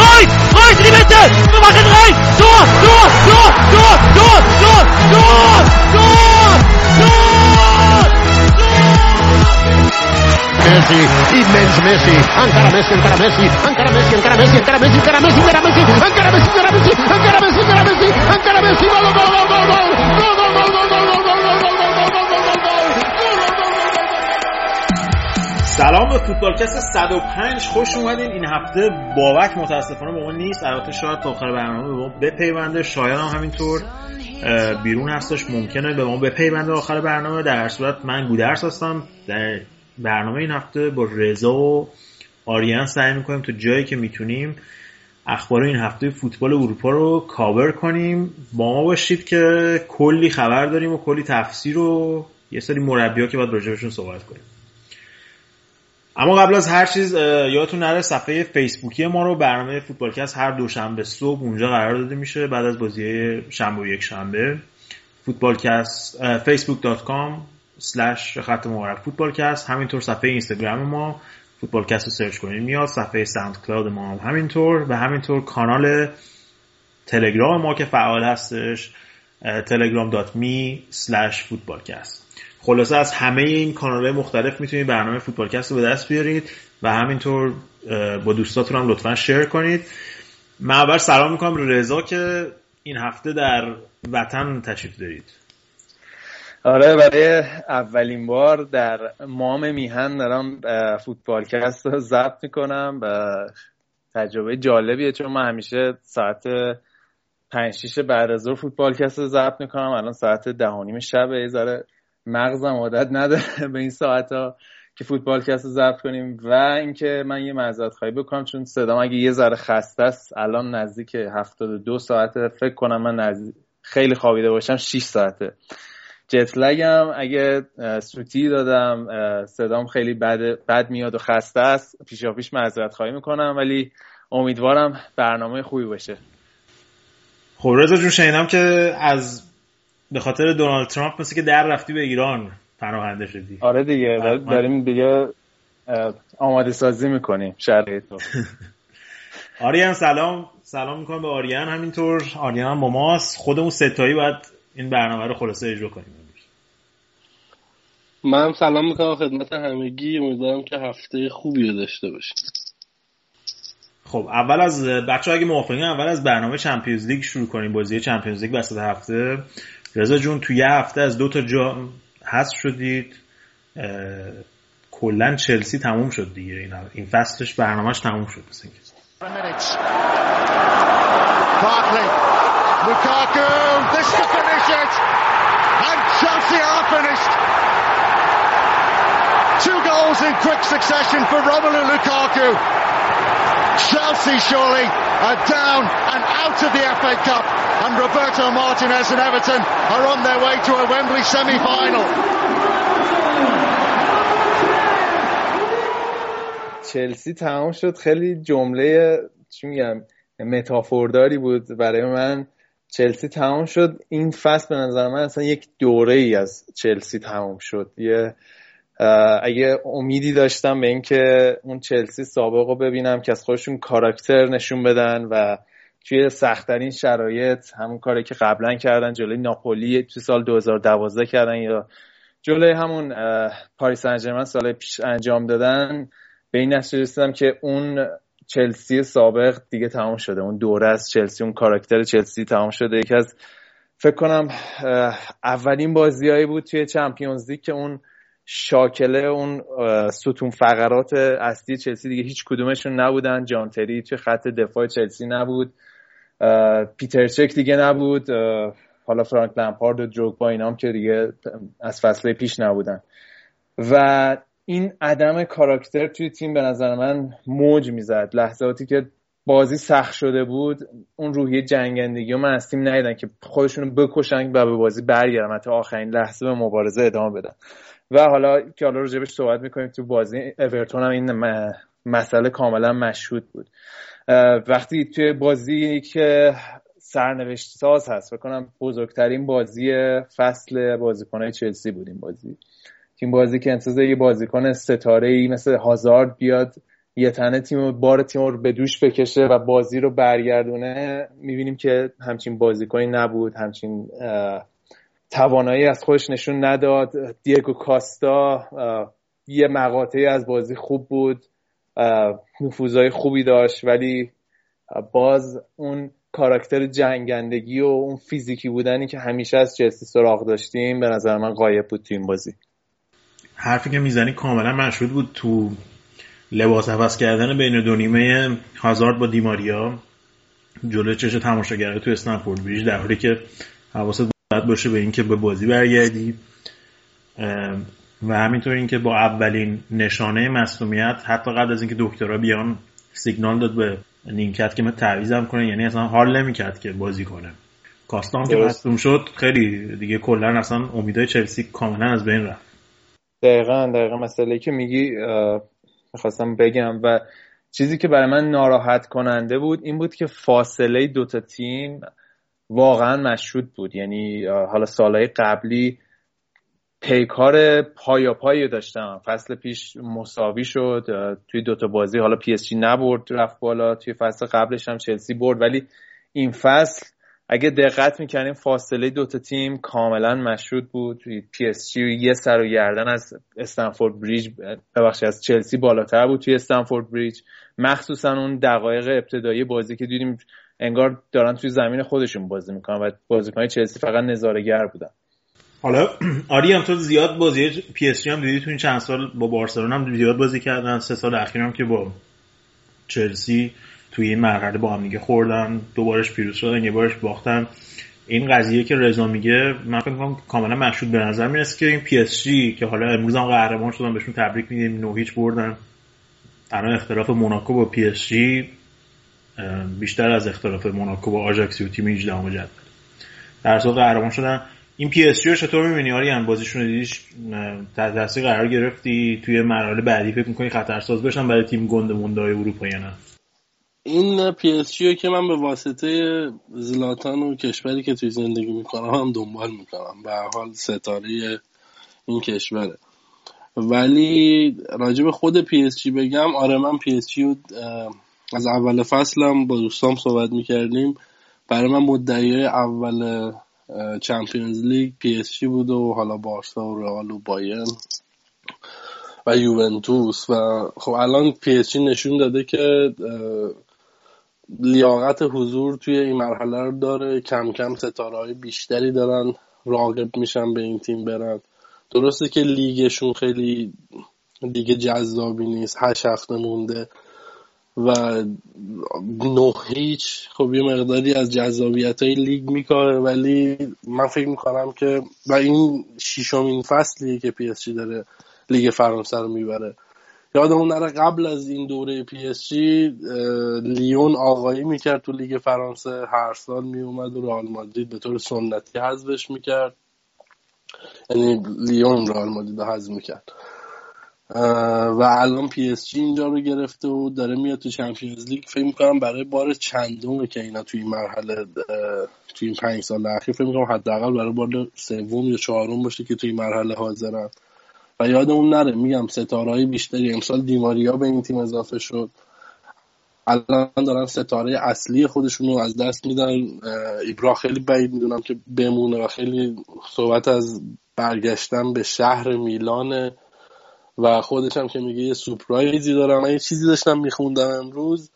rein, rein in die Mitte, wir machen rein, Tor, Tor, Tor, Tor, Tor, Tor, Tor, Tor, Messi, immens Messi, encara Messi, encara Messi, encara Messi, encara Messi, encara Messi, encara Messi, encara Messi, encara Messi, encara Messi, encara Messi, encara Messi, encara Messi, سلام به فوتبالکست 105 خوش اومدین. این هفته بابک متاسفانه با ما نیست. البته شاید تا آخر برنامه به ما بپیونده. شاید هم همینطور. بیرون هستش. ممکنه به ما بپیونده آخر برنامه. در هر صورت من گودرس هستم. در برنامه این هفته با رضا و آریان سعی می‌کنیم تو جایی که می‌تونیم اخبار این هفته فوتبال اروپا رو کاور کنیم. با ما باشید که کلی خبر داریم و کلی تفسیر و یه سری مربی ها که باید راجبشون صحبت کنیم. اما قبل از هر چیز یادتون نره صفحه فیسبوکی ما رو برنامه فوتبالکست هر دوشنبه صبح اونجا قرار داده میشه بعد از بازی شنبه و یک شنبه فوتبالکست facebook.com slash خط مبارک فوتبالکست. همینطور صفحه اینستاگرام ما فوتبالکست رو سرچ کنید میاد. صفحه SoundCloud ما هم همینطور. و همینطور کانال تلگرام ما که فعال هستش telegram.me slash فوتبالکست. خلاصه از همه این کانال مختلف می‌تونید برنامه فوتبالکست رو به دست بیارید و همینطور با دوستاتون هم لطفا شیر کنید. من اول سلام می‌کنم رضا که این هفته در وطن تشریف دارید. آره برای اولین بار در مام میهن دارم فوتبالکست رو ضبط می‌کنم و تجربه جالبیه چون من همیشه ساعت پنج شیش بعد از ظهر فوتبالکست رو ضبط می‌کنم. الان ساعت ده و نیم شب یه مغزم عادت نداره به این ساعت ها که فوتبالکست رو ضبط کنیم. و اینکه من یه معذرت خواهی بکنم چون صدام اگه یه ذره خسته است الان نزدیک 72 ساعته. فکر کنم من نزدیک خیلی خوابیده باشم 6 ساعته. جتلگم اگه سوتی دادم صدام خیلی بد, بد میاد و خسته است. پیشا پیش معذرت خواهی می‌کنم ولی امیدوارم برنامه خوبی باشه. خب رضا جون شنیدم که از به خاطر دونالد ترامپ مثل که در رفتی به ایران پناهنده شدی. آره دیگه داریم دیگه آماده سازی می‌کنیم شرایط رو آریان سلام. سلام می‌کنم به آریان همینطور. آریان هم با ماست. خودمون ستایی باید این برنامه رو خلاصه اجرا کنیم. من سلام می‌کنم خدمت همگی. امیدوارم که هفته خوبی رو داشته باشیم. خب اول از بچه اگه موافقین اول از برنامه چمپیونز لیگ شروع کنیم. بازی چمپیونز لیگ وسط هفته. رضا جون تو یه هفته از دو تا جا حذف شدید کلا چلسی تموم شد دیگه. این این فصلش برنامه‌اش تموم شد مثلا کی Two goals in quick succession for Romelu Lukaku. Chelsea surely are down and out of the FA Cup, and Roberto Martinez and Everton are on their way to a Wembley semi-final. چلسی تمام شد خیلی جمله چی میگم متافورداری بود برای من چلسی تمام شد این فصل به نظر من اصلا یک دوره ای از چلسی تمام شد یه اگه امیدی داشتم به اینکه اون چلسی سابق رو ببینم که از خودشون کاراکتر نشون بدن و توی سختترین شرایط همون کاری که قبلا کردن جلوی ناپولی تو سال 2012 کردن یا جلوی همون پاریس انجرمن سال پیش انجام دادن به این نتیجه رسیدم که اون چلسی سابق دیگه تمام شده. اون دوره از چلسی اون کاراکتر چلسی تمام شده. یکی از فکر کنم اولین بازیهایی بود توی چمپیونز لیگ که اون شاکله اون ستون فقرات اصلی چلسی دیگه هیچ کدومشون نبودن. جانتری توی خط دفاع چلسی نبود. پیتر چک دیگه نبود. حالا فرانک لمپارد و دروگبا اینام که دیگه از فصله پیش نبودن. و این عدم کاراکتر توی تیم به نظر من موج می‌زد. لحظاتی که بازی سخت شده بود اون روحیه جنگندگی و من از تیم ندیدن که خودشون بکشن و به بازی برگردن. حتی آخرین لحظه به مبارزه ادامه بدن. و حالا که حالا راجبش صحبت می‌کنیم تو بازی اورتون هم این مسئله کاملا مشهود بود. وقتی توی بازی که سرنوشت ساز هست بکنم بزرگترین بازی فصل بازیکنهای چلسی بود این بازی. این بازی که انتظار یه بازیکن ستاره ای مثل هازارد بیاد یه تنه تیم بار تیم رو به دوش بکشه و بازی رو برگردونه می‌بینیم که همچین بازیکنی نبود همچین توانایی از خودش نشون نداد. دیگو کاستا یه مقاطعی از بازی خوب بود. نفوذهای خوبی داشت ولی باز اون کاراکتر جنگندگی و اون فیزیکی بودنی که همیشه از چلسی سراغ داشتیم به نظر من قایب بود تو این بازی. حرفی که می‌زنی کاملا مشهود بود تو لباس عوض کردن بین دو نیمه هازارد با دیماریا. جلوی چش تماشاگره تو استنفورد بریج در حالی که حواست باید باشه به اینکه به بازی برگردی. و همینطور اینکه با اولین نشانه مصومیت حتی قبل از اینکه دکترها بیان سیگنال داد به نیمکت که من تعویزم کنه یعنی اصلا حال نمی‌کرد که بازی کنه. کاستان که مصوم شد خیلی دیگه کلا اصلا امیدهای چلسی کاملا از بین رفت. دقیقا دقیقا. مسئله که میگی می‌خواستم بگم و چیزی که برای من ناراحت کننده بود این بود که فاصله دوتا تیم واقعا مشهود بود. یعنی حالا سالهای قبلی پیکار پایا پایی داشتم. فصل پیش مساوی شد. توی دوتا بازی حالا پی اس جی نبرد رفت بالا. توی فصل قبلش هم چلسی برد. ولی این فصل اگه دقت می‌کنیم فاصله دوتا تیم کاملا مشهود بود. پی اس جی یه سر و گردن از استنفورد بریج ببخشید از چلسی بالاتر بود توی استنفورد بریج. مخصوصا اون دقایق ابتدایی بازی که دیدیم انگار دارن توی زمین خودشون بازی می‌کنن و بازیکن چلسی فقط نظارهگر بودن. حالا آری هم تو زیاد بازی پی اس جی هم دیدی تو این چند سال با بارسلونا هم زیاد بازی کردن. سه سال اخیر هم که با چلسی توی این مرحله با هم دیگه خوردن. دوبارش پیروز شدن یه بارش باختن. این قضیه که رضا میگه من فکر کنم کاملا مشهود به نظر می‌رسه که این پی اس جی که حالا امروز هم قهرمان شدن بهشون تبریک میگیم نه هیچ بردن. الان اختلاف موناکو با پی اس جی بیشتر از اختلاف موناکو با آژاکسیو و تیم 18 جدول در اصل قهرمان شدن. این پی اس جی رو چطور می‌بینی؟ آریان بازیشون دیدیش در دستی قرار گرفتی. توی مرحله بعدی فکر می‌کنی خطرساز بشن برای تیم گنده مونده اروپا یا نه؟ این پی اس جی که من به واسطه زلاتان و کشوری که توی زندگی می‌کنم هم دنبال می‌کنم. به هر حال ستاره این کشوره. ولی راجب خود پی اس جی بگم آره من پی اس جی از اول فصلم با دوستام صحبت می‌کردیم. برای من مدعی اول Champions League پی اس جی بود و حالا بارسا و رئال و بایرن و یوونتوس و خب الان پی اس جی نشون داده که لیاقت حضور توی این مرحله رو داره. کم کم ستاره های بیشتری دارن راغب میشن به این تیم برن. درسته که لیگشون خیلی دیگه جذابی نیست هشت هفته مونده. و نه هیچ خب یه مقداری از جذابیت های لیگ می‌کاهه ولی من فکر می‌کنم که و این شیشمین فصلیه که پی اس جی داره لیگ فرانسه رو می‌بره. یادمون نره قبل از این دوره پی اس جی لیون آقایی می‌کرد تو لیگ فرانسه هر سال میومد و رئال مادرید به طور سنتی حذفش می‌کرد. یعنی لیون رئال مادرید حذف می‌کرد. و الان پی اس جی اینجا رو گرفته و داره میاد تو Champions League. فکر می‌کنم برای بار چندمه که اینا توی این مرحله توی این پنج سال اخیر فکر می‌کنم حداقل برای بار سوم یا چهارم باشه که توی مرحله حاضرن. و یادمون نره میگم ستاره های بیشتری. امسال دیماریا به این تیم اضافه شد. الان دارن ستاره اصلی خودشون رو از دست میدن. ایبرا خیلی بعید می‌دونم که بمونه و خیلی صحبت از برگشتن به شهر میلانه و خودش هم که میگه یه سپرایزی دارم. یه چیزی داشتم میخوندم امروز.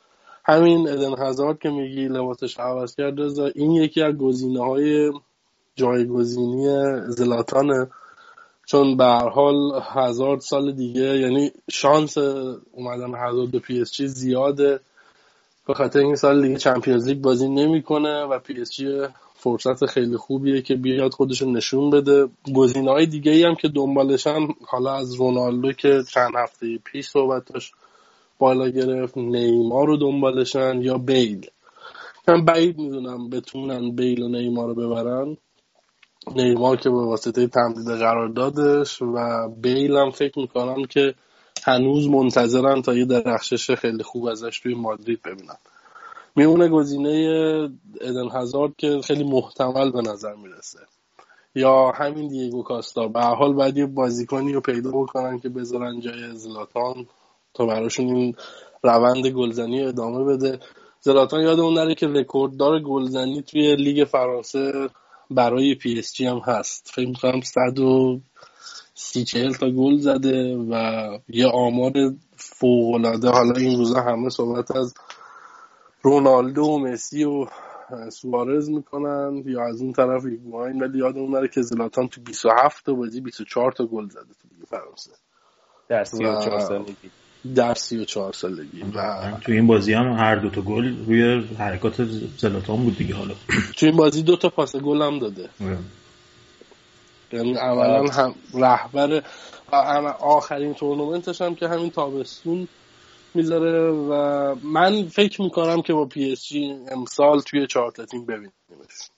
همین ادن هزارد که میگی لباسش عوض کرد رضا این یکی از گزینه های جایگزینی زلاتانه چون به هر حال هازارد سال دیگه یعنی شانس اومدن هازارد به پی اس جی زیاده. به خاطر این سال دیگه Champions League بازی نمی‌کنه و پی اس جی فرصت خیلی خوبیه که بیاد خودشون نشون بده. گزینه های دیگه ای هم که دنبالشن حالا از رونالدو که چند هفته پیش صحبتش بالا گرفت نیمار رو دنبالشن یا بیل. من بعید می‌دونم بتونن بیل و نیمار رو ببرن. نیمار که به واسطه تمدید قرار دادش و بیل هم فکر می‌کنم که هنوز منتظرن تا یه درخشش خیلی خوب ازش توی مادرید ببینن. میمونه گزینه ادن هزارد که خیلی محتمل به نظر می‌رسه. یا همین دیگو کاستا. به حال باید یه بازیکنی رو پیدا بکنن که بذارن جای زلاتان تا براشون این روند گلزنی ادامه بده. زلاتان یاد اون نره که رکورددار گلزنی توی لیگ فرانسه برای پی اس جی هم هست. فکر می‌کنم صد و سی چهل تا گل زده و یه آمار فوق العاده حالا این روزا همه صحبت از رونالدو و مسی و سوارز می‌کنن یا از اون طرف ایگواین ولی یاد اون نره که زلاتان تو 27 تا بازی 24 تا گل زده تو لیگ فرانسه. در 34 سالگی. در 34 سالگی. و تو این بازی هم هر دو تا گل روی حرکات زلاتان بود دیگه حالا. تو این بازی دو تا پاس گل هم داده. یعنی اولا هم رهبر آخرین تورنمنتش هم که همین تابستون می‌ذاره و من فکر می‌کنم که با پی اس جی امسال توی چهار تیم ببینیمش.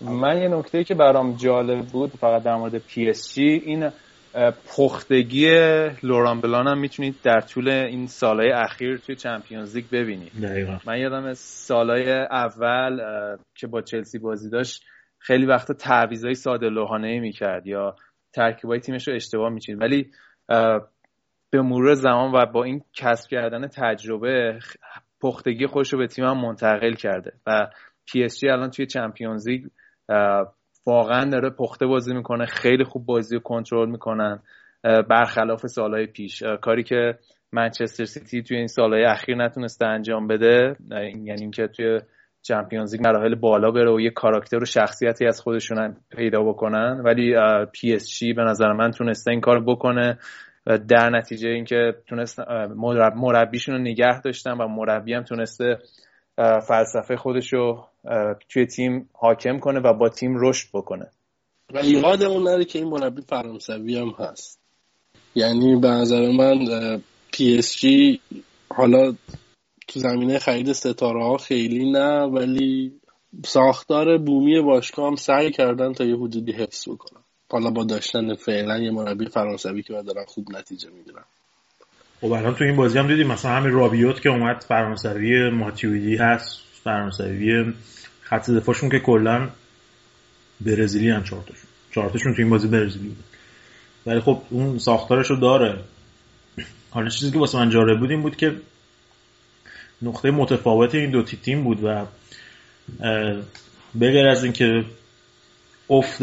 من یه نکته که برام جالب بود فقط در مورد پی اس جی این پختگی لوران بلان هم می‌تونید در طول این سالهای اخیر توی Champions League ببینید. دقیقا. من یادم سالهای اول که با چلسی بازی داشت خیلی وقتا تعویضای ساده لوحانه می‌کرد یا ترکیبای تیمش رو اشتباه میچید ولی به مرور زمان و با این کسب کردن تجربه پختگی خودش رو به تیم هم منتقل کرده و پی اس جی الان توی Champions League واقعا داره پخته بازی می‌کنه خیلی خوب بازی رو کنترل می‌کنن برخلاف سالهای پیش. کاری که منچستر سیتی توی این سالهای اخیر نتونسته انجام بده یعنی اینکه توی Champions League مراحل بالا بره و یه کاراکتر و شخصیتی از خودشون پیدا بکنن. ولی پی اس جی به نظر من تونسته این کار بکنه. و در نتیجه اینکه تونست مربیشون رو نگه داشتن و مربی هم تونسته فلسفه خودش رو توی تیم حاکم کنه و با تیم رشد بکنه. و یادمون نره که این مربی فرانسوی هم هست. یعنی به نظر من پی اس جی حالا تو زمینه خرید ستاره ها خیلی نه ولی ساختار بومی باشگاه هم سعی کردن تا یه حدودی حفظ بکنن. حالا با داشتن فعلا یه مربی فرانسوی که دارن خوب نتیجه می‌گیرن خب الان تو این بازی هم دیدیم مثلا همین رابیوت که اومد فرانسوی ماتیویدی هست فرانسوی خط دفاعشون که کلا برزیلی هم چهارتاشون چهارتاشون تو این بازی برزیلی بود. ولی خب اون ساختارش رو داره. حالا چیزی که واسه من جالب بود این بود که نقطه متفاوت این دو تیم بود و بغیر از اینکه افت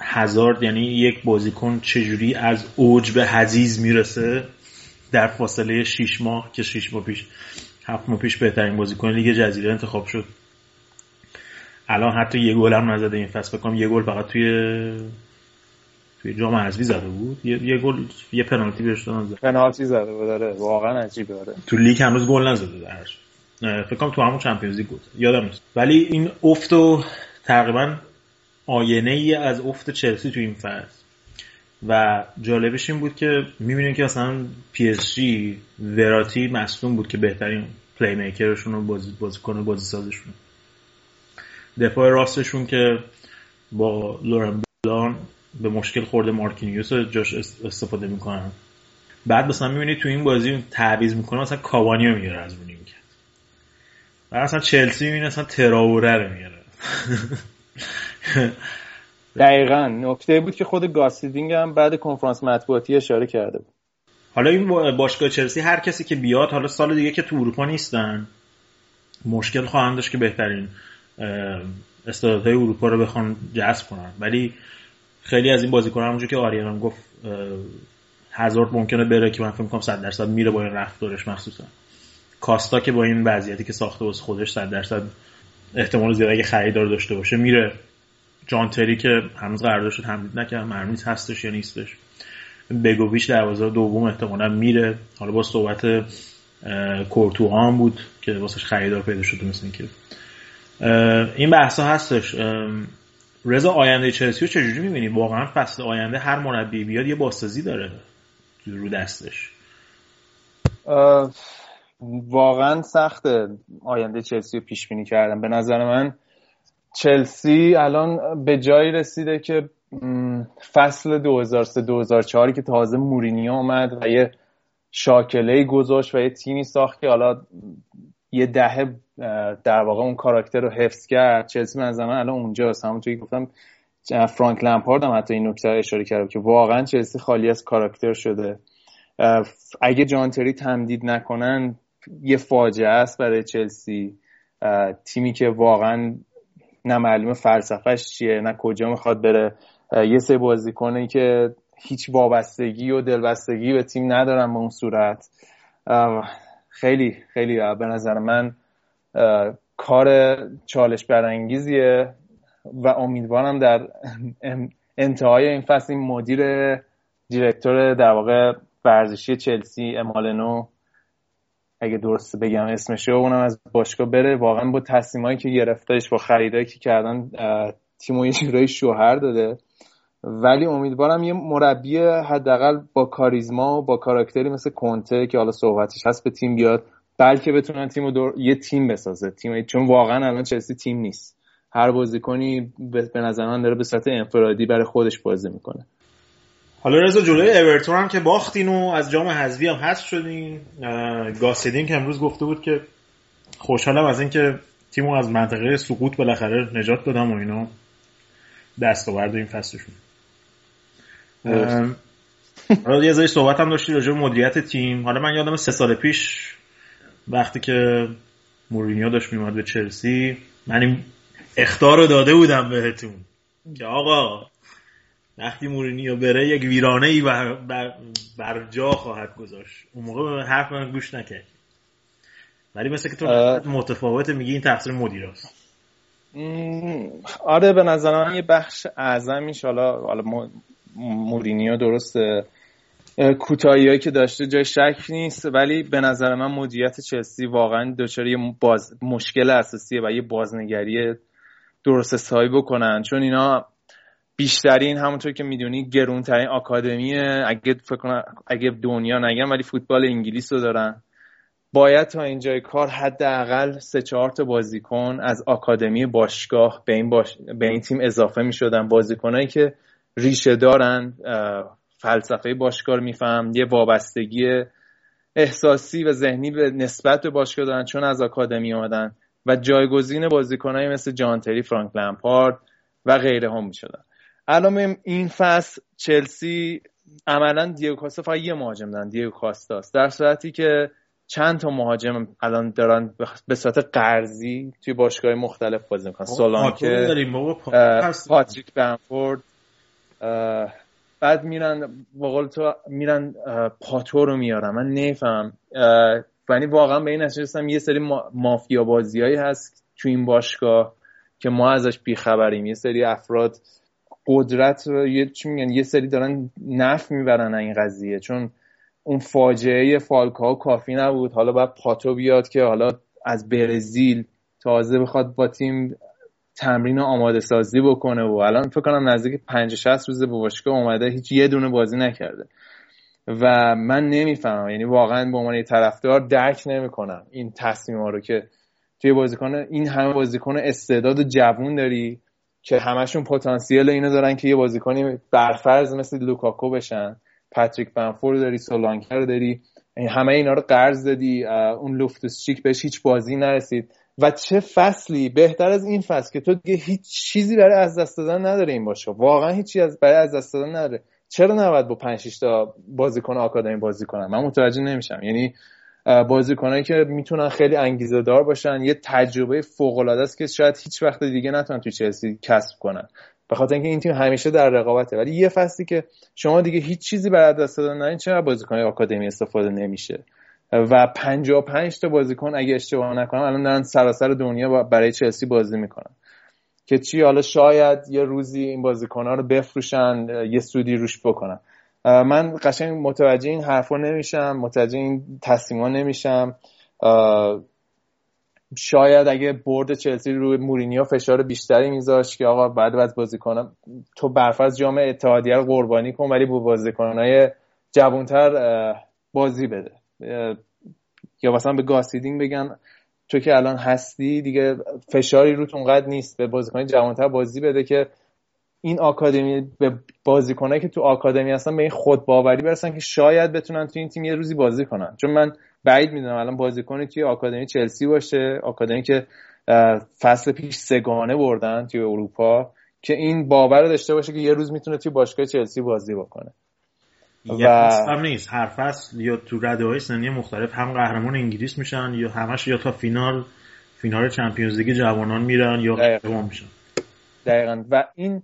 هزارد یعنی یک بازیکن چجوری از اوج به حزیز می‌رسه در فاصله 6 ماه که 6 ماه پیش هفت ماه پیش بهترین بازیکن لیگ جزیره انتخاب شد. الان حتی یه گل هم نزده این فصل بکنم یه گل فقط توی توی جام حذفی زده بود. یه, یه گل یه پنالتی بهش دادن. زد پنالتی زده بود داره واقعا عجیبه داره تو لیگ هنوز گل نزده درش فکر کنم تو همون Champions League بود. یادم نیست. ولی این افت و تقریبا آینه ای از افت چلسی تو این فصل. و جالبش این بود که می‌بینیم که مثلا PSG وراتی مصدوم بود که بهترین playmaker شون رو بازی بازیکن بازی سازشون دفاع راستشون که با لورن بلان به مشکل خورده مارکینیوس جاش استفاده می‌کنن. بعد مثلا می‌بینید تو این بازی تعویض می‌کنه مثلا کاوانی رو میاره از رونی می‌کرد و اصلا چلسی می‌بینه مثلا تراوره رو میاره دقیقا. نکته بود که خود گاسیدینگ هم بعد کنفرانس مطبوعاتی اشاره کرده بود. حالا این باشگاه چلسی هر کسی که بیاد حالا سال دیگه که تو اروپا نیستن مشکل خواهند داشت که بهترین استعدادهای اروپا رو بخوان جذب کنن. ولی خیلی از این بازیکنان همونجور که آریان گفت هزارد ممکنه بره که من فکر می‌کنم 100 درصد میره با این رفتارش مخصوصا. کاستا که با این وضعیتی که ساخته واسه خودش 100 درصد احتمال زیاد اگه خریدار داشته باشه میره. جان تری که هنوز قراردادش رو تمدید نکرد معلوم هستش یا نیستش. بگوویچ دروازه دوم احتمالا میره. حالا با صحبت کورتوها هم بود که واسش خریدار پیدا شده مثل اینکه. این بحثا هستش. رضا آینده چلسی رو چجوری می‌بینی؟ واقعا فصل آینده هر مربی بیاد یه بازسازی داره رو دستش. واقعا سخت آینده چلسی رو پیش بینی کردم به نظر من چلسی الان به جایی رسیده که فصل 2003-2004 که تازه مورینیو اومد و یه شاکله گذاشت و یه تیمی ساخت که حالا یه دهه در واقع اون کاراکتر رو حفظ کرد. چلسی من زمان الان اونجاست. همونطوری گفتم فرانک لمپارد هم حتی این نکته اشاره کرد که واقعا چلسی خالی از کاراکتر شده. اگه جانتری تمدید نکنن یه فاجعه است برای چلسی. تیمی که واقعا نه معلومه فلسفهش چیه نه کجا می‌خواد بره. یه سه بازیکنی که هیچ وابستگی و دلبستگی به تیم ندارن به اون صورت. خیلی خیلی به نظر من کار چالش برانگیزیه و امیدوارم در انتهای این فصل این مدیر دیرکتور در واقع ورزشی چلسی امالنو اگه درست بگم اسمشو اونم از باشگاه بره. واقعا با تصمیمایی که گرفتهش با خریدایی که کردن تیمو یه شوهر داده. ولی امیدوارم یه مربی حداقل با کاریزما و با کاراکتری مثل کنته که حالا صحبتش هست به تیم بیاد بلکه بتونن تیم دور... یه تیم بسازه. تیم چون واقعا الان چلسی تیم نیست. هر بازیکنی به نظر من داره به صورت انفرادی برای خودش بازی می‌کنه. حالا رضا جلوی اورتون هم که باختین و از جام حذفی هم هست شدین. گاسدین که امروز گفته بود که خوشحالم از اینکه تیمو از منطقه سقوط بالاخره نجات دادم و اینا دستاورد این فصلشون. حالا یه صحبت هم داشتی راجع مدیریت تیم. حالا من یادم سه سال پیش وقتی که مورینیو داشت میومد به چلسی من این اختار رو داده بودم بهتون. که آقا وقتی مورینیو بره یک ویرانه ای بر, بر, جا خواهد گذاشت. اون موقع حرف من گوش نکرد. ولی مثل که تو متفاوت میگی این تقصیر مدیر است آره به نظر من یه بخش اعظمیش حالا حالا مورینیو درسته. کوتاهی که داشته جای شک نیست ولی به نظر من مدیریت چلسی واقعا دچار یه باز مشکل اساسیه و یه بازنگری درست حسابی بکنن. چون اینا بیشترین همونطور که می‌دونی گرونترین آکادمیه. اگه فکر اگه دنیا نگم ولی فوتبال انگلیس رو دارن. باید تا اینجای کار حداقل سه چهار تا بازیکن از آکادمی باشگاه به این, باش... به این تیم اضافه می شدن بازیکنایی که ریشه دارن فلسفه باشگاه رو میفهم یه وابستگی احساسی و ذهنی به نسبت به باشگاه دارن چون از آکادمی آمدن و جایگزین بازیکنایی مثل جانتری فرانک لمپارد و غیره هم می شدن الان این فصل چلسی عملا دیگو کاستا فقط یه مهاجم دارن دیگو کاستاست در صورتی که چند تا مهاجم الان دارن به صورت قرضی توی باشگاه مختلف بازی می‌کنن. سولانکه پاتریک بنفورد بعد میرن بقول تو میرن پاتو رو میارن. من نفهم یعنی واقعا به این نتیجه یه سری مافیا بازیایی هست تو این باشگاه که ما ازش بیخبریم. یه سری افراد قدرت یه چی میگن یه سری دارن نف می‌برن این قضیه. چون اون فاجعه فالکا کافی نبود. حالا باید پاتو بیاد که حالا از برزیل تازه بخواد با تیم تمرین و آماده سازی بکنه و الان فکر کنم نزدیک 50 60 روز به باشگاه اومده هیچ یه دونه بازی نکرده. و من نمی‌فهمم یعنی واقعا به عنوان طرفدار درک نمی‌کنم این تصمیم ها رو که توی بازیکن این همه بازیکن استعداد و جوون داری. که همشون پتانسیل اینو دارن که یه بازیکنی برفرض مثل لوکاکو بشن پاتریک بنفور داری سولانکر داری همه اینا رو قرض دادی اون لوفتوس چیک بهش هیچ بازی نرسید. و چه فصلی؟ بهتر از این فصل که تو دیگه هیچ چیزی برای از دست دادن نداره این باشه واقعا هیچی از برای از دست دادن نداره. چرا نباید با 5 تا بازیکن آکادمی بازی کنن؟ من متوجه نمیشم. یعنی بازیکنایی که می‌تونن خیلی انگیزه دار باشن. یه تجربه فوق العاده است که شاید هیچ وقت دیگه نتونن تو چلسی کسب کنن. به خاطر اینکه این تیم همیشه در رقابته. ولی یه فصلی که شما دیگه هیچ چیزی برای دست دادن ندارین چرا بازیکن آکادمی استفاده نمیشه؟ و 55 تا بازیکن اگه اشتباه نکنم الان دارن سراسر دنیا برای چلسی بازی می‌کنن. که چی؟ حالا شاید یه روزی این بازیکن رو بفروشن یه سودی روش بکنن. من قشنگ متوجه این حرفا نمیشم متوجه این تصمیما نمیشم. شاید اگه برد چلسی روی مورینیو فشار بیشتری میذاشت که آقا بعد از بازیکنان تو برفرض جام اتحادیه رو قربانی کن ولی با بازیکنهای جوانتر بازی بده. یا مثلا به گاسیدینگ بگن تو که الان هستی دیگه فشاری روت اونقدر نیست به بازیکن جوانتر بازی بده که این آکادمی به بازیکنایی که تو آکادمی هستن به این خود باوری برسن که شاید بتونن تو این تیم یه روزی بازی کنن. چون من بعید می‌دونم الان بازیکنی توی آکادمی چلسی باشه آکادمی که فصل پیش سگانه بردن توی اروپا که این باور داشته باشه که یه روز می‌تونه توی باشگاه چلسی بازی بکنه. یه و... هم نیست. هر فصل یا تو رده های سنی مختلف هم قهرمان انگلیس میشن یا همش یا تا فینال فینال چمپیونز لیگ جوانان میرن یا قهرمان میشن. دقیقا. و این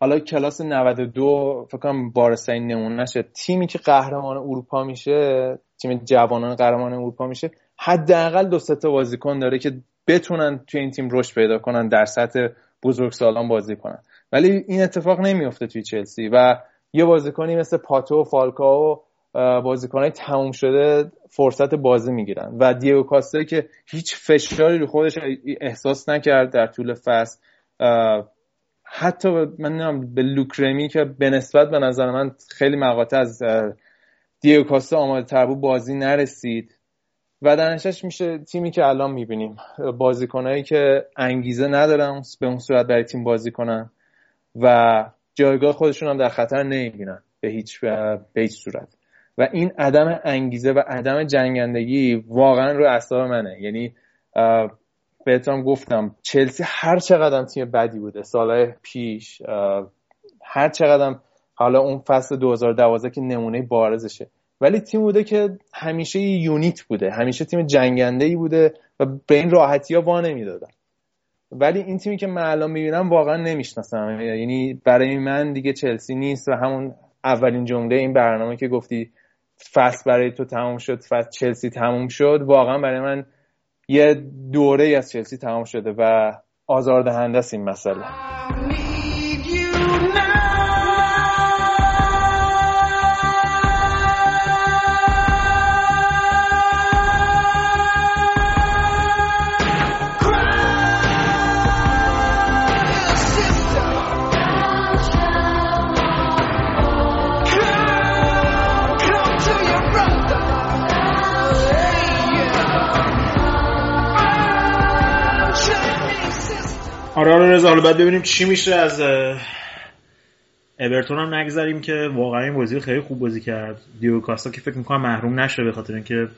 حالا کلاس 92 فکر کنم بارسترین نمونه نشه. تیمی که قهرمان اروپا میشه تیم جوانان قهرمان اروپا میشه حداقل دو تا بازیکن داره که بتونن توی این تیم رشد پیدا کنن در سطح بزرگ سالان بازی کنن. ولی این اتفاق نمیافته توی چلسی و یه بازیکنی مثل پاتو و فالکاو بازیکنهای تموم شده فرصت بازی می‌گیرن. و دیگو کاسته که هیچ فشاری رو خودش احساس نکرد در طول فصل. حتی من به لوکرمی که به نسبت به نظر من خیلی مقاطع از دیگو کاسته آماده تر بازی نرسید. و در میشه تیمی که الان می‌بینیم. بازیکنهایی که انگیزه ندارن به اون صورت برای تیم بازی کنن و جایگاه خودشون هم در خطر نمی‌بینن به هیچ به هیچ صورت. و این عدم انگیزه و عدم جنگندگی واقعا رو اعصاب منه. یعنی بهتون گفتم چلسی هر چقدر تیم بدی بوده سالهای پیش هر چقدر حالا اون فصل 2012 که نمونه بارزشه. ولی تیم بوده که همیشه یونیت بوده همیشه تیم جنگنده ای بوده و به این راحتی ها وا نمی‌دادن. ولی این تیمی که من الان می‌بینم واقعا نمی‌شناسم. یعنی برای من دیگه چلسی نیست و همون اولین جمله این برنامه که گفتی فصل برای تو تموم شد فصل چلسی تموم شد واقعا برای من یه دوره از چلسی تمام شده و آزاردهنده است این مسئله. آره رضا حالا بعد ببینیم چی میشه از اورتون هم نگذاریم که واقعا این بازی خیلی خوب بازی کرد. دیو کاستا که فکر می‌کنم محروم نشه به خاطر اینکه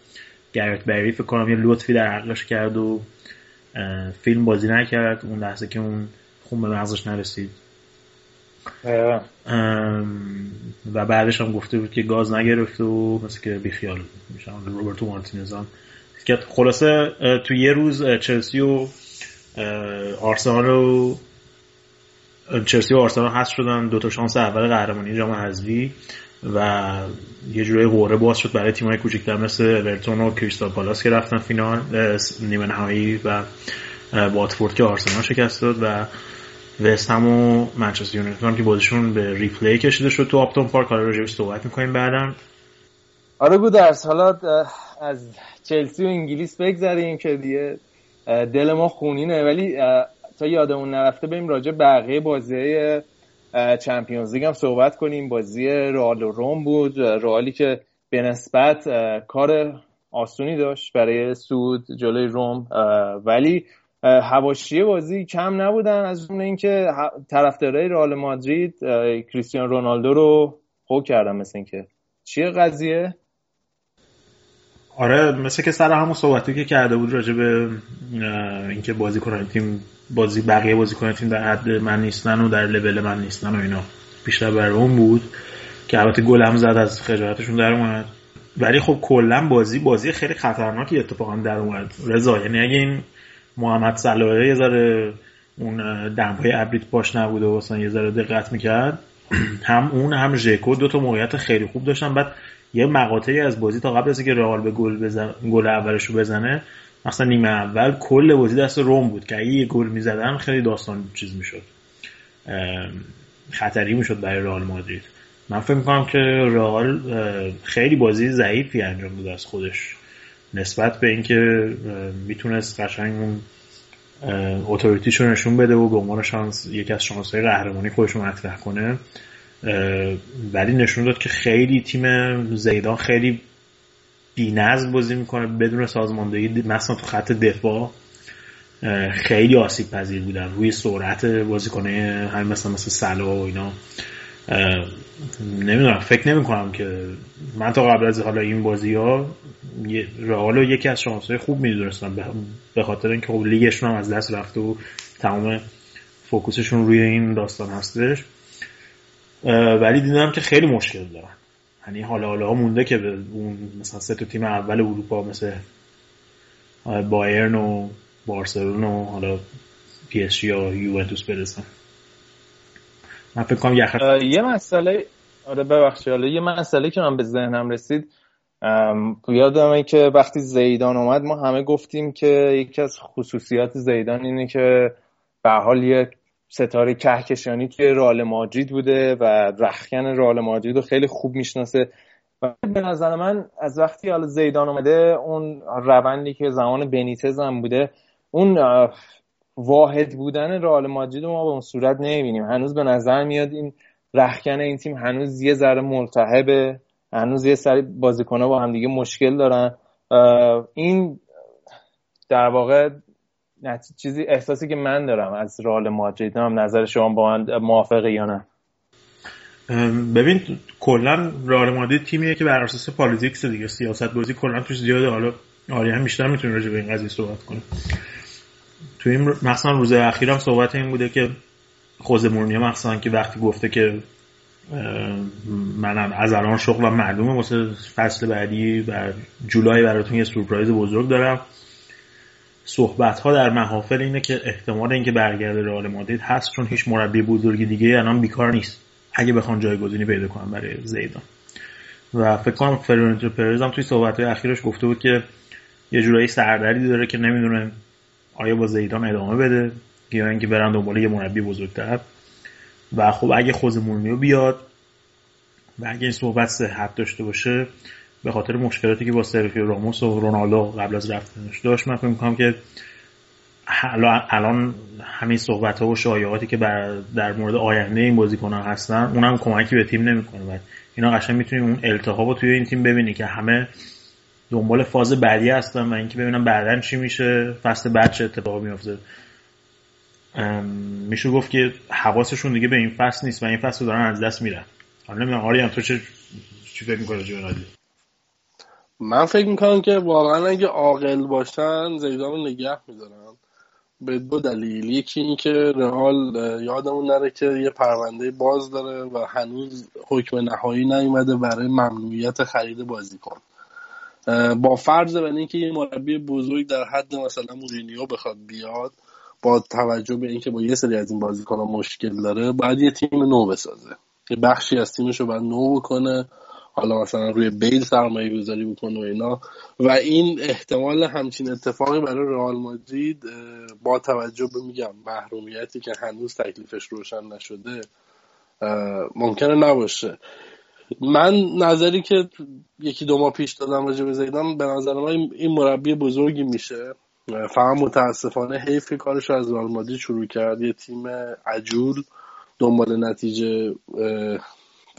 گرت بری فکر کنم یه لطفی در عقلش کرد و فیلم بازی نکرد. اون لحظه که اون خون به مغزش نرسید. و بعدش هم گفته بود که گاز نگرفت و مثل که بیخیال میشن روبرتو مارتینز هم. خلاصه تو یه روز چلسی و آرسنال و چلسی و آرسنال هست شدن. دو تا شانس اول قهرمانی جام حذفی و یه جورای قرعه باز شد برای تیم‌های کوچیک‌تر مثل اورتون و کریستال پالاس که رفتن فینال نیمه نهایی و واتفورد که آرسنال شکست داد و وست هم و منچستر یونایتد که بازیشون به replay کشیده شد تو آپتون پارک. حالا راجعش صحبت می‌کنیم بعدا. آره گودرس حالا از چلسی و انگلیس بگذریم که دیگه دل ما خونینه. ولی تا یادمون نرفته بریم راجع بقیه بازی چمپیونز لیگ هم صحبت کنیم. بازی رئال و روم بود. رئالی که به نسبت کار آسونی داشت برای سود جلوی روم. ولی هواشی بازی کم نبودن. از اون اینکه طرفدارای رئال مادرید کریستیان رونالدو رو خوب کردن. مثل اینکه چیه قضیه؟ آره مثل که سر همون صحبتی که کرده بود راجع به اینکه بازی کنن تیم بازی بقیه بازی کنن تیم در حد من نیستن و در لول من نیستن و اینا. بیشتر بر اون بود که البته گل هم زد از خجالتشون در اومد. ولی خب کلا بازی بازی خیلی خطرناکی اتفاقا در اومد. رضا یعنی اگه این محمد صلاح یه ذره اون دمپای ابریت باش نبوده و مثلا یه ذره دقت می‌کرد هم اون هم ژکو دو تا موقعیت خیلی خوب داشتن. بعد یه مقاطعی از بازی تا قبل از اینکه رئال به گل بزن گل اولش رو بزنه مثلا نیمه اول کل بازی دست روم بود که اگه یه گل می‌زدن خیلی داستان چیز می‌شد. خطری می‌شد برای رئال مادرید. من فکر می‌کنم که رئال خیلی بازی ضعیفی انجام داده از خودش. نسبت به اینکه می‌تونست قشنگ اون اتوریتیشو نشون بده و به عنوان شانس یکی از شانس های قهرمانی خودش رو مطرح کنه. ولی نشون داد که خیلی تیم زیدان خیلی نظم بازی می‌کنه بدون سازماندهی مثلا تو خط دفاع. خیلی آسیب پذیر بودن. روی سرعت بازیکنه همین مثلا مثل سلا و اینا. نمی‌دونم فکر نمی کنم که من تا قبل از حالا این بازی ها رئال یکی از شانس های خوب می‌دونستم. به خاطر اینکه خب لیگشون هم از دست رفته و تمام focus شون روی این داستان هستش. ولی دیدم که خیلی مشکل دارن. یعنی حالا حالا مونده که به اون مثلا سه تا تیم اول اروپا مثل بایرن و بارسلون و حالا PSG یا یوونتوس برسن. من فکر کنم یه مسئله آره ببخشید. حالا یه مسئله که من به ذهنم رسید یادمه که وقتی زیدان اومد ما همه گفتیم که یکی از خصوصیات زیدان اینه که به حال یه ستاره کهکشانی توی رال ماجید بوده و رخکن رال ماجید رو خیلی خوب می‌شناسه. و به نظر من از وقتی حالا زیدان اومده اون روندی که زمان بنیتز هم بوده اون واحد بودن رئال مادرید ما به اون صورت نمی‌بینیم. هنوز به نظر میاد این رختکن این تیم هنوز یه ذره ملتهبه هنوز یه سری بازیکن‌ها با هم دیگه مشکل دارن. این در واقع چیزی احساسی که من دارم از رئال مادرید هم نظر شما با من موافقه یا نه. ببین کلا رئال مادرید تیمیه که بر اساس politics دیگه سیاست بازی کلا توش زیاده. حالا آری هم بیشتر می‌تونه راجع به این قضیه صحبت کنه. تو این مثلا روز اخیرم صحبت این بوده که خوز مورنیو مثلا که وقتی گفته که منم از الان شغلم معلومه واسه فصل بعدی و جولای براتون یه سورپرایز بزرگ دارم. صحبت ها در محافل اینه که احتمال اینکه برگرده رئال مادرید هست چون هیچ مربی بزرگی دیگه الان بیکار نیست. اگه بخوان جایگزینی پیدا کنن برای زیدان. و فکر کنم فرناندو پرز هم توی صحبت های اخیرش گفته بود که یه جورایی سردردی داره که نمی‌دونه آیا با زیدان ادامه بده یا اینکه برن دنبال یه مربی بزرگتر. و خب اگه خوز مورنیو بیاد و اگه این صحبت صحت داشته باشه به خاطر مشکلاتی که با سرخیو راموس و رونالدو قبل از رفتنش داشت من فکر می‌کنم که الان همین صحبت ها و شایعاتی که در مورد آینده این بازیکن هستن اونم کمکی به تیم نمی‌کنه و اینا قشنگ می‌تونی اون التهاب رو توی این تیم ببینی که همه دنبال فاز بعدی هستن و اینکه ببینم بعدا چی میشه فصل بعد چه اتفاقی میفته میشه گفت که حواسشون دیگه به این فصل نیست و این فصل دارن از دست میرن. حالا نمی‌دونم آریان تو چه چی فکر می‌کنه جنادی من فکر می‌کنم که واقعا اگه عاقل باشن زیدان رو نگه میدارن. به دو دلیل. یکی این که رئال یادمون نره که یه پرونده باز داره و هنوز حکم نهایی نیومده برای ممنوعیت خرید بازیکن. با فرض بر اینکه یه مربی بزرگ در حد مثلا مورینیو بخواد بیاد با توجه به اینکه با یه سری از این بازیکن‌ها مشکل داره باید یه تیم نو بسازه. یه بخشی از تیمش رو باید نو بکنه. حالا مثلا روی بیل سرمایه گذاری بکنه و اینا. و این احتمال همچین اتفاقی برای رئال مادرید با توجه به میگم محرومیتی که هنوز تکلیفش روشن نشده ممکنه نباشه. من نظری که یکی دو ماه پیش دادم راجع به زیدان به نظر من این مربی بزرگی میشه. فهم متاسفانه حیف کارش از رئال مادرید شروع کرد. یه تیم عجول دنبال نتیجه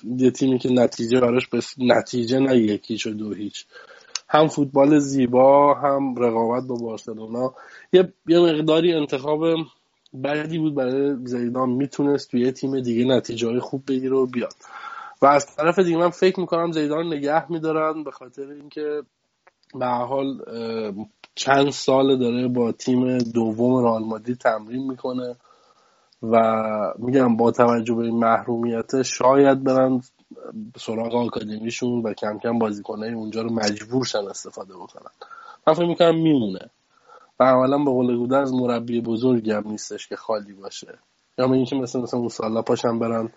یه تیمی که نتیجه براش به نتیجه نه یکیش و دو هیچ. هم فوتبال زیبا هم رقابت با بارسلونا. یه یه مقداری انتخاب بعدی بود برای زیدان. می‌تونست توی یه تیم دیگه نتیجه های خوب بگیره و بیاد. و از طرف دیگه من فکر می‌کنم زیدان نگه میدارن به خاطر اینکه به حال چند سال داره با تیم دوم رئال مادرید تمرین می‌کنه. و میگم با توجه به این محرومیت شاید برن سراغ آکادمیشون و کم کم بازیکنه اونجا رو مجبور شن استفاده بکنن. من فکر می‌کنم میمونه. و اولا به قول از مربی بزرگی هم نیستش که خالی باشه. یا اینکه مثلا مثلا اون سالا پاشن برن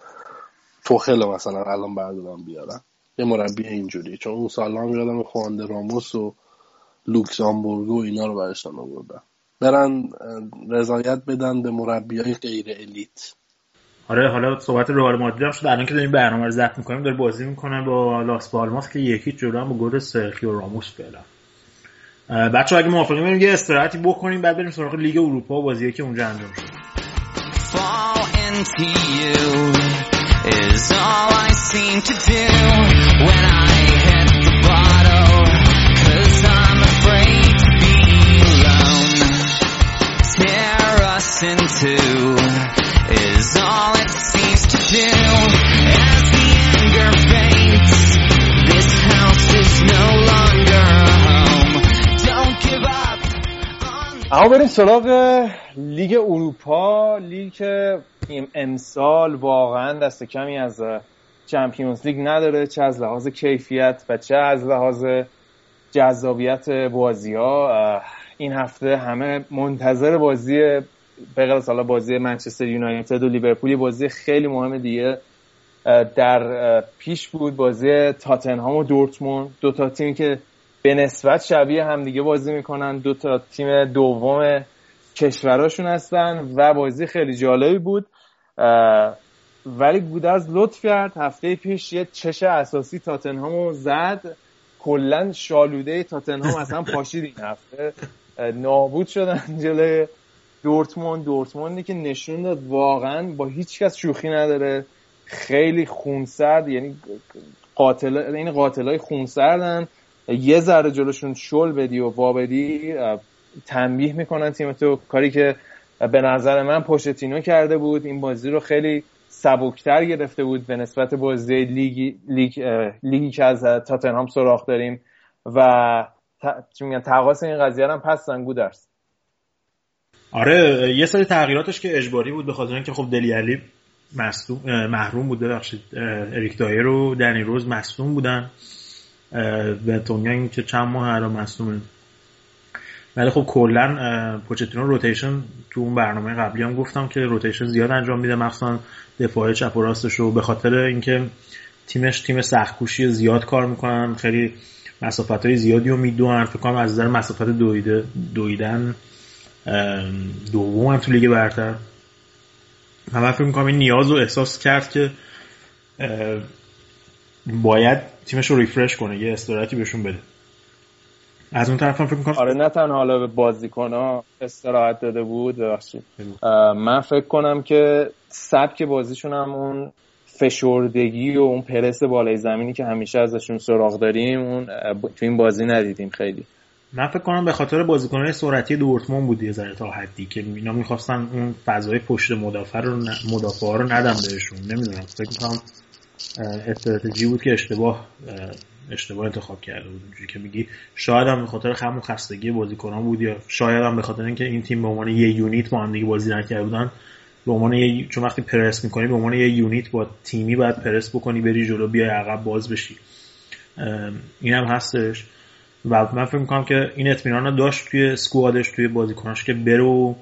توخل مثلا الان بردارن بیارن. یه مربی اینجوری. چون اون سالا هم یادم خوانده راموس و لوکسامبورگ و اینا رو برشتن آوردن. برن رضایت بدن به مربی های غیر الیت. آره حالا صحبت رئال مادرید هم شد. الان که داریم برنامه رو ضبط می‌کنیم داره بازی می‌کنن با لاس بالماس که یکی جلو هم با گل سرخیو راموس فعلا. بچه اگه موافقین بریم یه استراحتی بکنیم بعد بریم سراغ لیگ اروپا و بازیه که اونجا انجام شد In two is all it seems to do. As the anger fades, this house is no longer a home. Don't give up. اما بریم سراغ لیگ اروپا لیگ امسال واقعا دست کمی از چمپیونز لیگ نداره چه از لحاظ کیفیت و چه از لحاظ جذابیت بازی ها این هفته همه منتظر بازی به سالا بازی منچستر یونایتد و لیورپول بازی خیلی مهم دیگه در پیش بود بازی تاتنهام و دورتموند. دو تا تیمی که به نسبت شبیه همدیگه بازی می‌کنن. دو تا تیم دوم کشوراشون هستن و بازی خیلی جالبی بود. ولی گودرز لطف کرد. هفته پیش یه چش اساسی تاتنهامو زد. کلا شالوده تاتنهام اصلا پاشید این هفته. نابود شدن جلوی دورتموند دورتموندی که نشون داد واقعا با هیچ کس شوخی نداره. خیلی خونسرد یعنی قاتل این قاتلای خونسردن. یه ذره جلوشون شل بدی و وابدی تنبیه می‌کنن تیم تو. کاری که به نظر من پوشتینو کرده بود این بازی رو خیلی سبکتر گرفته بود به نسبت بازی لیگی, لیگ، لیگی که از تاتنهام سراغ داریم. و تقاس این قضیه هم پس زنگو درست. آره یه سری تغییراتش که اجباری بود به خاطر اینکه خب دلی علی محروم بود ببخشید اریک دایر و دنی روز مصدوم بودن و تونیا این که چند ماه هر مصدومه. ولی خب کلا پوچتینو روتیشن تو اون برنامه قبلی هم گفتم که روتیشن زیاد انجام میده مخصوصا دفاع چپ و راستش رو به خاطر اینکه تیمش تیم سختکوشی زیاد کار می‌کنن خیلی مسافت های زیادی رو می‌دونن فکر کنم از نظر مسافت دویده دویدن دوم هم تو لیگ برتر. من فکر می‌کنم این نیاز رو احساس کرد که باید تیمش رو ریفرش کنه یه استراحتی بهشون بده. از اون طرف هم فکر می‌کنم آره نه تنها حالا به بازیکن ها استراحت داده بود من فکر کنم که سبک بازیشون هم اون فشردگی و اون پرس بالای زمینی که همیشه ازشون سراغ داریم اون تو این بازی ندیدیم خیلی. من فکر کنم به خاطر بازیکنهای سرعتی دورتموند بود یه ذره تا حدی که اینا می‌خواستن اون فضای پشت مدافع رو مدافع رو ندم بهشون. نمی‌دونم فکر کنم استراتژی بود که اشتباه اشتباه انتخاب کرده بود. اونجوری که میگی شاید هم به خاطر خم خستگی بازیکنان بود یا شاید هم به خاطر اینکه این تیم به عنوان یه یونیت با هم دیگه بازی نکرده بودن به عنوان یه چون وقتی پرس می‌کنی به عنوان یه یونیت با تیمی باید پرس بکنی بری جلو بیای عقب باز بشی. این هستش. و من فکر می‌کنم که این اطمینان داشت توی سکوادش توی بازیکناش که برو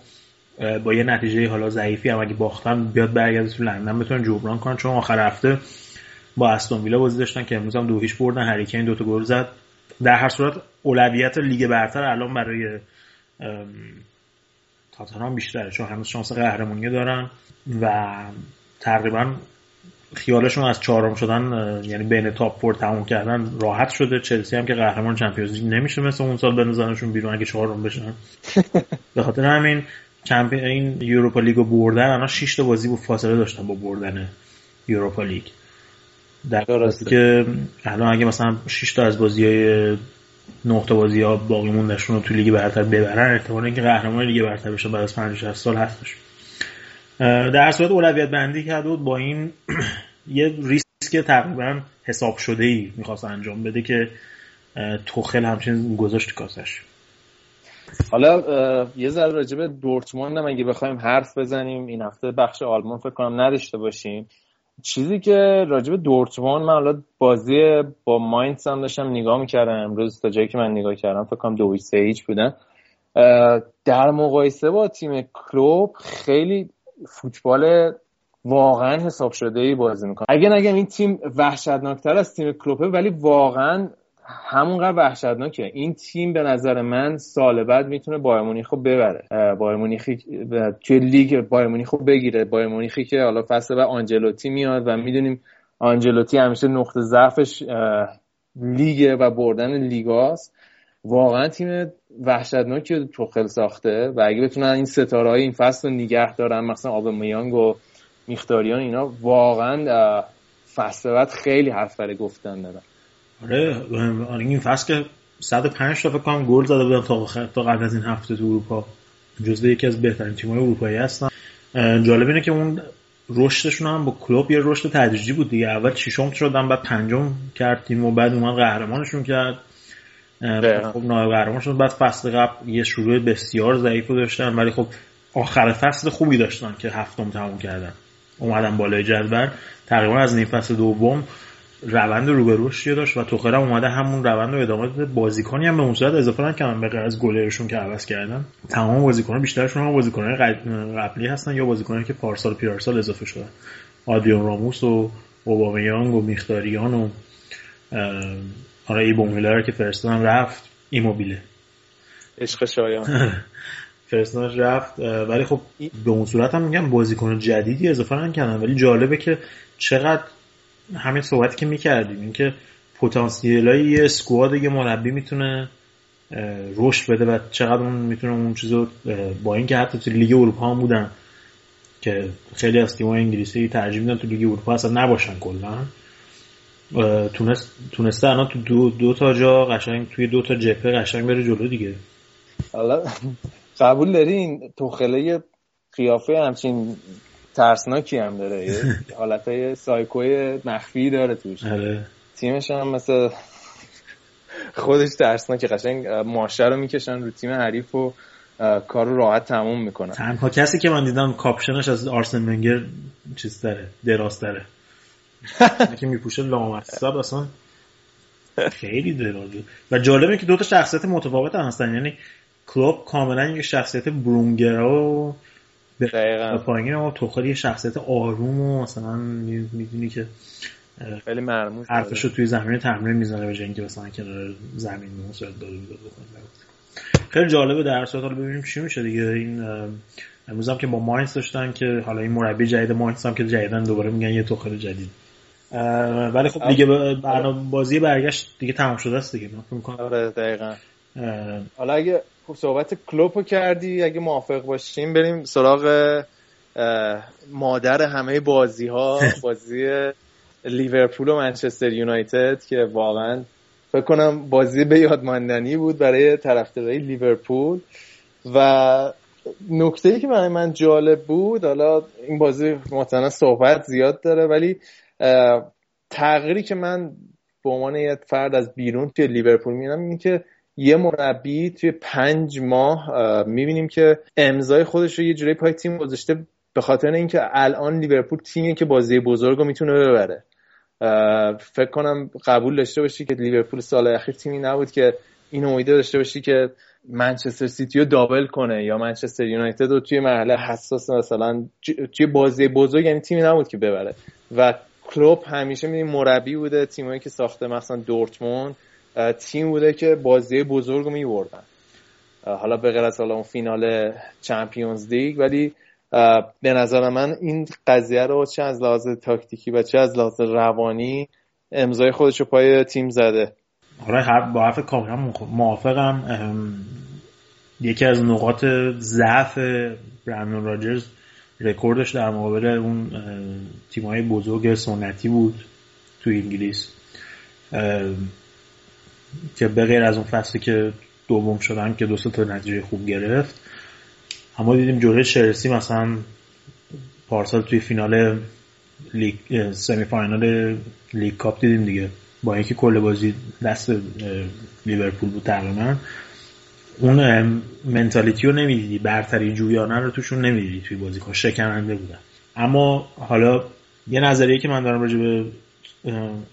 با یه نتیجه حالا ضعیفی هم اگه باختن بیاد برگرده تو لندن بتونن جبران کنن. چون آخر هفته با استون ویلا بازی داشتن که امروز هم دو هیچ بردن. هریکین دو تا گل زد. در هر صورت اولویت لیگ برتر الان برای تاتنهام بیشتره چون هنوز شانس قهرمانی دارن و تقریبا خیالشون از چهارم شدن یعنی بین top four تموم کردن راحت شده. چلسی هم که قهرمان Champions League نمیشه مثل اون سال بنزنشون بیرون اگه چهارم بشن. به خاطر همین champion این Europa League و بردن الان 6 تا بازی بود فاصله داشتن با بردن Europa League. در که الان اگه مثلا 6 تا از بازی های 9 تا بازی ها باقی موندشون رو تو لیگ برتر ببرن احتمال اینکه قهرمان لیگ برتر بشن بعد از 50 سال هستش. در صورت اولویت بندی کرده بود با این یه ریسک تقریبا حساب شده ای می‌خواست انجام بده که توخل همچنین گذاشت کاسش. حالا یه ذره راجع به دورتموند هم اگه بخوایم حرف بزنیم این هفته بخش آلمان فکر کنم نداشته باشیم. چیزی که راجع به دورتموند من حالا بازی با ماینز هم داشتم نگاه می‌کردم امروز تا جایی که من نگاه کردم فکر کنم دو سه هیچ بودن. در مقایسه با تیم کلوب خیلی فوتبال واقعا حساب شده ای بازی می‌کنه. اگه نگم این تیم وحشتناکتر از تیم کلوپه ولی واقعا همونقدر وحشتناکه. این تیم به نظر من سال بعد می‌تونه بایر مونیخو ببره. بایر مونیخی توی لیگ بایر مونیخو بگیره. بایر مونیخی که حالا فصل و آنجلوتی میاد و می‌دونیم آنجلوتی همیشه نقطه ضعفش لیگ و بردن لیگاست. واقعا تیم وحشتناکی توخل ساخته و اگه بتونن این ستاره های این فصل رو نگه دارن مثلا آب میانگ و میختاریان اینا واقعا فصل بعد خیلی حرف برای گفتن دارن. آره این فصل که 105 تا فکر کنم گل زده بودن تا تا قبل از این هفته تو اروپا. جزو یکی از بهترین تیم‌های اروپایی هستن. جالب اینه که اون رشدشون هم با کلوب یه رشد تدریجی بود دیگه. اول ششم شدن بعد پنجم کرد تیم و بعد اومد قهرمانشون کرد. خب نایب قهرمان شد بعد فصل قبل یه شروع بسیار ضعیف داشتن ولی خب آخر فصل خوبی داشتن که هفتم تموم کردن. اومدن بالای جدول. تقریبا از نیم فصل دوم روند رو به رشدی داشت و توخر هم اومده همون روند رو ادامه داده. بازیکنی هم به اون صورت اضافه نکردن به غیر از گلرشون که عوض کردن. تمام بازیکنان بیشترشون هم بازیکنان قبلی هستن یا بازیکنانی که پارسال پیارسال اضافه شدن. آدیون راموس و اوبامیانگ و میختاریان و آره ای بومیلر که فرستادن رفت ایموبیله عشق شایان. فرستادنش رفت ولی خب به اون صورت هم میگم بازیکن جدیدی اضافه نکردن. ولی جالبه که چقدر همین صحبتی که می‌کردیم اینکه پتانسیل های یه اسکواد یه مربی می‌تونه رشد بده و چقدر اون می‌تونه اون چیزو با اینکه حتی تو لیگ اروپا هم بودن که خیلی از تیم‌های انگلیسی ترجیح میدن تو لیگ اروپا اصلا نباشن کلا. تونست تونسته الان تو دو, دو تا جا قشنگ توی دو تا جبهه قشنگ بره جلو دیگه. حالا قبول دارین توخله قیافه همچین ترسناکی هم داره؟ حالت سایکوی مخفی داره توش. آره. تیمش هم مثل خودش ترسناک قشنگ ماشه رو می‌کشن رو تیم حریف و کار رو راحت تموم می‌کنن. تنها کسی که من دیدم کاپشنش از آرسن منگر چیز داره دراز داره. که میپوشه لامصب اصلا. خیلی درازه. و جالبه که دو تا شخصیت متفاوت هم هستن. یعنی کلوب کاملا یک شخصیت برونگرا و دقیقا. پایین اما توخالی یه شخصیت آروم و مثلا می‌دونی که خیلی مرموز حرفش رو توی زمین تمرین می‌زنه به اینکه مثلا کنار زمین مصرف داده خیلی جالبه در صورت. حالا ببینیم چی میشه دیگه. این امروز هم که با ماینس داشتن که حالا این مربی جدید ماینس هم که جدیدن دوباره میگن یه توخل جدید. ولی خب دیگه برنامه بازی برگشت دیگه تمام شده است دیگه. من فکر آره دقیقاً. حالا اگه خب صحبت کلوپو کردی اگه موافق باشیم بریم سراغ مادر همه بازی ها بازی لیورپول و منچستر یونایتد که واقعا فکر کنم بازی به یاد ماندنی بود برای طرفدارای لیورپول. و نکته ای که برای من جالب بود حالا این بازی مثلا صحبت زیاد داره ولی تغییری که من به عنوان یه فرد از بیرون توی لیورپول می‌بینم این که یه مربی توی پنج ماه می‌بینیم که امضای خودش رو یه جوری پای تیم گذاشته به خاطر اینکه الان لیورپول تیمیه که بازی بزرگ رو می‌تونه ببره. فکر کنم قبول داشته باشی که لیورپول سال اخیر تیمی نبود که این امیده داشته باشی که منچستر سیتی رو دابل کنه یا منچستر یونایتد رو توی مرحله حساس مثلا توی بازی بزرگ یعنی تیمی نبود که ببره. و کلوب همیشه میدیم مربی بوده تیمایی که ساخته مثلا دورتموند تیم بوده که بازی بزرگ رو میبردن. حالا به غیر از حالا اون فینال چمپیونز لیگ ولی به نظر من این قضیه رو چه از لحاظ تاکتیکی و چه از لحاظ روانی امضای خودش رو پای تیم زده. آره با حرف کاملا موافقم. یکی از نقاط ضعف برندون راجرز رکوردش در مقابل اون تیمای بزرگ سنتی بود تو انگلیس. که به غیر از اون فصلی که دوم شدن که دو تا نتیجه خوب گرفت. اما دیدیم جلوی چلسی مثلا پارسال توی فینال لیگ semi final League Cup دیدیم دیگه. با اینکه کل بازی دست لیورپول بود تقریبا. اون mentality رو نمی‌دیدی برتری جویانه رو توشون نمی‌دیدی توی بازی کن شکننده بودن. اما حالا یه نظریه که من دارم راجع به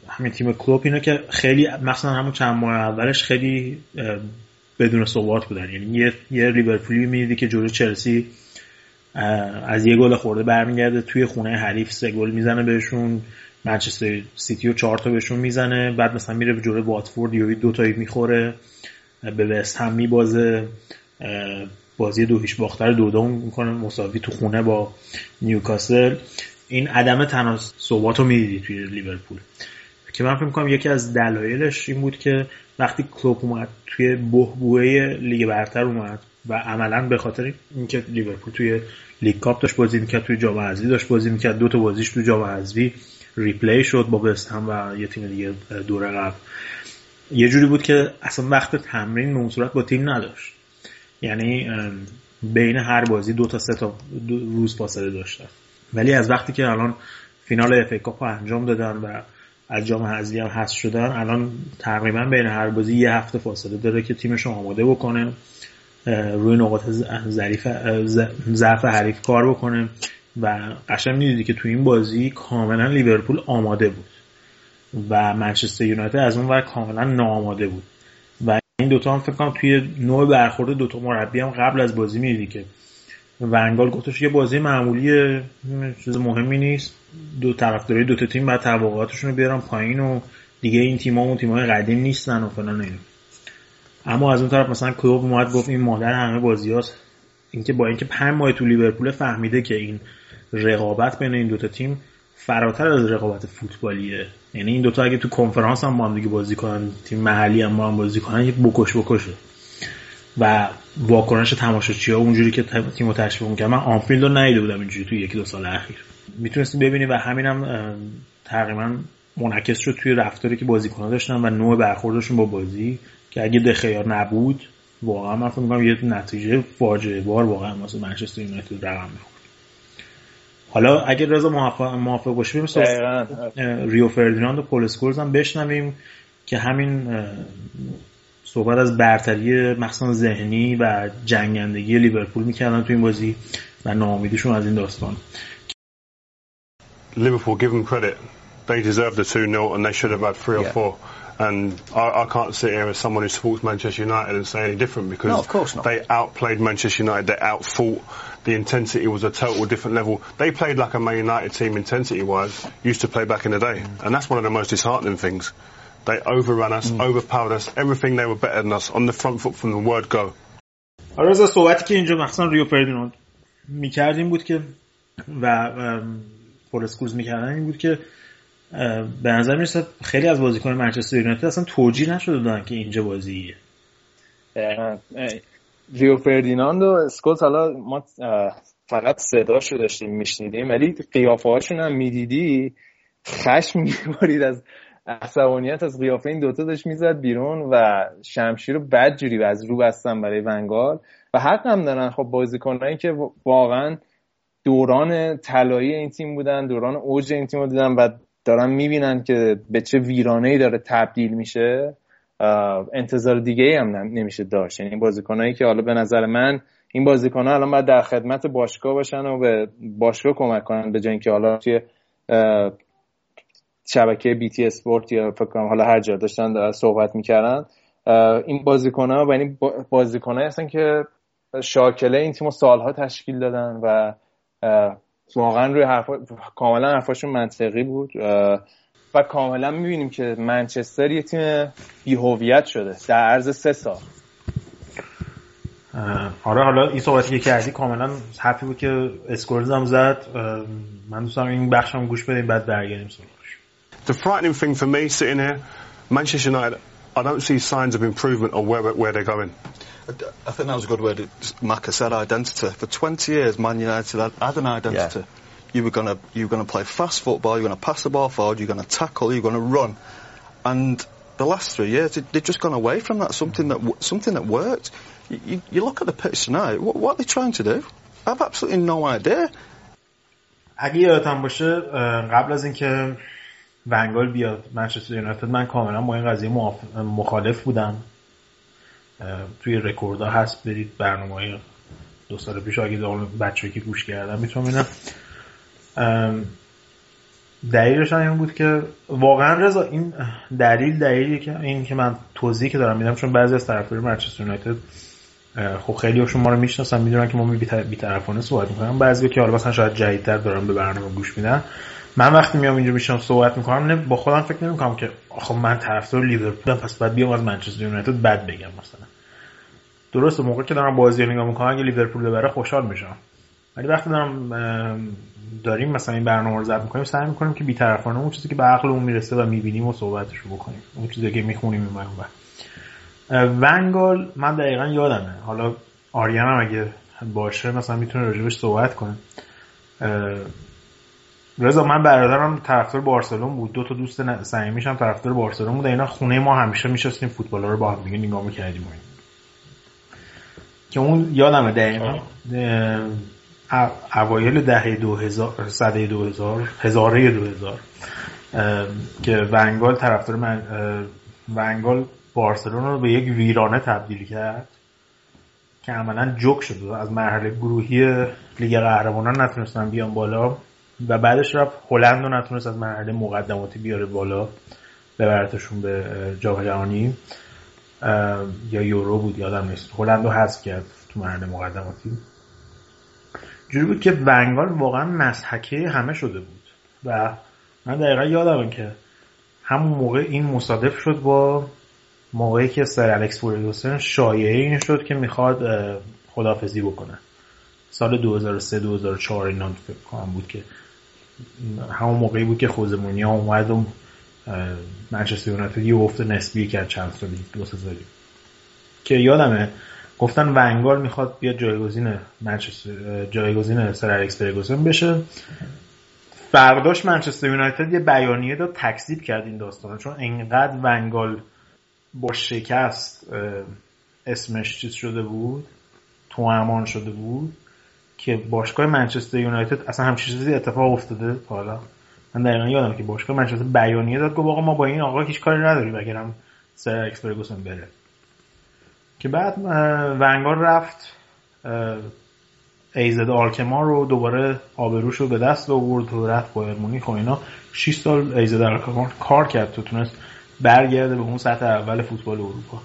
همین تیم کلوپ اینه که خیلی مثلا همون چند ماه اولش خیلی بدون ثبات بودن. یعنی یه, یه لیورپولی می‌دیدی که جلو چلسی از یه گل خورده برمیگرده توی خونه حریف سه گل می‌زنه بهشون منچستر سیتی و چهار تا بهشون می‌زنه بعد مثلا میره به جلو واتفورد یا دو تایی می‌خوره. به وست هم میبازه بازی دو هیچ باختر دو دو می‌کنه. مساوی تو خونه با نیوکاسل. این عدم تناسبات رو می‌دیدی توی لیورپول. که من فکر می‌کنم یکی از دلایلش این بود که وقتی کلوب اومد توی بهبوه لیگ برتر اومد و عملا به خاطر اینکه لیورپول توی League Cup داشت بازی می‌کرد توی جام حذفی داشت بازی می‌کرد دو تا بازیش توی جام حذفی replay شد با وست هم و یه تیم دیگه دوره قبل. یه جوری بود که اصلا وقت تمرین به صورت با تیم نداشت. یعنی بین هر بازی دو تا سه تا روز فاصله داشتن. ولی از وقتی که الان فینال FA Cup انجام دادن و از جام حذفی هم حذف شدن الان تقریبا بین هر بازی یه هفته فاصله داره که تیمش آماده بکنه روی نقاط ظریف ضعف حریف کار بکنه. و قشنگ می‌دیدی که تو این بازی کاملا لیورپول آماده بود. و منچستر یونایتد از اون ور کاملا ناآماده بود. و این دوتا هم فکر کنم توی نوع برخورد دوتا مربی هم قبل از بازی می‌دیدی که. ونگال گفتش یه بازی معمولی چیز مهمی نیست. دو طرفدارای دو تا تیم بعد توقعاتشون رو بیارن پایین و دیگه این تیم‌ها اون تیم‌های قدیم نیستن و فلان اینا. اما از اون طرف مثلا کلوب اومد گفت این مادر همه بازیاست. اینکه با اینکه پنج ماه تو لیورپول فهمیده که این رقابت بین این دوتا تیم فراتر از رقابت فوتبالیه. یعنی این دوتا اگه تو کنفرانس هم با هم دیگه بازی کنن تیم محلی هم با هم بازی کنن یه بکش بکشه. و واکنش تماشاچی ها اونجوری که تیمو تشویق می‌کنن من آنفیلد رو ندیده بودم اینجوری تو یکی دو سال اخیر. می‌تونستی ببینی و همینم تقریبا منعکس شد توی رفتاری که بازیکن‌ها داشتن و نوع برخوردشون با بازی که اگه دخئا نبود واقعا من فکر می‌کنم یه نتیجه فاجعه بار واقعا واسه منچستر یونایتد رقم می‌خورد. حالا اگه رضا موافق موافق باشی بریم ریو فردیناند و پل اسکولز هم بشنویم که همین صحبت از برتری مخصوصا ذهنی و جنگندگی لیورپول می‌کردن تو این بازی و ناامیدیشون از این داستان Liverpool give them credit they deserve the 2-0 and they should have had 3 or 4 and I, I, can't sit here as someone who supports Manchester United and say any different because no, of course not. they outplayed Manchester United, they outfought. The intensity was a total different level. They played like a Man United team intensity-wise used to play back in the day, mm. and that's one of the most disheartening things. They overran us, mm. overpowered us, everything they were better than us on the front foot from the word go. آره از صحبتی که اینجا مخصوصا ریو فردیناند میکردیم بود که و پولسکوز میکردن این بود که به نظر میرسه خیلی از بازیکن منچستر یونایتد اصلا توجیه نشده بودن که اینجا بازیه ریو فردیناند و اسکوت حالا ما فقط صداشو داشتیم میشنیدیم ولی قیافه هاشون هم می‌دیدی خشم میبارید از عصبانیت از قیافه این دوتا داشت می‌زد بیرون و شمشیر رو بد جوری از رو بستن برای ونگال. و حق هم دارن خب بازیکنایی که واقعا دوران طلایی این تیم بودن دوران اوج این تیم بودن و دارن می‌بینن که به چه ویرانه داره تبدیل میشه. انتظار دیگه هم نمیشه داشت. یعنی بازیکنایی که حالا به نظر من این بازیکنها الان باید در خدمت باشگاه باشن و به باشگاه کمک کنن به جای اینکه حالا توی شبکه بی تی اسپورت یا فکر کنم حالا هر جا داشتن صحبت می‌کردن. این بازیکنها و این بازیکنایی هستن که شاکله این تیم سالها تشکیل دادن و واقعا روی حرف کاملا حرفاشون منطقی بود. و کاملا می‌بینیم که منچستر یه تیم بیهویت شده در عرض سه سال آره حالا این صحبتی که کردی کاملا حرفی بود که اسکورز هم زد من دوستم این بخش هم گوش بدیم بعد برگردیم سراغش The frightening thing for me sitting here Manchester United I don't see signs of improvement or where, where they're going I think that was a good word. Maka said identity. For 20 years, Man United had, had an identity. Yeah. You were gonna you were gonna play fast football. You're gonna pass the ball forward. You're gonna tackle. You're gonna run. And the last three years, they've just gone away from that. Something that something that worked. You, you, you look at the pitch tonight. What, what, are they trying to do? I have absolutely no idea. اگه یادتان باشه قبل از اینکه ونگال بیاد منچستر یونایتد من کاملا با این قضیه مخالف بودم توی رکورد هست برید برنامه های دو سال پیش اگه بچه که گوش کردم میتونم اینم دلیلش این بود که واقعا رضا این دلیل دلیلی که این که من توضیحی که دارم میدم چون بعضی از طرفدارای منچستر یونایتد خب خیلی هاشون ما رو می‌شناسن می‌دونن که ما بی‌طرفانه صحبت می‌کنم بعضی که حالا مثلا شاید جدیدتر دارن به برنامه گوش میدن. من وقتی میام اینجا میشم صحبت می‌کنم با خودم فکر نمی‌کنم که آخه من طرفدار لیورپولم پس بعد بیام از منچستر یونایتد بد بگم مثلا. درسته موقع که دارم بازی رو نگاه می‌کنم اگه لیورپول ببره خوشحال میشم. ولی وقتی دارم داریم مثلا این برنامه رو ضبط می‌کنیم سعی می‌کنیم که بی‌طرفانه اون چیزی که به عقل اون می‌رسه و می‌بینیم و صحبتش رو بکنیم. اون چیزی که می‌خونیم این ونگال من دقیقا یادمه. حالا آریان هم اگه باشه مثلا می‌تونه راجبش صحبت کنه. رضا من برادرم طرفدار بارسلون بود. دو تا دوست صمیمیش هم طرفدار بارسلون بود. اینا خونه ما همیشه میشستیم فوتبال رو با هم دیگه نگاه می‌کردیم. که اون یادمه دقیقا. اوایل دهه دو هزار صده دو هزار هزاره دو هزار که ونگال طرفدار من ونگال بارسلون رو به یک ویرانه تبدیل کرد که عملا جوک شد. از مرحله گروهی لیگ قهرمانان نتونستن بیان بالا و بعدش رفت هلند رو نتونست از مرحله مقدماتی بیاره بالا ببرتشون به جام جهانی. یا یورو بود یادم نیست. هلند رو حذف کرد تو مرحله مقدماتی. جوری بود که ونگال واقعا مسحکه همه شده بود. و من دقیقا یادمه که همون موقع این مصادف شد با موقعی که سر الکس فورگوسن شایعه این شد که می‌خواد خدافزی بکنه. سال 2003 2004 اینا فکر بود که همون موقعی بود که خوزمونیا اومد و منچستر یونایتد یه افت نسبی کرد چند سالی دو سالی. که یادمه گفتن ونگال می‌خواد بیاد جایگزین منچستر جایگزین سر الکس فرگوسن بشه. فرداش منچستر یونایتد یه بیانیه داد تکذیب کرد این داستان چون انقدر ونگال با شکست اسمش چیز شده بود تو امان شده بود که باشگاه منچستر یونایتد اصلا همچین چیزی اتفاق افتاده. حالا من دقیقا یادم که باشگاه منچستر بیانیه داد گفت آقا ما با این آقا هیچ کاری نداریم اگرم سر اکس فرگوسن بره. که بعد ونگار رفت ایزد آلکمار رو دوباره آبروش رو به دست آورد و رفت با مونیخ و اینا. 6 سال ایزد آلکمار کار کرد تو تونست برگرده به اون سطح اول فوتبال اروپا.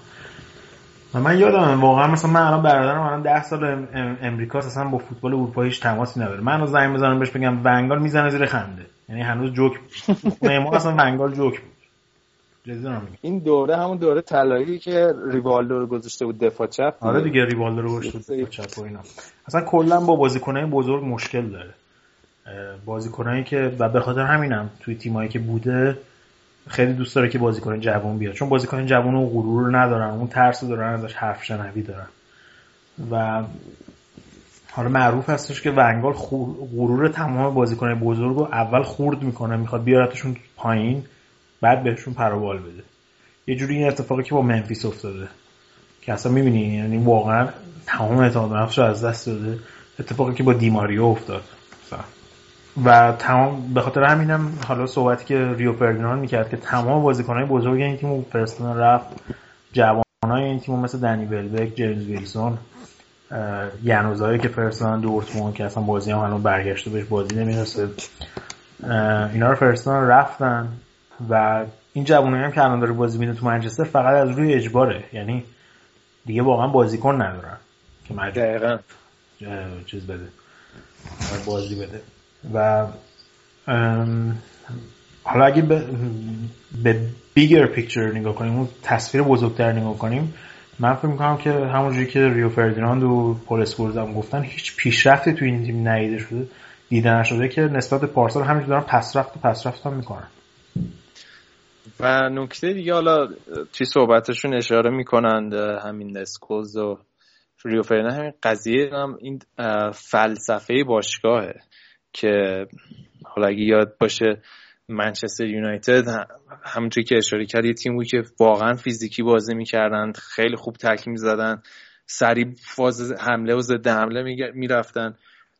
و من یادم واقعا مثلا من الان برادرم الان 10 سال امریکا اصلا با فوتبال اروپا هیچ تماسی نداره. منو زنگ بزنم بهش بگم ونگال می‌زنه زیر خنده. یعنی هنوز جوک ما اصلا ونگال جوک این دوره همون دوره طلایی که ریوالدو رو گذاشته بود دفاع چپ. آره دیگه ریوالدو رو گذاشته بود دفاع چپ و اینا. اصلا کلا با بازیکنای بزرگ مشکل داره. بازیکنایی که و به خاطر همینم توی تیمایی که بوده خیلی دوست داره که بازیکن جوان بیاد. چون بازیکن جوان و غرور رو ندارن اون ترس رو دارن ازش حرف شنوی دارن. و حالا معروف هستش که ونگال غرور تمام بازیکن بزرگ رو اول خورد می‌کنه می‌خواد بیارتشون پایین. بعد بهشون پروبال بده. یه جوری این اتفاقی که با منفیس افتاده که اصلا می‌بینی یعنی واقعا تمام اعتماد نفسش رو از دست داده. اتفاقی که با دیماریو افتاد. و تمام به خاطر همینم حالا صحبتی که ریو فردیناند می‌کرد که تمام بازیکنهای بزرگ این تیم فرستادن رفت. جوانای این تیم مثل دنی ولبک جیمز ویلسون ینوزایی که فرستادن دورتموند که اصلا بازی هم الان برگشته بهش بازی نمی‌رسه. اینا رو فرستادن رفتن. و این جوانایی هم که الان داره بازی میده تو منچستر فقط از روی اجباره. یعنی دیگه واقعا بازیکن ندارن که دقیقا. چیز بده. بازی بده. و حالا اگه به, به bigger picture نگاه کنیم اون تصویر بزرگتر نگاه کنیم من فکر می‌کنم که همونجوری که ریو فردیناند و پل اسکولز هم گفتن هیچ پیشرفتی تو این تیم ندیده شده دیده نشده که نسبت پارسال همینجور دارن پسرفت و پسرفت هم می‌کنن. و نکته دیگه حالا توی صحبتشون اشاره می‌کنند همین اسکوز و ریو فردیناند همین قضیه هم این فلسفه باشگاهه که حالا اگه یاد باشه منچستر یونایتد همونطوری که اشاره کرد یه تیم بود که واقعا فیزیکی بازی می‌کردن خیلی خوب تکل زدن سریع فاز حمله و ضد حمله می‌رفتن.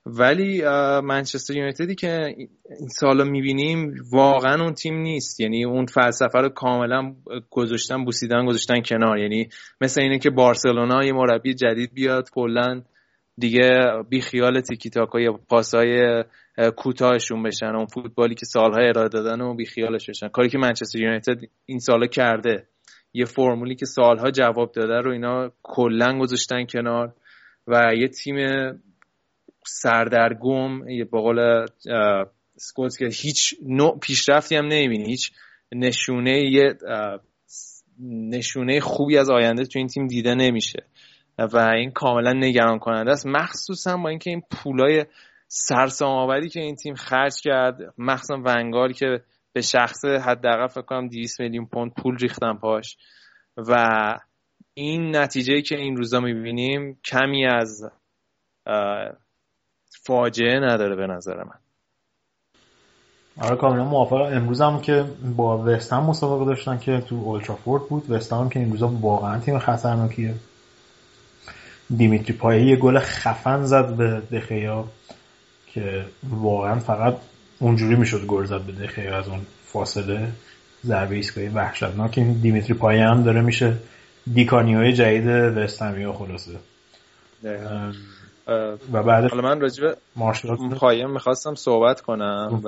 ولی منچستر یونایتدی که این سالا می‌بینیم واقعا اون تیم نیست. یعنی اون فلسفه رو کاملا گذاشتن بوسیدن گذاشتن کنار. یعنی مثل اینه که بارسلونا یه مربی جدید بیاد کلا دیگه بی خیال تیکی تاکا یا پاسای کوتاهشون بشن. اون فوتبالی که سالها ارائه دادن و بی خیالش بشن. کاری که منچستر یونایتد این سالا کرده. یه فرمولی که سالها جواب داده رو اینا کلا گذاشتن کنار و یه تیم سردرگم یه بقول سکوت که هیچ نوع پیشرفتی هم نمی‌بینی. هیچ نشونه یه نشونه خوبی از آینده تو این تیم دیده نمیشه. و این کاملا نگران کننده است. مخصوصا با اینکه این پولای سرسام آوری که این تیم خرج کرد مخصوصا ونگال که به شخص حداقل فکر کنم 200 میلیون پوند پول ریختن پاش. و این نتیجه که این روزا می‌بینیم کمی از فاجعه نداره به نظر من. آره کاملا موافق. امروز هم که با وستهم مسابقه داشتن که تو اولترافورد بود. وستهم که این روزا واقعا تیم خطرناکیه. دیمیتری پایه یه گل خفن زد به دخیا که واقعا فقط اونجوری می‌شد گل زد به دخیا از اون فاصله. ضربه ایستگاهی وحشتناک این دیمیتری پایه هم داره میشه. دیکانیوی جدید وستهمیا خلاصه. و بعد حالا من راجع به پایه می‌خواستم صحبت کنم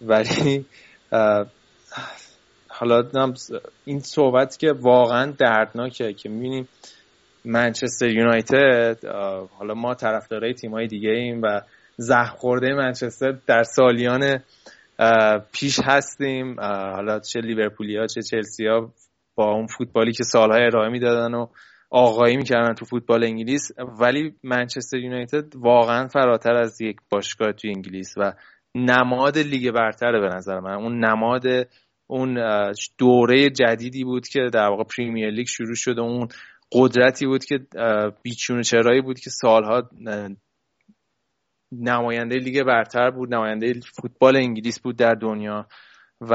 ولی حالا این صحبت که واقعا دردناکه که می‌بینیم منچستر یونایتد حالا ما طرفدارای تیمای دیگه ایم و زخم خورده منچستر در سالیان پیش هستیم. حالا چه لیورپولیا چه چلسیا با اون فوتبالی که سالهای ارائه می‌دادن و آقایی می‌کردن تو فوتبال انگلیس ولی منچستر یونایتد واقعا فراتر از یک باشگاه تو انگلیس و نماد لیگ برتره به نظر من. اون نماد اون دوره جدیدی بود که در واقع پریمیر لیگ شروع شد و اون قدرتی بود که بیچون چرایی بود که سالها نماینده لیگ برتر بود نماینده فوتبال انگلیس بود در دنیا و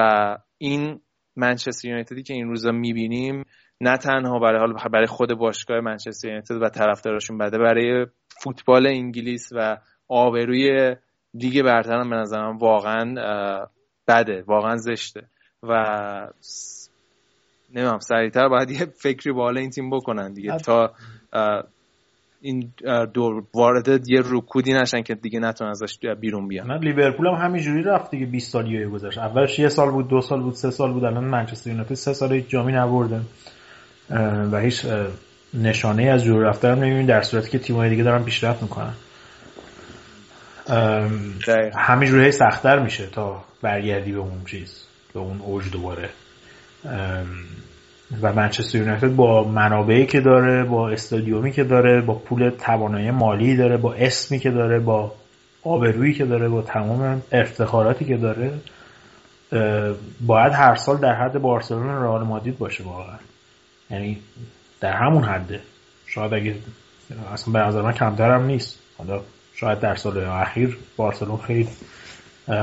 این منچستر یونایتدی که این روزا می‌بینیم نه تنها برای حال برای خود باشگاه منچستر یونایتد و طرفداراشون بده برای فوتبال انگلیس و آبروی لیگ برتر هم به نظرم واقعا بده واقعا زشته. و نمی‌دونم سریعتر باید یه فکری بالا این تیم بکنن دیگه. تا این دور وارد یه رکودی نشن که دیگه نتون ازش بیرون بیان. من لیورپول هم همینجوری رفت دیگه 20 سالیه گذشت اولش یه سال بود دو سال بود سه سال بود الان منچستر یونایتد سه سال هیچ جامی نبرده و هیچ نشانه از جور رفتن هم نمی‌بینیم در صورتی که تیم‌های دیگه دارن پیشرفت می‌کنن. همینجوری سختتر میشه تا برگردی به اون چیز به اون اوج دوباره. و منچستر یونایتد با منابعی که داره با استادیومی که داره با پول توانایی مالی داره با اسمی که داره با آبرویی که داره با تمام افتخاراتی که داره باید هر سال در حد بارسلونا رئال مادید باشه واقعا. یعنی در همون حده شاید اگه اصلا به نظر من کمتر هم نیست. حالا شاید در سال اخیر بارسلون خیلی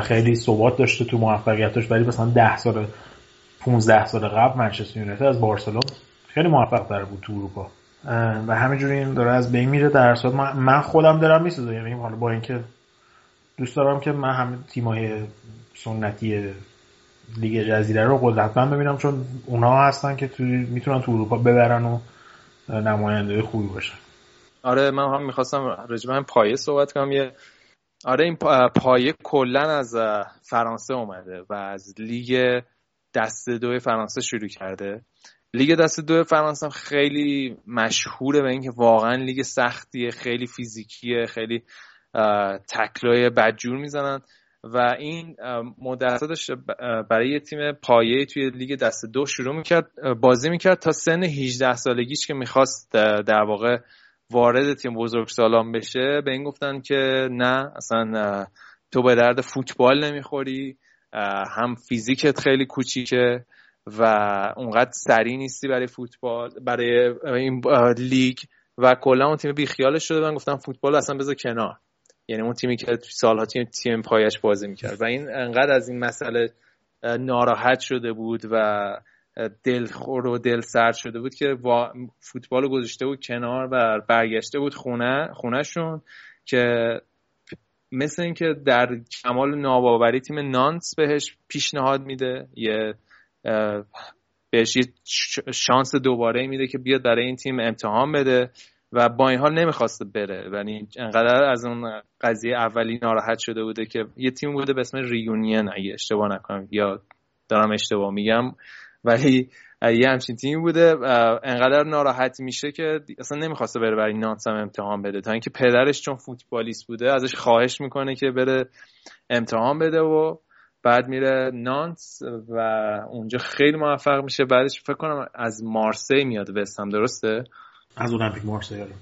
خیلی ثبات داشته تو موفقیتش ولی مثلا ده سال 15 سال قبل منچستر یونایتد از بارسلون خیلی موفق تر بود تو اروپا. و همینجوری این داره از بین میره. در صورت من خودم دارم می‌سازم یعنی حالا با اینکه دوست دارم که من همه تیمای سنتی لیگ جزیره رو قدرتمند ببینم چون اونا هستن که تو می‌تونن تو اروپا ببرن و نماینده خوبی باشن. آره من هم می‌خواستم راجع به هم پایه صحبت کنم. یه آره این پایه کلا از فرانسه اومده و از لیگ دسته دو فرانسه شروع کرده. لیگ دسته دو فرانسه خیلی مشهوره به اینکه واقعا لیگ سختیه خیلی فیزیکیه خیلی تکلای بدجور می‌زنن. و این مدت داشته برای تیم پایه توی لیگ دسته دو شروع می‌کرد بازی می‌کرد تا سن 18 سالگیش که می‌خواست در واقع وارد تیم بزرگ سالان بشه. به این گفتن که نه اصلا تو به درد فوتبال نمی‌خوری هم فیزیکت خیلی کوچیکه و اونقدر سریع نیستی برای فوتبال برای این لیگ و کلا اون تیم بیخیالش شده. من گفتم فوتبال اصلا بذار کنار. یعنی اون تیمی که سالها تیم تیم پایش بازی می‌کرد. و این انقدر از این مسئله ناراحت شده بود و دلخور و دل سرد شده بود که فوتبال گذاشته بود کنار و برگشته بود خونه خونهشون که مثل اینکه در کمال ناباوری تیم نانس بهش پیشنهاد میده یه بهش یه شانس دوباره میده که بیاد برای این تیم امتحان بده. و با این حال نمی‌خواسته بره. ولی انقدر از اون قضیه اولی ناراحت شده بوده که یه تیم بوده به اسم ریونین اگه اشتباه نکنم یا دارم اشتباه میگم. ولی یه همچین تیمی بوده انقدر ناراحت میشه که اصلا نمی‌خواسته بره برای نانس هم امتحان بده. تا اینکه پدرش چون فوتبالیست بوده ازش خواهش می‌کنه که بره امتحان بده و بعد میره نانس و اونجا خیلی موفق میشه. بعدش فکر کنم از مارسی میاد وست هم. درسته؟ از المپیک مارسی آره.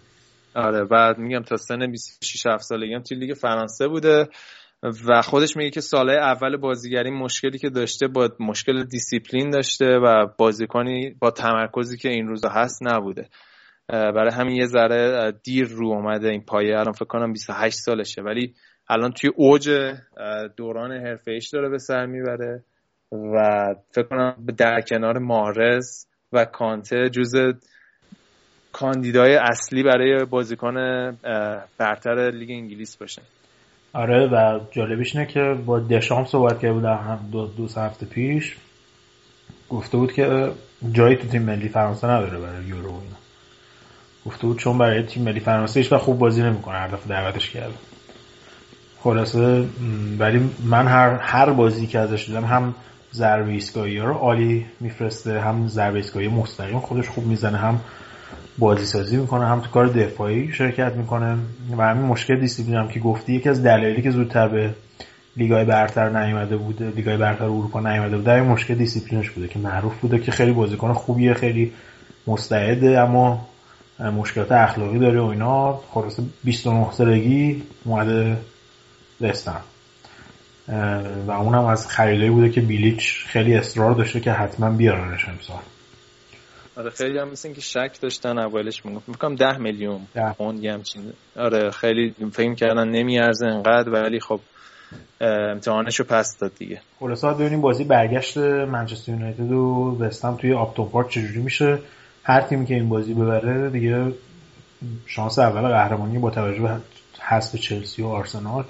آره بعد میگم تا سن 26 7 سالگی هم توی لیگ فرانسه بوده و خودش میگه که ساله اول بازیگری مشکلی که داشته با مشکل دیسیپلین داشته و بازیکنی با تمرکزی که این روزا هست نبوده. برای همین یه ذره دیر رو اومده این پایه. الان فکر کنم 28 سالشه. ولی الان توی اوج دوران حرفه ایش داره به سر می‌بره و فکر کنم در کنار مارز و کانته جز کاندیدای اصلی برای بازیکن برتر لیگ انگلیس باشه. آره و جالبیش اینه که با دشام صحبت کرده بود هم دو, دو هفته پیش. گفته بود که جایی تو تیم ملی فرانسه نداره برای یورو اینا. گفته بود چون برای تیم ملی فرانسه هیچ خوب بازی نمی‌کنه هر دفعه دعوتش کرد خلاصه ولی من هر هر بازی که ازش دیدم هم ضربه ایستگاهی رو عالی میفرسته هم ضربه ایستگاهی مستقیم خودش خوب می‌زنه هم بازی سازی می‌کنه هم تو کار دفاعی شرکت می‌کنه. و همین مشکل دیسیپلین هم که گفتی یکی از دلایلی که زودتر به لیگای برتر نیومده بوده لیگای برتر اروپا نیومده بوده این مشکل دیسیپلینش بوده که معروف بوده که خیلی بازیکن خوبیه خیلی مستعده اما مشکلات اخلاقی داره و اینا. خلاصه 29 سالگی اومده وست هم و اونم از خریدایی بوده که بیلیچ خیلی اصرار داشته که حتما بیارنش امسال. آره خیلی هم مثل که شک داشتن اولش می‌گفت. می‌کنم ده میلیون پوند همچین آره خیلی فکر کردن نمیارزه انقدر ولی خب امتحانشو پس داد دیگه. خلاصا ببینیم بازی برگشت منچستر یونایتد و وستهم توی آپتون پارک چجوری میشه. هر تیمی که این بازی ببره دیگه شانس اول قهرمانی با توجه به حذف چلسی و آرسنال.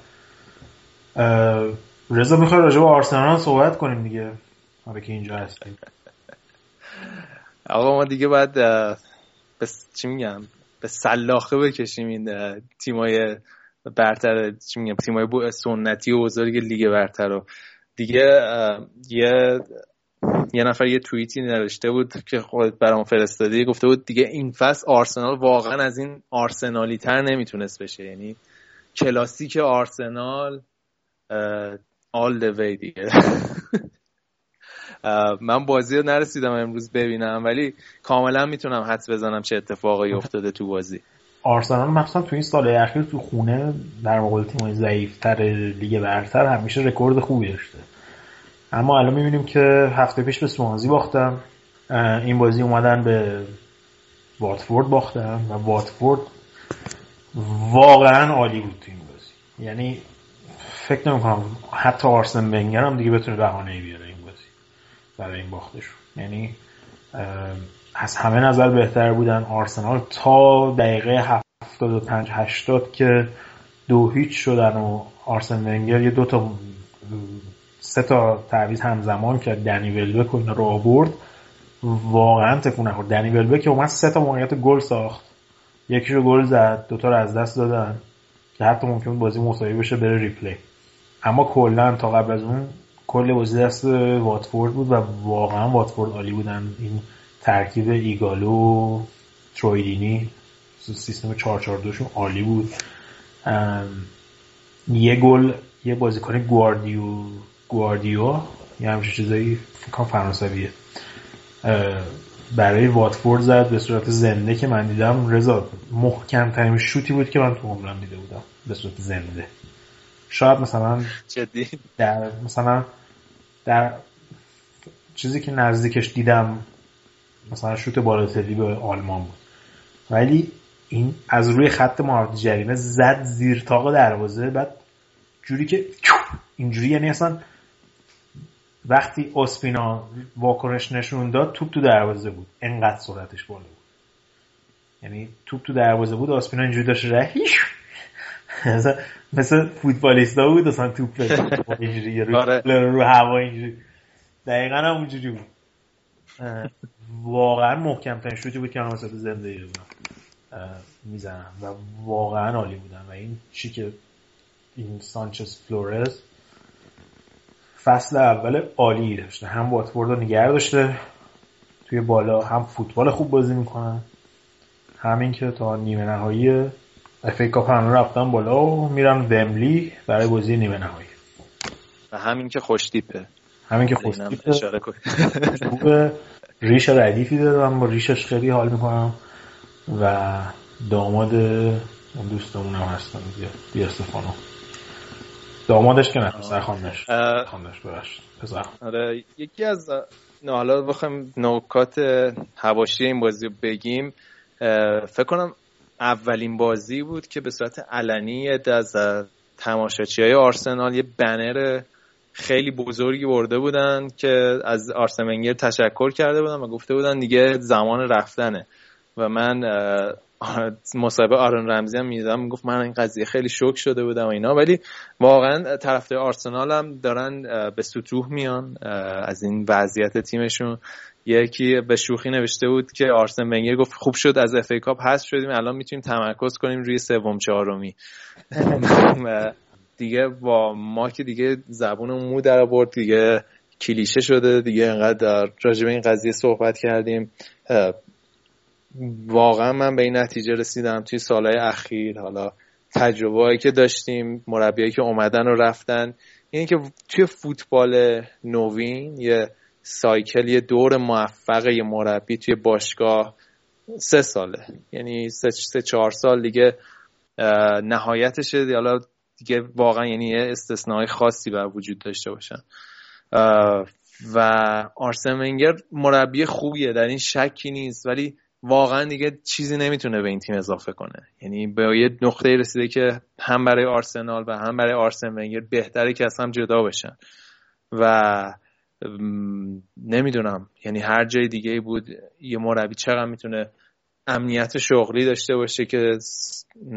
رضا می‌خوای راجع به آرسنال صحبت کنیم دیگه؟ حالا که اینجا هستیم آقا ما دیگه باید به چی میگم؟ به سلاخه بکشیم این تیمای برتر چی میگم؟ تیمای سنتی و بزرگ لیگ برتر رو. دیگه یه یه نفر یه توییتی نوشته بود که خودت برام فرستادی. گفته بود دیگه این فصل آرسنال واقعا از این آرسنالی تر نمی‌تونست بشه. یعنی کلاسیک آرسنال all the way دیگه. من بازی رو نرسیدم امروز ببینم ولی کاملا می‌تونم حدس بزنم چه اتفاقی افتاده تو بازی. آرسنال مخصوصا تو این سال اخیر تو خونه در مقابل تیم‌های ضعیفتر لیگ برتر همیشه رکورد خوبی داشته. اما الان می‌بینیم که هفته پیش به سوانزی باختم این بازی اومدن به واتفورد باختن و واتفورد واقعا عالی بود تو این بازی. یعنی فکر نمی کنم حتی آرسن ونگر هم دیگه بتونه بهانه بیاره. برای این باختشون. یعنی از همه نظر بهتر بودن آرسنال تا دقیقه 75 80 که دو هیچ شدن و آرسن ونگر یه دو تا سه تا تعویض همزمان کرد. دنی ولبک اینا رو آورد. واقعا تکون نخورد. دنی ولبک اومد سه تا موقعیت گل ساخت. یکیشو گل زد دوتا رو از دست دادن که حتی ممکن بازی مساوی بشه بره replay. اما کلا تا قبل از اون کل بازی دست واتفورد بود و واقعا واتفورد عالی بودن. این ترکیب ایگالو تروی دینی سیستم 442 شون عالی بود. یه گل یه بازیکن گواردیو گواردیو یه همچین چیزایی فکر فرانسویه. برای واتفورد زد به صورت زنده که من دیدم. رضا محکم ترین شوتی بود که من تو عمرم دیده بودم. به صورت زنده. شاید مثلا جدی. در مثلا در چیزی که نزدیکش دیدم مثلا شوت بالاتلی به آلمان بود. ولی این از روی خط محافظ جریمه زد زیر تاق دروازه بعد جوری که اینجوری یعنی اصلا وقتی اسپینا واکنش نشون داد توپ تو دروازه بود. انقدر سرعتش بالا بود. یعنی توپ تو دروازه بود اسپینا اینجوری داشت رهیش مثل فوتبالیستا بود اصلا توپ اینجوری رو, آره. رو هوا اینجوری. دقیقا هم اونجوری بود. واقعا محکم ترین شوتی بود که من وسط زندگی رو می‌زنم. و واقعا عالی بودن و این چی که این سانچز فلورز فصل اول عالی داشته. هم واتفورد رو نگه داشته. توی بالا هم فوتبال خوب بازی می‌کنن. همین که تا نیمه نهایی FA Cup هم رفتن بالا و میرن ومبلی برای بازی نیمه نهایی. و همین که خوشتیپه. همین که خوشتیپه. خوبه ریش ردیفی داره من با ریشش خیلی حال می‌کنم. و داماد دوستمون هم هستن. بیا استفانو دامادش که نه پسر برشت پسر آره یکی از نه حالا بخوایم نکات هواشی این بازی رو بگیم. فکر کنم اولین بازی بود که به صورت علنی از تماشاچی های آرسنال یه بنر خیلی بزرگی برده بودن که از آرسن ونگر تشکر کرده بودن و گفته بودن دیگه زمان رفتنه. و من مصاحبه آرون رمزی هم می‌دادم می‌گفت من این قضیه خیلی شوک شده بودم و اینا. ولی واقعا طرفدار آرسنال هم دارن به سطوح میان از این وضعیت تیمشون. یکی به شوخی نوشته بود که آرسن ونگر گفت خوب شد از اف ای کاپ حذف شدیم الان می‌تونیم تمرکز کنیم روی سوم چهارمی. دیگه با ما که دیگه زبون مو در آورد دیگه کلیشه شده دیگه انقدر راجع به این قضیه صحبت کردیم. واقعا من به این نتیجه رسیدم توی سالهای اخیر. حالا تجربه هایی که داشتیم مربیایی که اومدن و رفتن. اینه که توی فوتبال نوین یه سایکل یه دور موفق یه مربی توی باشگاه سه ساله. یعنی سه, سه چهار سال دیگه نهایتشه حالا دیگه واقعا یعنی یه خاصی بر وجود داشته باشن. و آرسن ونگر مربی خوبیه در این شکی نیست ولی واقعا دیگه چیزی نمی‌تونه به این تیم اضافه کنه. یعنی به یه نقطه رسیده که هم برای آرسنال و هم برای آرسن ونگر بهتره که از هم جدا بشن. و نمی‌دونم. یعنی هر جای دیگه بود. یه مربی چقدر می‌تونه امنیت شغلی داشته باشه که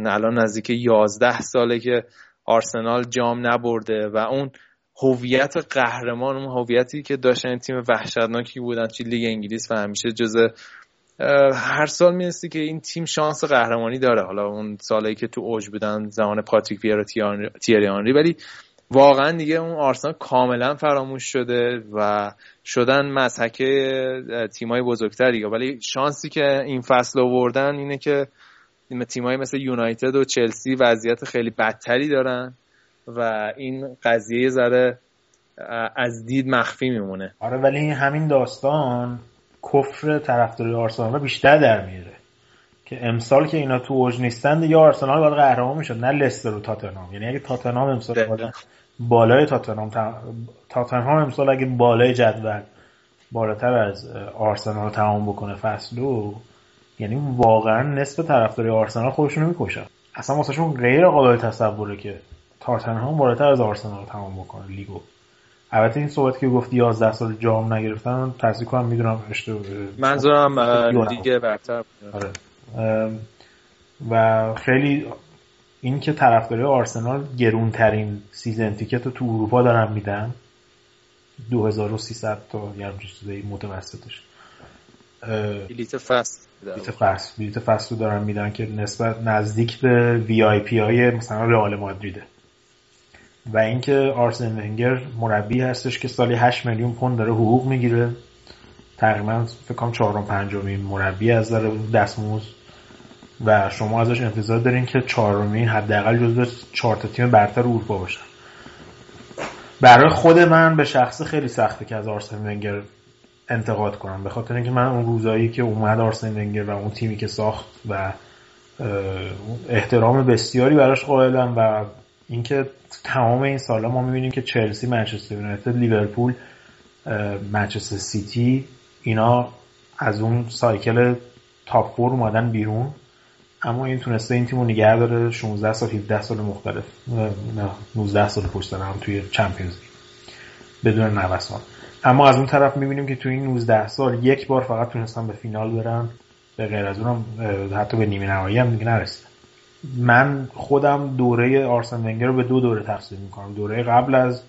الان نزدیک 11 ساله که آرسنال جام نبرده و اون هویت قهرمان اون هویتی که داشتن تیم وحشتناکی بودن توی لیگ انگلیس و همیشه جزء هر سال می‌رسی که این تیم شانس قهرمانی داره. حالا اون سالایی که تو اوج بودن زمان پاتریک ویرا تیری آنری ولی واقعا دیگه اون آرسنال کاملا فراموش شده و شدن مزحکه تیمای بزرگتر دیگه ولی شانسی که این فصل آوردن اینه که تیمایی مثل یونایتد و چلسی وضعیت خیلی بدتری دارن و این قضیه ذره از دید مخفی میمونه. آره ولی همین داستان کفر طرفداری آرسنال بیشتر در میاره که امسال که اینا تو اوج نیستن دیگه آرسنال باید قهرمان می‌شد نه لستر و تاتنهام. یعنی اگه تاتنهام امسال بالای تاتنهام تاتنهام امسال اگه بالای جدول بالاتر از آرسنال تمام بکنه فصلو یعنی واقعا نصف طرفداری آرسنال خودشونو می‌کشن. اصلا واسهشون غیر قابل تصوره که تاتنهام بالاتر از آرسنال تمام بکنه لیگو. البته این صحبت که گفتی 11 سال جام نگرفتن تصدیق کنم می‌دونم اشتباه منظورم لیگ برتر آره. و خیلی این که طرفداری آرسنال گرونترین season ticket رو تو اروپا دارن میدن. 2300 تا یه چیزای متوسطش. بلیت فست بلیت فست بلیت فست رو دارن میدن که نسبت نزدیک به وی آی پی های مثلا رئال مادریده. و اینکه آرسن ونگر مربی هستش که سالی 8 میلیون پوند داره حقوق می‌گیره. تقریبا فکر کنم چهارم پنجمین مربی از نظر دستمزد. و شما ازش انتظار دارین که چهارمین حداقل جزو چهار تا تیم برتر اروپا باشن. برای خود من به شخص خیلی سخته که از آرسن ونگر انتقاد کنم. به خاطر اینکه من اون روزایی که اومد آرسن ونگر و اون تیمی که ساخت و احترام بسیاری براش قائلم و اینکه تمام این سالا ما می‌بینیم که چلسی منچستر یونایتد لیورپول منچستر سیتی اینا از اون cycle top four اومدن بیرون. اما این تونسته این تیمو نگه داره 16 سال 17 سال مختلف. نه 19 سال پشت هم توی چمپیونز بدون نوسان. اما از اون طرف می‌بینیم که توی این 19 سال یک بار فقط تونستن به فینال برن. به غیر از اونم حتی به نیمه نهایی هم دیگه نرسیدن. من خودم دوره آرسن ونگر رو به دو دوره تقسیم می‌کنم. دوره قبل از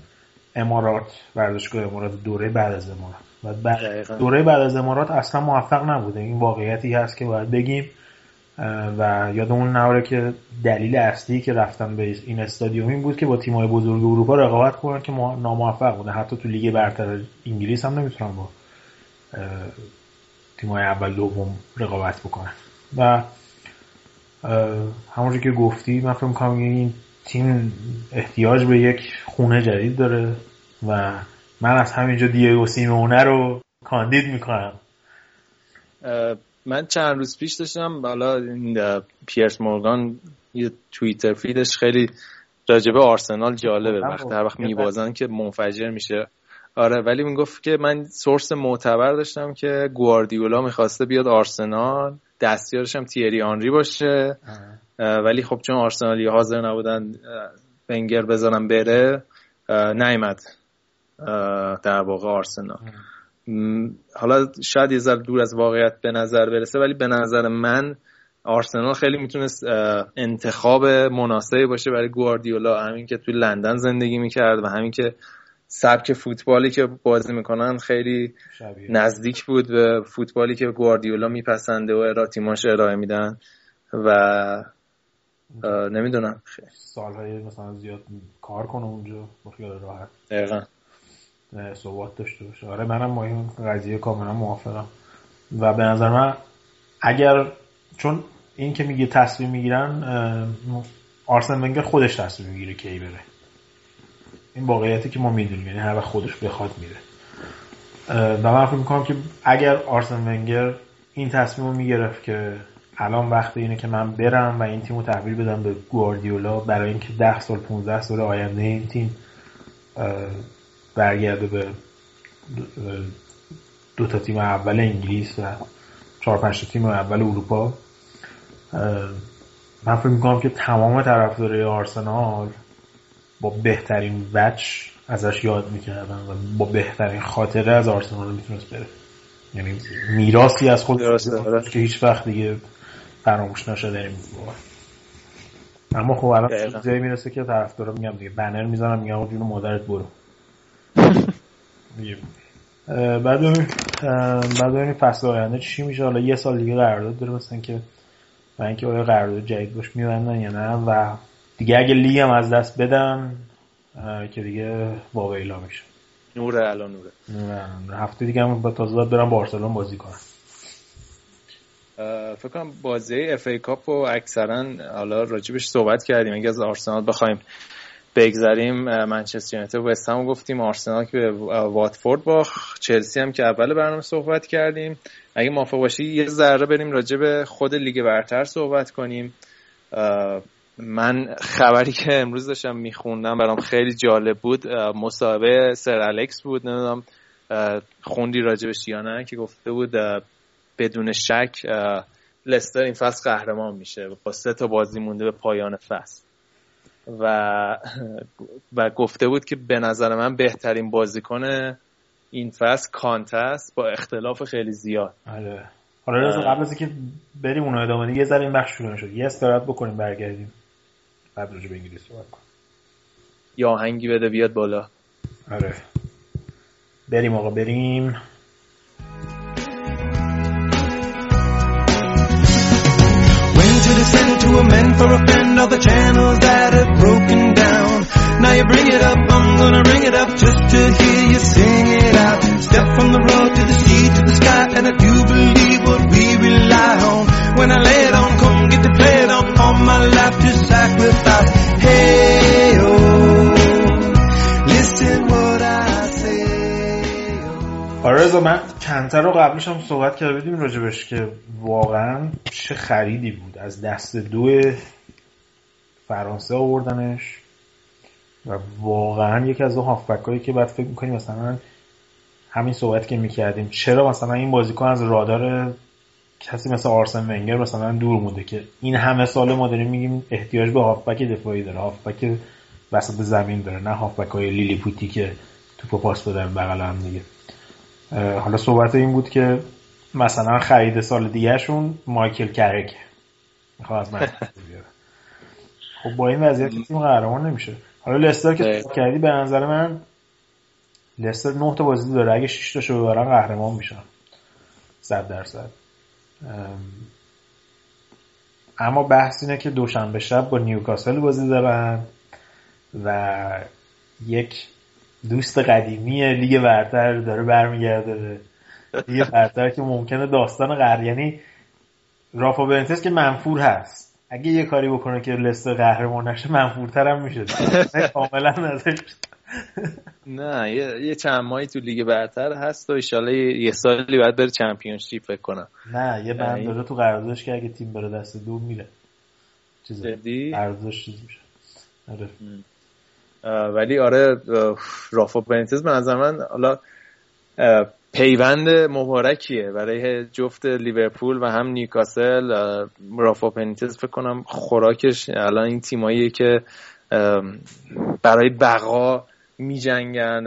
امارات ورزشگاه امارات دوره بعد از امارات. و دوره بعد از امارات اصلا موفق نبوده. این واقعیتی هست که باید بگیم. و یادمون نوره که دلیل اصلی که رفتن به این استادیوم این بود که با تیم‌های بزرگ اروپا رقابت کنن که ناموفق بوده حتی تو لیگ برتر انگلیس هم نمی‌تونن با تیم‌های اول دوم رقابت بکنن. و همونجور که گفتی من فکر می‌کنم این تیم احتیاج به یک خونه جدید داره و من از همینجا دیگو سیمونه رو کاندید می‌کنم. من چند روز پیش داشتم بالا این پیرس مورگان یه توییتر فیدش خیلی راجبه آرسنال جالبه. وقت هر وقت میبازن که منفجر میشه. آره ولی می‌گفت که من سورس معتبر داشتم که گواردیولا می‌خواسته بیاد آرسنال دستیارش هم تیری آنری باشه. ولی خب چون آرسنالی حاضر نبودن بنگر بذارم بره نیمد در واقع آرسنال. حالا شاید یه ذره دور از واقعیت به نظر برسه ولی به نظر من آرسنال خیلی می‌تونست انتخاب مناسبی باشه برای گواردیولا. همین که توی لندن زندگی می‌کرد و همین که سبک فوتبالی که بازی می‌کنن خیلی شبیه. نزدیک بود به فوتبالی که گواردیولا میپسنده و ارائه تیماش ارائه میدن و نمی‌دونم. سالهای مثلا زیاد کار کنه اونجا خیال راحت. دقیقا. صحبت داشته باشه. آره منم با این قضیه کاملا موافقم. و به نظر من اگر چون این که میگه تصمیم می‌گیرن آرسن ونگر خودش تصمیم می‌گیره کی بره. این واقعیتی که ما می‌دونیم یعنی هر وقت خودش بخواد میره. و من فکر می‌کنم که اگر آرسن ونگر این تصمیم رو می‌گرفت که الان وقت اینه که من برم و این تیم رو تحویل بدم به گواردیولا برای اینکه ده سال 15 سال آینده این تیم برگرده به دو تا تیم اول انگلیس و چهار پنج تیم اول اروپا. من فکر می‌کنم که تمام طرفدارای آرسنال با بهترین وجه ازش یاد می‌کردن و با بهترین خاطره از آرسنال می‌تونست بره. یعنی میراسی از خود آره. که هیچ وقت دیگه فراموش نشده اما خب الان جایی می‌رسه که طرفدارا میگم دیگه بنر می‌زنم میگم آقا جون مادرت برو. بعد بعد این فصل آینده چی میشه؟ حالا یه سال دیگه قرارداد داره مثلا که و اینکه آیا قرارداد جدید باش میبندن یا نه؟ و دیگه اگه لیگ هم از دست بدن که دیگه واقعا میشه. نوره الان نوره. نوره هفته دیگه هم با تازه برم بارسلون بازی کنم فکر کنم بازی اف ای کاپ رو اکثرا حالا راجبش صحبت کردیم. اگه از آرسنال بخوایم بگذریم منچستر یونایتد و هم گفتیم آرسنال که به واتفورد باخ چلسی هم که اول برنامه صحبت کردیم. اگه موافق باشی یه ذره بریم راجع به خود لیگ برتر صحبت کنیم. من خبری که امروز داشتم میخوندم برام خیلی جالب بود. مصاحبه سر الکس بود نمی‌دونم خوندی راجبش یا نه که گفته بود بدون شک لستر این فصل قهرمان میشه. با سه تا بازی مونده به پایان فصل. و و گفته بود که به نظر من بهترین بازیکن این فصل کانت است با اختلاف خیلی زیاد. آره. حالا قبل از اینکه بریم اون ادامه یه ذره این بخش شروع شد یه استراحت بکنیم برگردیم. بعد راجع به انگلیس صحبت کنیم. یا آهنگی بده بیاد بالا. آره. بریم آقا بریم. To amend for a friend all the channels that have broken down. Now you bring it up, I'm gonna bring it up just to hear you sing it out. Step from the road to the sea to the sky, and I do believe what we rely on. When I lay it on, come get to play it on, all my life to sacrifice. Hey, آرزو من چندتا رو قبلش هم صحبت کرده بودیم راجبش که واقعا چه خریدی بود. از دست دو فرانسه آوردنش و واقعا یکی از اون هافبک هایی که بعد فکر می‌کنیم مثلا همین صحبت که می‌کردیم چرا مثلا این بازیکن از رادار کسی مثل آرسن ونگر مثلا دور مونده که این همه سال ما داریم میگیم احتیاج به هافبک دفاعی داره هافبک وسط زمین داره نه هافبک های لیلی پوتی که توپو پاس بدن بغل هم دیگه. حالا صحبت این بود که مثلا خرید سال دیگهشون مایکل کرک می‌خواد از من خب با این وضعیت تیم قهرمان نمیشه. حالا لستر که کردی به نظر من لستر نه تا بازی داره. اگه 6 تاشو ببرن قهرمان میشن. 100 درصد. اما بحث اینه که دوشنبه شب با نیوکاسل بازی دارن و یک دوست قدیمی لیگ برتر داره برمیگرده. لیگ برتر که ممکنه داستان قهر یعنی رافا بنتس که منفور هست. اگه یه کاری بکنه که لستر قهرمان نشه منفورتر هم میشه کاملا ازش. نه یه, چند ماهی تو لیگ برتر هست و ایشالا یه سالی باید بره چمپیونشیپ فکر کنم. نه یه بند داره تو قراردادش که اگه تیم بره دست دو میره. چیزه. قراردادش چیز میشه. آره. ولی آره رافا بنیتز به من حالا پیوند مبارکیه برای جفت لیورپول و هم نیوکاسل. رافا بنیتز فکر کنم خوراکش الان این تیمایی که برای بقا می جنگن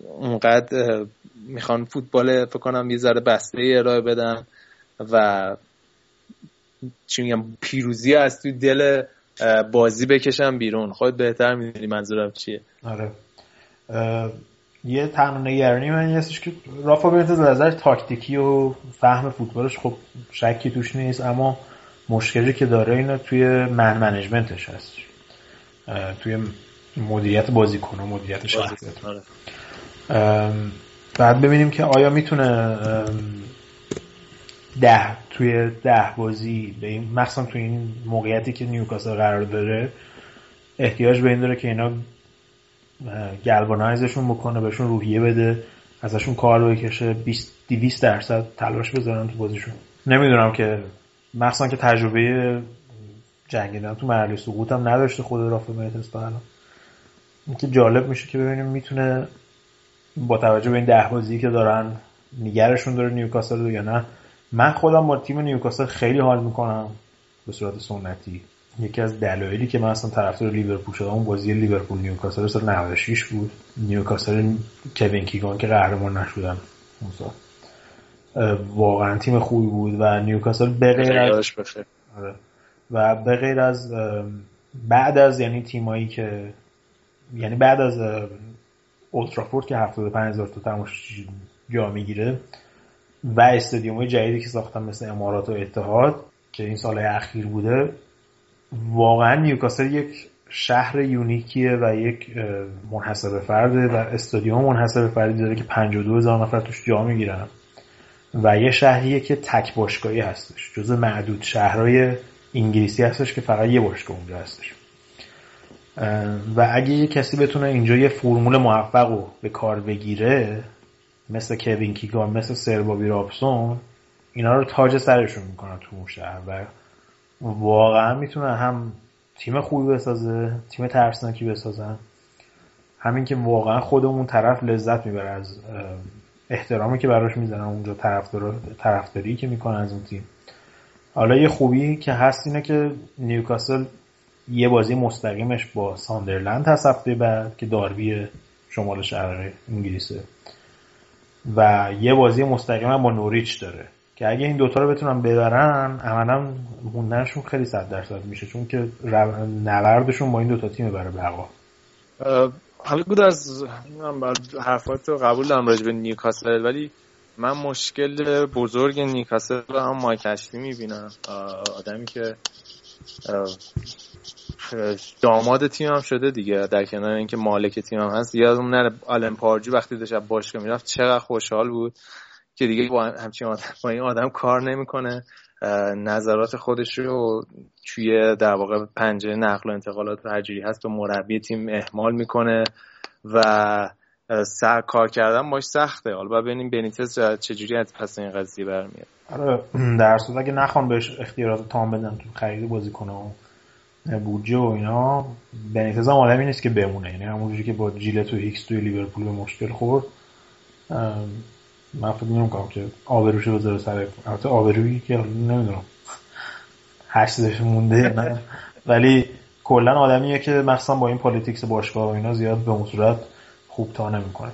اونقدر می‌خوان فوتبال فکر کنم یه ذره بسته ارائه بدن و چی میگم پیروزی از توی دل بازی بکشم بیرون. خود بهتر می‌دونی منظورم چیه. آره. یه تنها نگرانی من هستش که رافا بنیتز نظر تاکتیکی و فهم فوتبالش خب شکی توش نیست اما مشکلی که داره اینا توی من منیجمنتش هست. توی مدیریت بازیکن و مدیریت شخصیت. بعد ببینیم که آیا می‌تونه ده توی ده بازی به این مخصوصا توی این موقعیتی که نیوکاسل قرار داره احتیاج به این داره که اینا گلوانایزشون بکنه بهشون روحیه بده ازشون کار بکشه 20 200 درصد تلاش بذارن تو بازیشون. نمی‌دونم که مخصوصا که تجربه جنگیدن تو مرحله سقوط هم نداشته خود رافا میترس تا الان. اینکه جالب میشه که ببینیم می‌تونه با توجه به این ده بازی که دارن نگرشون داره نیوکاسل یا نه. من خودم با تیم نیوکاسل خیلی حال می‌کنم به صورت سنتی. یکی از دلایلی که من اصلا طرفدار لیورپول شدم اون بازی لیورپول نیوکاسل سال 96 بود. نیوکاسل کوین کیگان که قهرمان نشدن. اون سال واقعا تیم خوبی بود و نیوکاسل به غیر از آره. و به غیر از بعد از یعنی تیمایی که یعنی بعد از اولترافورد که 75000 تا تماش جا می‌گیره و استادیوم های جدیدی که ساختن مثل امارات و اتحاد که این سال اخیر بوده واقعا نیوکاسل یک شهر یونیکیه و یک منحصر به فرده و استادیوم منحصر به فردی داره که 52 هزار نفر توش جا می‌گیرن. و یه شهریه که تک باشگاهی هستش جز معدود شهرهای انگلیسی هستش که فقط یه باشگاه اونجا هستش. و اگه یه کسی بتونه اینجا یه فرمول موفق رو به کار بگیره مثل کوین کیگان مثل سربابی رابسون اینا رو تاج سرشون می‌کنن تو اون شهر و واقعا می‌تونه هم تیم خوبی بسازه تیم ترسناکی بسازن همین که واقعا خودمون طرف لذت می‌بره از احترامی که براش می‌زنن اونجا طرفداری که می‌کنن از اون تیم. حالا یه خوبی که هست اینه که نیوکاسل یه بازی مستقیمش با ساندرلند هست هفته بعد که داربی شمال شرق انگلیسه. و یه بازی مستقیم با نوریچ داره. که اگه این دوتا رو بتونن ببرن عملا موندنشون خیلی صد درصد میشه چون که نبردشون با این دوتا تیم بره بقا. حالا بود از حرفات رو قبول دارم راجع به نیوکاسل ولی من مشکل بزرگ نیوکاسل رو هم مایکشتی می‌بینم. آدمی که داماد تیم هم شده دیگه در کنار اینکه مالک تیم هم هست. یادم نره آلن پارجی وقتی داشت باشگاه می‌رفت چقدر خوشحال بود که دیگه با همچین آدم با این آدم کار نمی‌کنه. نظرات خودش رو توی در واقع پنجره نقل و انتقالات هرجوری هست به مربی تیم اعمال می‌کنه و سر کار کردن باش سخته. حالا ببینیم بنیتز چجوری از پس این قضیه برمیاد. آره در صورت اگه نخوان بهش اختیارات تام بدن تو خرید بازیکن و بودجه و اینا بنیتز هم آدمی نیست که بمونه. یعنی همونجوری که با جیلت و هیکس توی لیورپول به مشکل خورد من فکر نمی‌کنم که آبروشو بذاره سر البته آبرویی که نمی‌دونم. هشتش مونده نه. ولی کلا آدمیه که مثلا با این politics باشگاه و اینا زیاد به اون صورت خوب تا نمی‌کنه.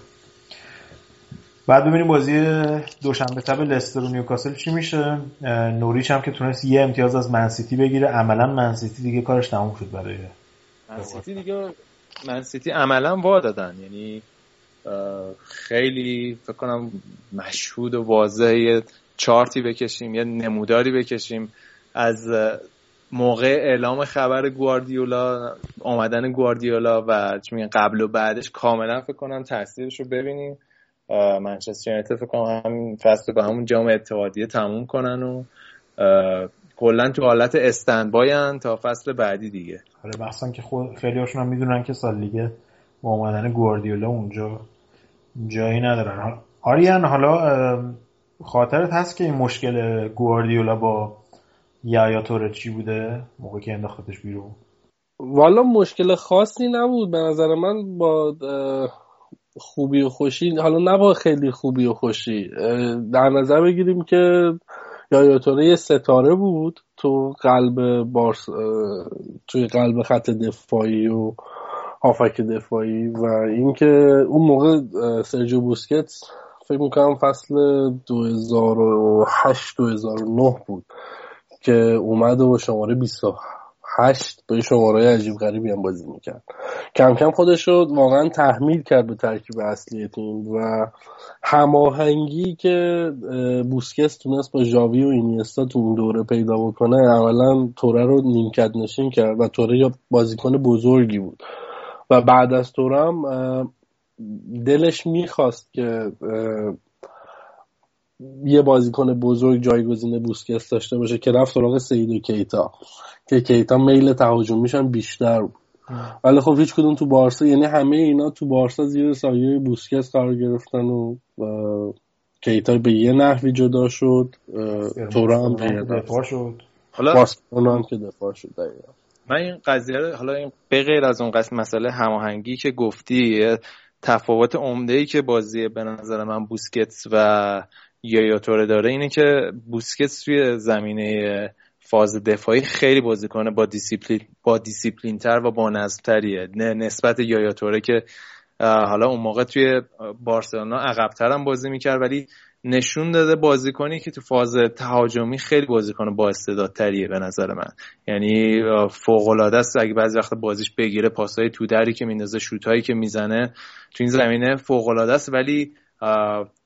بعد ببینیم بازی دوشنبه شب لستر و نیوکاسل چی میشه؟ نوریچ هم که تونست یه امتیاز از منسیتی بگیره. عملا منسیتی دیگه کارش تموم شد برای منسیتی دیگه منسیتی عملا وا دادن. یعنی خیلی فکر کنم مشهود و واضح یه چارتی بکشیم یه نموداری بکشیم. از موقع اعلام خبر گواردیولا آمدن گواردیولا و چی قبل و بعدش کاملا فکر کنم تاثیرش رو ببینیم. منچستر یونایتد فکر کنم همین فصل به همون جام اتحادیه تموم کنن و کلا تو حالت استندباین تا فصل بعدی دیگه. آره بحثا که خود خیلی هاشون هم می‌دونن که سال دیگه با اومدن گواردیولا اونجا جایی ندارن. آریان حالا خاطرت هست که این مشکل گواردیولا با یا توره چی بوده؟ موقع که انداختش بیرون. والا مشکل خاصی نبود به نظر من با خوبی و خوشی حالا نه با خیلی خوبی و خوشی. در نظر بگیریم که یا یه ستاره بود تو قلب بارس توی قلب خط دفاعی و هافک دفاعی و اینکه اون موقع سرجو بوسکت فکر می‌کنم فصل 2008 2009 بود که اومد و شماره 28 به شماره عجیب غریبی هم بازی می‌کرد. کم کم خودش رو واقعا تحمیل کرد به ترکیب اصلی تیم و هماهنگی که بوسکس تونست با ژاوی و اینیستا تو اون دوره پیدا بکنه اولا توره رو نیمکت نشین کرد و توره یا بازیکن بزرگی بود. و بعد از توره هم دلش می‌خواست که یه بازیکن بزرگ جایگزین بوسکس داشته باشه که رفت سراغ سید و کیتا که کیتا میل تهاجمیش هم بیشتر بود. ولی خب هیچ کدوم تو بارسا یعنی همه اینا تو بارسا زیر سایه بوسکس قرار گرفتن و کیتا به یه نحوی جدا شد تورا هم دفاع شد. حالا هم که دفاع شد دقیقا. من این قضیه رو حالا این به غیر از اون قسم مسئله هماهنگی که گفتی تفاوت عمده ای که بازی به نظر من بوسکتس و یایا داره اینه که بوسکتس توی زمینه فاز دفاعی خیلی بازیکن با دیسیپلین با دیسیپلین تر و با تریه نسبت یایا توره که حالا اون موقع توی بارسلونا عقبتر هم بازی می‌کرد ولی نشون داده بازیکنی که تو فاز تهاجمی خیلی بازیکن با تریه به نظر من. یعنی فوق العاده است اگه بعضی وقت بازیش بگیره پاسهای تو دری که میندازه شوتایی که می‌زنه تو این زمینه فوق العاده است ولی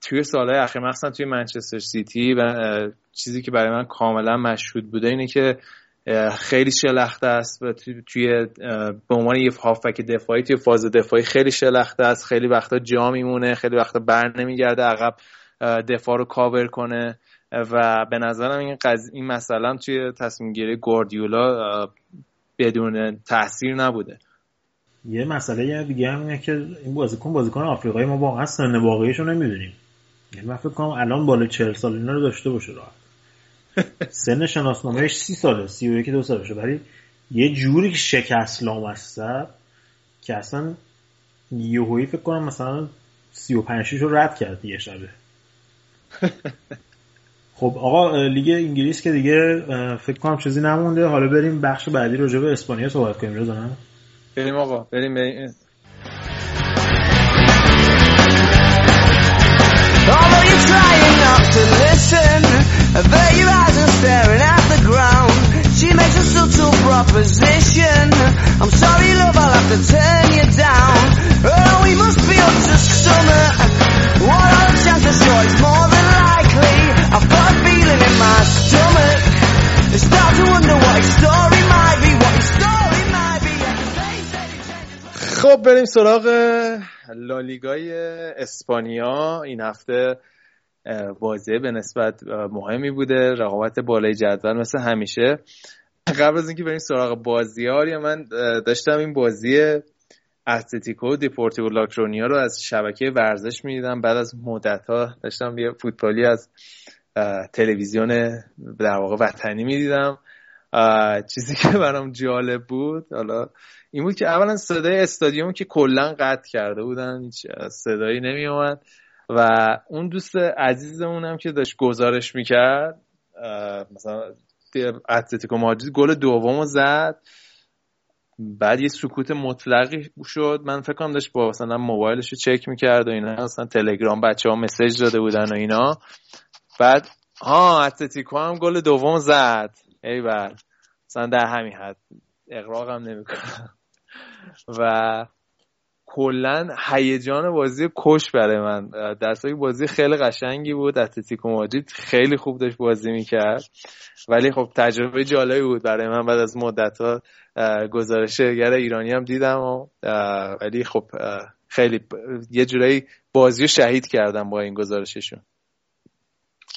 توی سالهای اخیر مخصوصا توی منچستر سیتی و چیزی که برای من کاملا مشهود بوده اینه که خیلی شلخته است و توی به عنوان یه هافک دفاعی توی فاز دفاعی خیلی شلخته است. خیلی وقتا جا میمونه خیلی وقتا بر نمیگرده عقب دفاع رو کاور کنه. و به نظرم این قض... این مثلا توی تصمیم گیری گوردیولا بدون تاثیر نبوده. یه مسئله دیگه هم اینه که این بازیکن بازیکن آفریقایی ما واقعا سن واقعیش رو نمی‌دونیم. یعنی من فکر کنم الان بالا 40 سال اینا رو داشته باشه راحت. سن شناسنامهش سی ساله سی و یکی دو سالشه. ولی یه جوری که شکست لامصب که اصلا یهویی فکر کنم مثلا سی و پنجشیش رو رد کرد یه شبه. خب آقا لیگ انگلیس که دیگه فکر کنم چیزی نمونده. حالا بریم بخش بعدی رو به اسپانیا صحبت کنیم رضا. بریم آقا بریم بریم Although you're trying not to listen There your eyes are staring at the ground She makes a subtle proposition I'm sorry love I'll have to turn you down Oh we must be up to summer What are the chances sure it's more than likely I've got a feeling in my stomach I start to wonder what his story خب بریم سراغ لالیگای اسپانیا. این هفته بازی به نسبت مهمی بوده. رقابت بالای جدول مثل همیشه. قبل از اینکه بریم سراغ بازی ها من داشتم این بازی اتلتیکو دیپورتیو لاکرونیا رو از شبکه ورزش می‌دیدم. بعد از مدت ها داشتم یه فوتبالی از تلویزیون در واقع وطنی می‌دیدم. چیزی که برام جالب بود حالا این بود که اولا صدای استادیوم که کلا قطع کرده بودن هیچ صدایی نمی اومد و اون دوست عزیزمونم که داشت گزارش می‌کرد مثلا اتلتیکو مادرید گل دومو زد. بعد یه سکوت مطلقی شد. من فکر کنم داشت با مثلا موبایلش رو چک می‌کرد و اینا. مثلا تلگرام بچه ها مسیج داده بودن و اینا. بعد ها اتلتیکو هم گل دوم زد. ای بر. مثلا در همین حد. اقراقم نمی‌کنم. و کلا هیجان بازی کش برای من. دستای بازی خیلی قشنگی بود. اتلتیکو مادرید خیلی خوب داشت بازی می‌کرد. ولی خب تجربه جالبی بود برای من بعد از مدت ها گزارشگر ایرانی هم دیدم و ولی خب خیلی یه جورایی بازی رو شهید کردم با این گزارششون.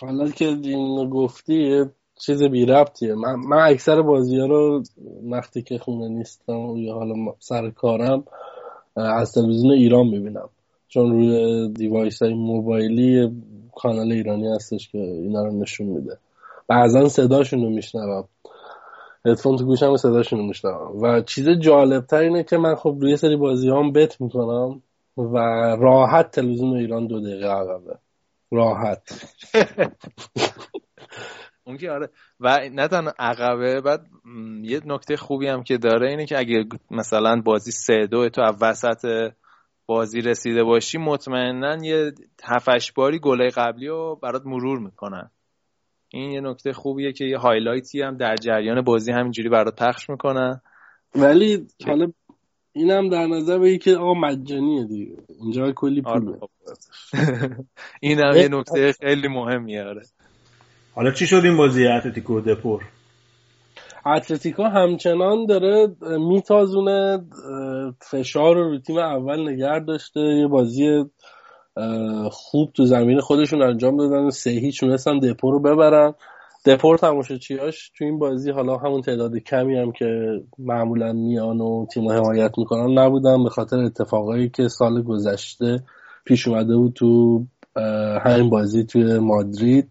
حالا که این گفتی چیز بی ربطیه. من, من اکثر بازی ها رو وقتی که خونه نیستم یا حالا سر کارم از تلویزیون ایران می‌بینم. چون روی دیوایس های موبایلی کانال ایرانی هستش که اینا رو نشون میده. بعضا صداشون رو میشنوم. هدفون تو گوشم صداشون رو میشنوم. و چیز جالب اینه که من خب روی سری بازی هم بت می‌کنم و راحت تلویزیون ایران دو دقیقه عقبه. راحت. اون که آره. و نه تنها عقبه بعد یه نکته خوبی هم که داره اینه که اگه مثلا بازی سه دو تو وسط بازی رسیده باشی مطمئنا یه هفتش باری گله قبلی رو برات مرور می‌کنن. این یه نکته خوبیه که یه هایلایتی هم در جریان بازی همینجوری برات پخش می‌کنن. ولی حالا اینم در نظر بگی که آقا مجانیه دیگه. اینجا کلی آره، پوله. خب. این هم یه نکته خیلی مهمیه آره. حالا چی شد این بازی اتلتیکو دپور؟ اتلتیکو همچنان داره میتازونه فشار رو رو تیم اول نگر داشته. یه بازی خوب تو زمین خودشون انجام دادن سه هیچ تونستن دپور رو ببرن. دپور تماشاچیاش تو این بازی حالا همون تعداد کمی هم که معمولا میان و تیم حمایت می‌کنن نبودن به خاطر اتفاقایی که سال گذشته پیش اومده بود تو همین بازی توی مادرید.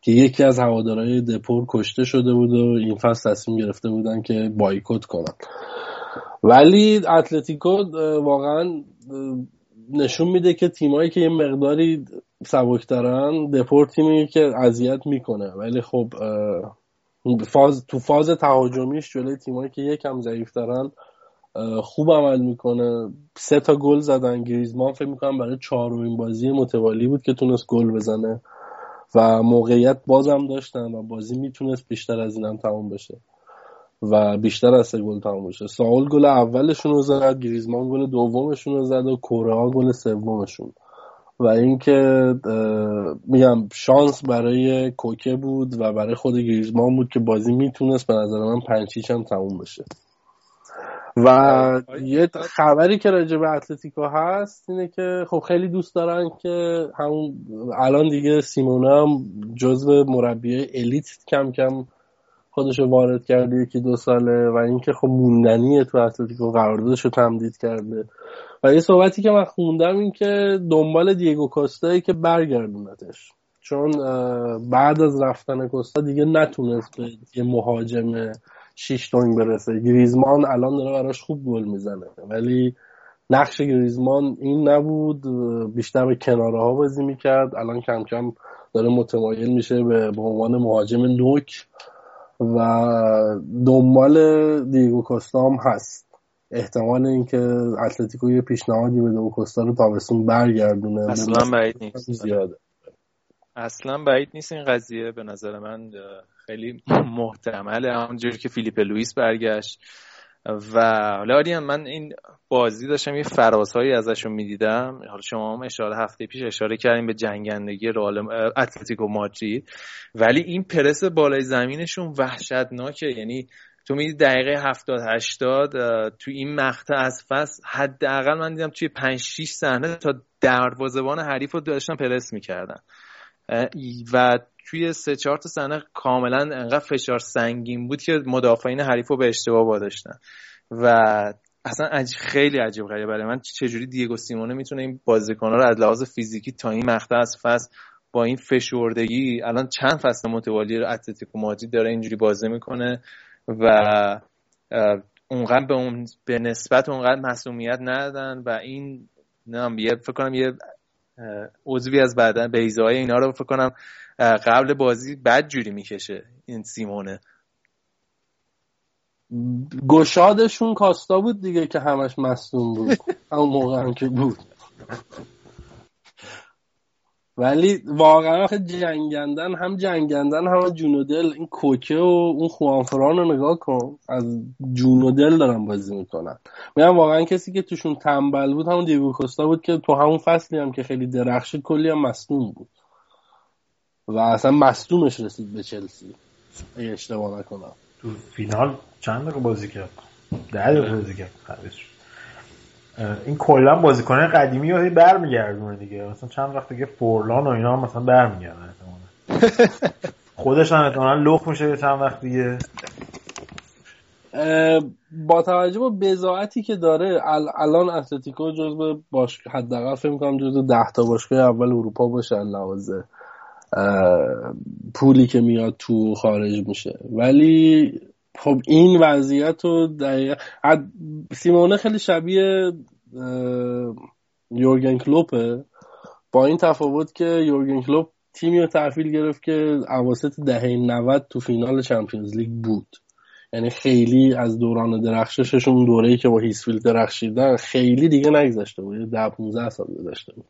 که یکی از هوادارهای دپور کشته شده بود و این فصل تصمیم گرفته بودن که بایکوت کنن. ولی اتلتیکو واقعا نشون میده که تیمایی که یه مقداری سبک دارن دپور تیمی که اذیت می‌کنه. ولی خب فاز تو فاز تهاجمیش جلوی تیمایی که یکم ضعیف دارن خوب عمل می‌کنه. سه تا گل زدن. گریزمان فکر می‌کنم برای چهارمین بازی متوالی بود که تونست گل بزنه. و موقعیت بازم داشتن و بازی می‌تونست بیشتر از اینم تموم بشه و بیشتر از سه گل تموم بشه. ساول گل اولشون رو زد گریزمان گل دومشون رو زد و کره گل سومشون. و اینکه میگم شانس برای کوکه بود و برای خود گریزمان بود که بازی می‌تونست به نظر من پنچیچ هم تموم بشه. و یه خبری که راجع به اتلتیکو هست اینه که خب خیلی دوست دارن که همون الان دیگه سیمونه هم جزو مربی الیت کم کم خودش وارد کرده یکی دو ساله و اینکه خب موندنیه تو اتلتیکو قراردادش رو تمدید کرده. و یه صحبتی که من خوندم این که دنبال دیگو کاستایی که برگردونتش چون بعد از رفتن کوستا دیگه نتونست به یه مهاجم شیش تونگ برسه. گریزمان الان داره براش خوب گل می‌زنه. ولی نقش گریزمان این نبود. بیشتر به کناره ها بازی می‌کرد. الان کم کم داره متمایل میشه به, به عنوان مهاجم نوک و دنبال دیگو کوستا هم هست. احتمال اینکه اتلتیکو یه پیشنهادی به دیگو کوستا رو تابستون برگردونه. اصلا بعید نیست. زیاده اصلا بعید نیست این قضیه. به نظر من خیلی محتمله همونجوری که فیلیپ لوئیس برگشت. و حالا من این بازی داشتم یه فرازهایی ازشون می‌دیدم. حالا شما هم اشاره هفته پیش اشاره کردیم به جنگندگی رئال اتلتیکو مادرید. ولی این پرس بالای زمینشون وحشتناکه. یعنی تو میدی دقیقه 70 80 تو این مقطع از فصل حداقل من دیدم توی 5 6 صحنه تا دروازه‌بان حریف رو داشتن پرس می‌کردن. و توی سه چهار تا صحنه کاملا انقدر فشار سنگین بود که مدافعین حریف رو به اشتباه واداشتن و اصلا عج... خیلی عجیب غریبه برای من چجوری دیگو سیمونه می‌تونه این بازیکن‌ها رو از لحاظ فیزیکی تا این مقطع از فصل با این فشردگی الان چند فصل متوالی رو اتلتیکو مادرید داره اینجوری بازی می‌کنه و اونقدر به اون به نسبت اونقدر مسئولیت ندادن و این نه یه فکر کنم یه عضوی از بعدا بیزای اینا رو فکر کنم قبل بازی بد جوری می‌کشه این سیمونه. گشادشون کاستا بود دیگه که همش مصدوم بود. همون موقع هم که بود. ولی واقعا آخه جنگندن هم جنگندن هم جون و دل. این کوکه و اون خوانفران رو نگاه کن. از جون و دل دارن بازی می‌کنن. میگم واقعا کسی که توشون تنبل بود همون دیگو کوستا بود که تو همون فصلی هم که خیلی درخشید کلی هم مصدوم بود. و اصلا مصدومش رسید به چلسی. اگه اشتباه نکنم. تو فینال چند دقیقه بازی کرد؟ ده دقیقه بازی کرد. این کلا بازیکن قدیمی رو برمیگردونه دیگه. مثلا چند وقت دیگه فورلان و اینا هم مثلا برمیگردن خودش هم احتمالا لخ میشه چند وقت دیگه. با توجه به بزاعتی که داره الان اتلتیکو جزو باش حداقل فکر می‌کنم جزو 10 تا باشگاه اول اروپا باشه لوازه پولی که میاد تو خارج میشه. ولی خب این وضعیت رو دقیقا سیمونه خیلی شبیه یورگن کلوپه. با این تفاوت که یورگن کلوپ تیمی رو تحویل گرفت که اواسط دهه 90 تو فینال چمپیونز لیگ بود. یعنی خیلی از دوران درخشششون دوره‌ای که با هیسفیلد درخشیدن خیلی دیگه نگذشته بود. 10 15 سال گذشته بود.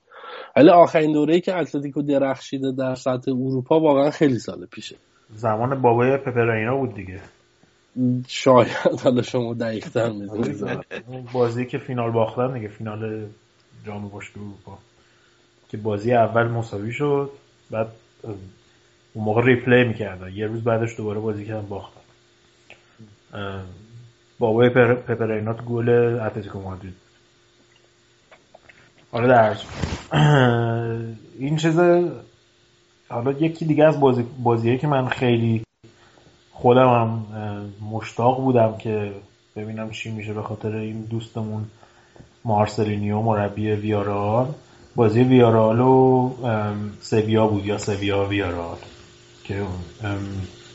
ولی آخرین دوره که اتلتیکو درخشیده در سطح اروپا واقعا خیلی سال پیشه. زمان بابای پپراینا بود دیگه. شاید حالا شما دقیق‌تر می‌دونید. بازی که فینال باختن دیگه فینال جام باشگاه اروپا. که بازی اول مساوی شد بعد اون موقع replay می‌کردن. یه روز بعدش دوباره بازی کردن باختن. بابای پپه رینا تو گل اتلتیکو مادرید. حالا در این چیز حالا یکی دیگه از بازی بازیه که من خیلی خودم هم مشتاق بودم که ببینم چی میشه به خاطر این دوستمون مارسلینیو مربی ویارال بازی ویارال و سویا بود یا سویا ویارال که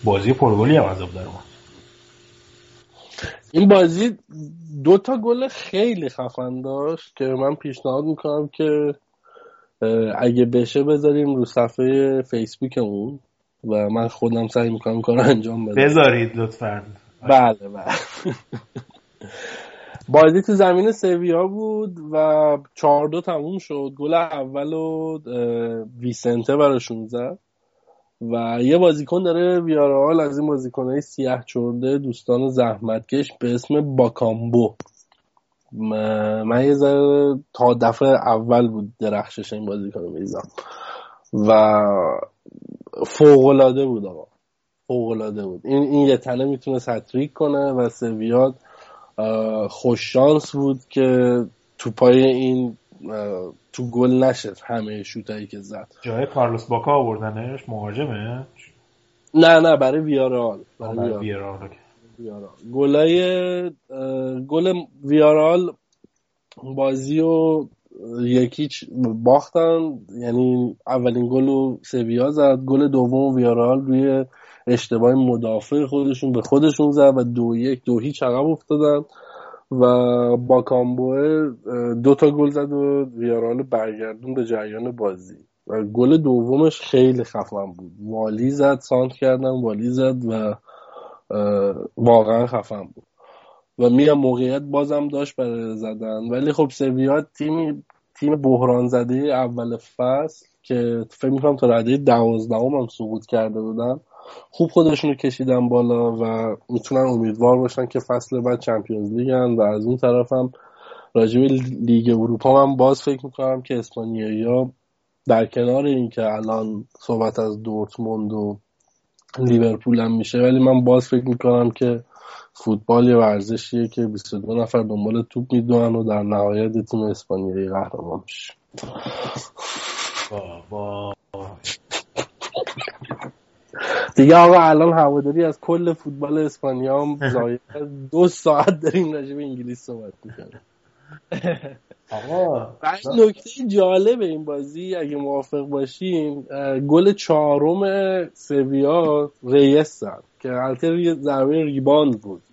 بازی پرگلی هم عذاب در این بازی دو تا گل خیلی خفن داشت که من پیشنهاد می‌کنم که اگه بشه بذاریم رو صفحه فیسبوکمون و من خودم سعی می‌کنم کار انجام بدم. بذارید لطفا. بله بله. بازی تو زمین سویا بود و چهار دو تموم شد. گل اول و ویسنته براشون زد و یه بازیکن داره ویارال از این بازیکنهای سیاه چرده دوستان زحمتکش به اسم باکامبو. من یه ذره تا دفعه اول بود درخشش این بازیکن میزم و فوقلاده بود آقا. فوقلاده بود. این, این یه تنه می‌تونه ستریک کنه و سویاد خوششانس بود که تو پای این تو گل نشد همه شوتایی که زد. جای کارلوس باکا آوردنش؟ مهاجمه نه نه برای ویارال برای ویارال گلای گل ویارال بازی و یکیچ باختن. یعنی اولین گل رو سویا زد. گل دوم ویارال روی اشتباه مدافع خودشون به خودشون زد و دو یک دو هیچ عقب افتادن و با کامبوه دو تا گل زد و ویارال برگردون به جریان بازی. و گل دومش خیلی خفن بود. والی زد سانت کردن والی زد و واقعا خفن بود. و میرم موقعیت بازم داشت برای زدن. ولی خب سویا تیم تیم بحران زده اول فصل که فکر می‌کنم تا رده دوازدهم هم سقوط کرده بودن. خوب خودشون رو کشیدن بالا و می‌تونن امیدوار باشن که فصل بعد چمپیونز لیگن و از اون طرف هم راجب لیگ اروپا من باز فکر می‌کنم که اسپانیایی ها در کنار اینکه الان صحبت از دورتموند و لیورپول هم میشه. ولی من باز فکر می‌کنم که فوتبال یه ورزشیه که 22 نفر دنبال توپ می‌دونن و در نهایت تیم اسپانیایی قهرمان میشه. با دیگه آقا الان هواداری از کل فوتبال اسپانیا هم دو ساعت داریم راجع به انگلیس صحبت می‌کنیم. آقا نکته جالب این بازی اگه موافق باشین گل چهارم سویا ریس زد که البته یه ضربه rebound بود.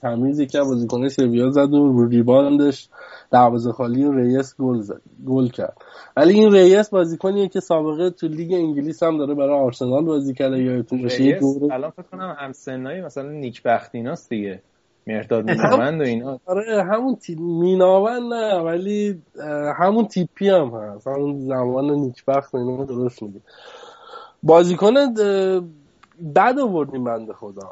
تمیزی که بازیکن سویا زد و رو rebound ش دروازه خالی و ریس گل زد گل کرد. ولی این ریس بازیکنیه که سابقه تو لیگ انگلیس هم داره برای آرسنال بازی کرده یادتون باشه الان فکر کنم همسنایی مثلا نیک بختیناست دیگه. مرداد میناوند و اینا. آره همون تی... میناوند نه ولی همون تیپی هم هست. همون زمان نیکبخت اینا درست میگه بازیکن بد آوردیم بنده خدا.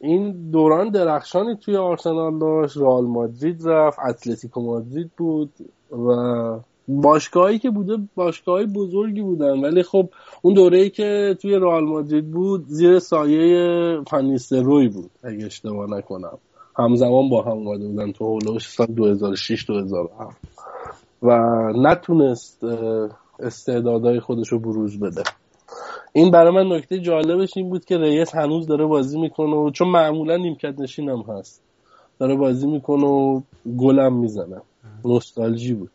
این دوران درخشانی توی آرسنال داشت. رئال مادرید رفت اتلتیکو مادرید بود و باشگاهی که بوده باشگاهی بزرگی بودن. ولی خب اون دوره ای که توی رئال مادرید بود زیر سایه فنیستروی بود اگه اشتباه نکنم. همزمان با هم اومده بودن تو هولوش سال 2006 2007 و نتونست استعدادهای خودش رو بروز بده. این برای من نکته جالبش این بود که ریس هنوز داره بازی می‌کنه و چون معمولا نیمکت نشین هم هست. داره بازی می‌کنه و گلم می‌زنه. نوستالژی بود.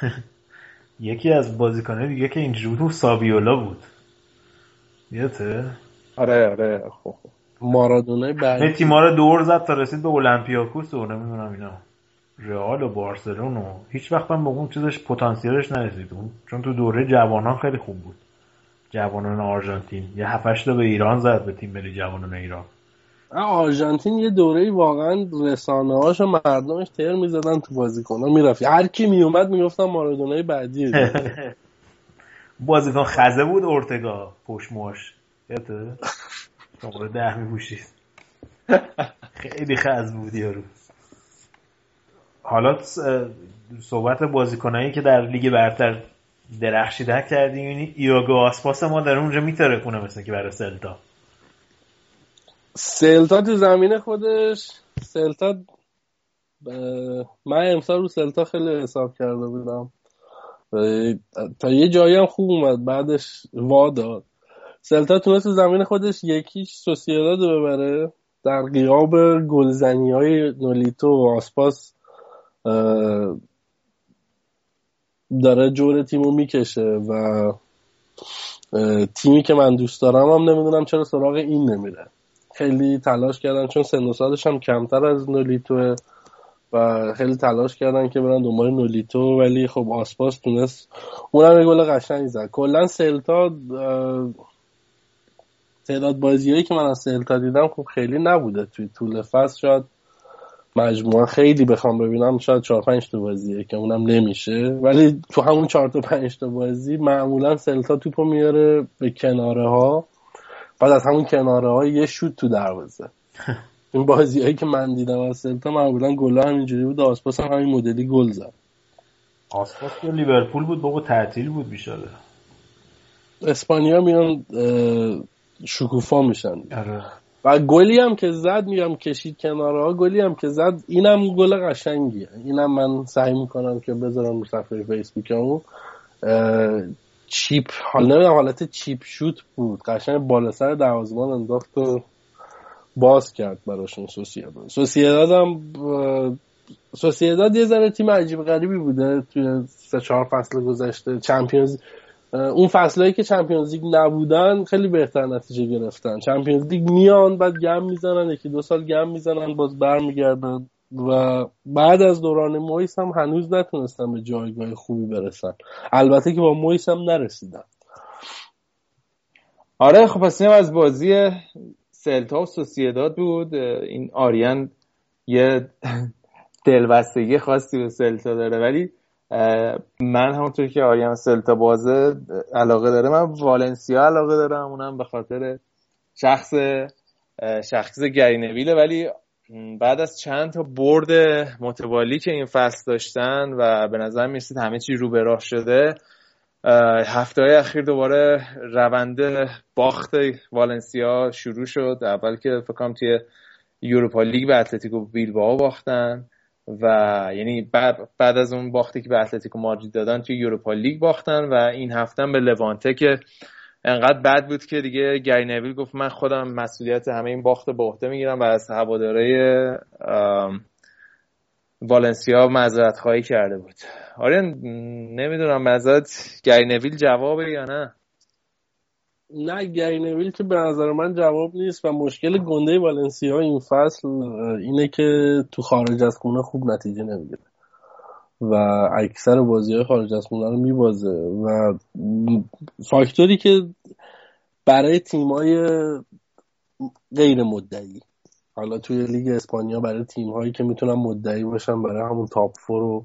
یکی از بازیکنه دیگه که اینجوری بود سابیولا بود. یادته؟ آره آره خب. مارادونای بعدی. تیما رو دور زد تا رسید به اولمپیاکوس و نمی‌دونم اینا. رئال و بارسلون و هیچ وقت هم به اون چیزش پتانسیلش نرسید. اون چون تو دوره جوانان خیلی خوب بود. جوانان آرژانتین. یه هفتش تا به ایران زد به تیم ملی جوانان ایران. آرژانتین یه دوره واقعا رسانه هاش و مردمش تر می‌زدن تو بازیکن ها می‌رفت. هر کی میومد می‌گفتن مارادونای بعدی بازیکن خزه بود ارتگا پشماش شماره ده میبوشید خیلی خز بود یارو. حالا صحبت بازیکنایی که در لیگ برتر درخشیدن کردیم یعنی ایاگو آسپاس ما در اونجا میتره کنه مثل که برای سلتا. سلتا تو زمین خودش سلتا من امسال رو سلتا خیلی حساب کرده بودم. تا یه جایی هم خوب اومد بعدش وا داد. سلتا تونست تو زمین خودش یکیش سوسیداد ببره. در قیاب گلزنی های نولیتو و آسپاس داره جور تیمو می‌کشه و تیمی که من دوست دارم هم نمی‌دونم چرا سراغ این نمیره. خیلی تلاش کردن چون سن هم کمتر از نولیتوه و خیلی تلاش کردن که برن دنبال نولیتو ولی خب آسپاس تونست اونم یه گل قشنگی زد. کلا سلتا تعداد بازیایی که من از سلتا دیدم خب خیلی نبوده. توی طول فصل شاید مجموعه خیلی بخوام ببینم شاید 4 5 تا بازیه که اونم نمیشه. ولی تو همون 4 تا 5 تا بازی معمولا سلتا توپو میاره به کناره ها بعد از همون کناره ها یه شوت تو دروازه. این بازی هایی که من دیدم از سلتا معمولا گل همینجوری بود. آسپاس هم همین مدلی گل زد. آسپاس که لیورپول بود بابا تعطیل بود بیشتره اسپانیا میان شکوفا میشن. آره. و گلی هم که زد میگم کشید کناره ها گلی هم که زد اینم گل قشنگیه. اینم من سعی می‌کنم که بذارم رو صفحه فیسبوکمو چیپ حال نمی‌دونم حالت چیپ شوت بود. قشنگ بالا سر دروازه‌بان انداخت و باز کرد براشون سوسیداد. سوسیداد هم سوسیداد یه ذره تیم عجیب غریبی بوده. توی سه چهار فصل گذشته. چمپیونز اون فصلهایی که چمپیونز لیگ نبودن خیلی بهتر نتیجه گرفتن. چمپیونز لیگ میان بعد گم می‌زنن یکی دو سال گم می‌زنن باز برمیگردن. و بعد از دوران مویس هم هنوز نتونستن به جایگاه خوبی برسن. البته که با مویس هم نرسیدن. آره خب پس از بازی سلتا و سوسیداد بود. این آریان یه دلبستگی خاصی به سلتا داره. ولی من همونطور که آریان سلتا بازه علاقه داره. من والنسیا علاقه دارم اونم به خاطر شخص شخص گرینویله. ولی بعد از چند تا برد متوالی که این فصل داشتن و به نظر می‌رسید همه چی رو به راه شده هفته های اخیر دوباره روند باخت والنسیا شروع شد. اول که فکرم توی یوروپا لیگ به اتلتیکو بیلبائو باختن. و یعنی بعد, بعد از اون باختی که به اتلتیکو مادرید دادن توی یوروپا لیگ باختن و این هفته به لوانته که انقدر بد بود که دیگه گری گفت من خودم مسئولیت همه این باخت به عهده می‌گیرم و از هواداره والنسیا معذرت خواهی کرده بود. آره نمی‌دونم مزد گری نویل جوابه یا نه؟ نه گری نویل که به نظر من جواب نیست و مشکل گنده والنسیا این فصل اینه که تو خارج از خونه خوب نتیجه نمی‌گیره و اکثر بازی های خارج از خونه رو میبازه و فاکتوری که برای تیمای غیر مدعی حالا توی لیگ اسپانیا برای تیم هایی که می‌تونن مدعی باشن برای همون تاپ فور و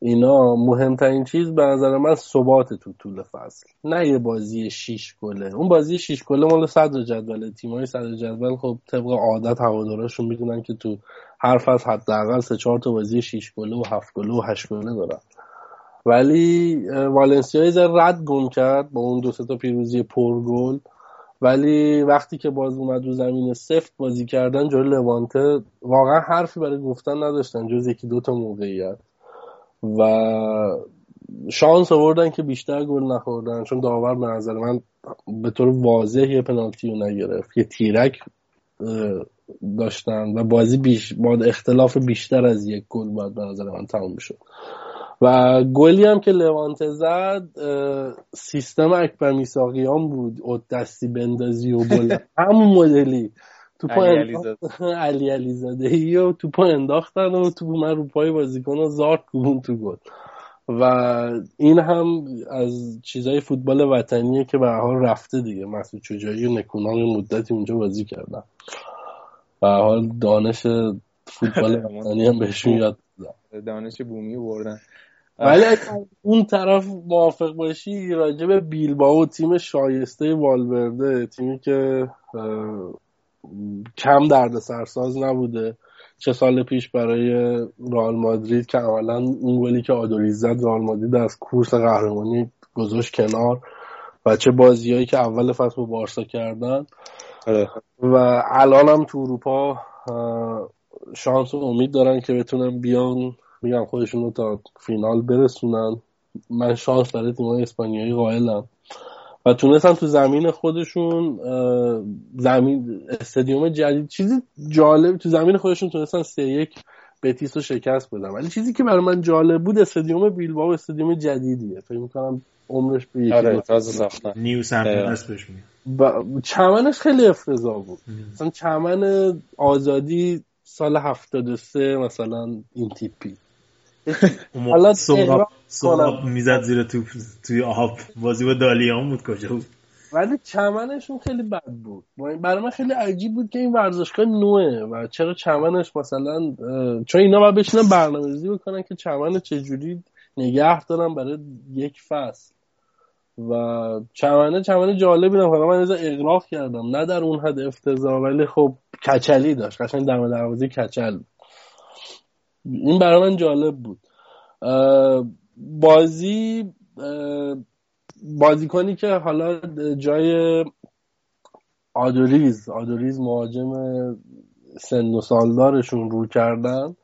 اینا مهمترین چیز به نظر من ثبات تو طول فصل. نه یه بازی شیش گله. اون بازی شیش گله مال صدر جدول های صدر جدول. خب طبق عادت هواداراشون می‌دونن که تو هر فصل حداقل سه چهار تا بازی شیش گله و هفت گله و هشت گله دارن. ولی والنسیا یه رد گم کرد با اون دو تا پیروزی پرگل ولی وقتی که باز اومد رو زمین سفت بازی کردن جلوی لوانته واقعا حرفی برای گفتن نداشتن جز یکی دو تا موقعیت. و شانس آوردن که بیشتر گل نخوردن چون داور به نظر من به طور واضح یه پنالتی رو نگرفت یه تیرک داشتن و بازی بیش با اختلاف بیشتر از یک گل باید به نظر من تموم شد و گلی هم که لوانت زد سیستم اکبر میساقیان بود او دستی بندازی و بل همون مدلی. تو علی علی زاده ای و تو پا انداختن و تو من رو پای بازیکن و زارت کوبون تو گل. و این هم از چیزای فوتبال وطنیه که به حال رفته دیگه. مسعود چجایی و نکونام مدتی اونجا بازی کردن. به حال دانش فوتبال افغانی هم بهشون یاد دانش بومی بردن. ولی اون طرف موافق باشی راجع به بیلباو تیم شایسته والورده تیمی که کم درد سرساز نبوده. چه سال پیش برای رئال مادرید که عملا اون گلی که آدوریز زد رئال مادرید از کورس قهرمانی گذاشت کنار و چه بازیهایی که اول فصل با بارسا کردن. آره. و الان هم تو اروپا شانس و امید دارن که بتونن بیان. میگم خودشون رو تا فینال برسونن. من شانس برای تیمای اسپانیایی قائلم. و تونستن تو زمین خودشون زمین استادیوم جدید چیزی جالب تو زمین خودشون تونستن سه یک بتیس رو شکست بدن. ولی چیزی که برای من جالب بود استادیوم بیلباو استادیوم جدیدیه. فکر می‌کنم عمرش به یکی آره تازه ساختن. نیو میگن ب- چمنش خیلی افتضاح بود. مثلا چمن آزادی سال 73 مثلا این تیپی. حالا سهراب سهراب. می‌زد زیر توپ توی آب. بازی با دالیان بود کجا بود؟ ولی چمنشون خیلی بد بود. برای من خیلی عجیب بود که این ورزشگاه نوعه و چرا چمنش مثلا چون اینا باید بشینن برنامه‌ریزی بکنن که چمن چجوری نگه دارن برای یک فصل. و چمنه چمنه جالبی نم من از اقراق کردم. نه در اون حد افتضاح ولی خب کچلی داشت. قشنگ دم دروازه کچل بود. این برای من جالب بود. بازی بازیکنی که حالا جای آدوریز آدوریز مهاجم سن و سالدارشون رو کردن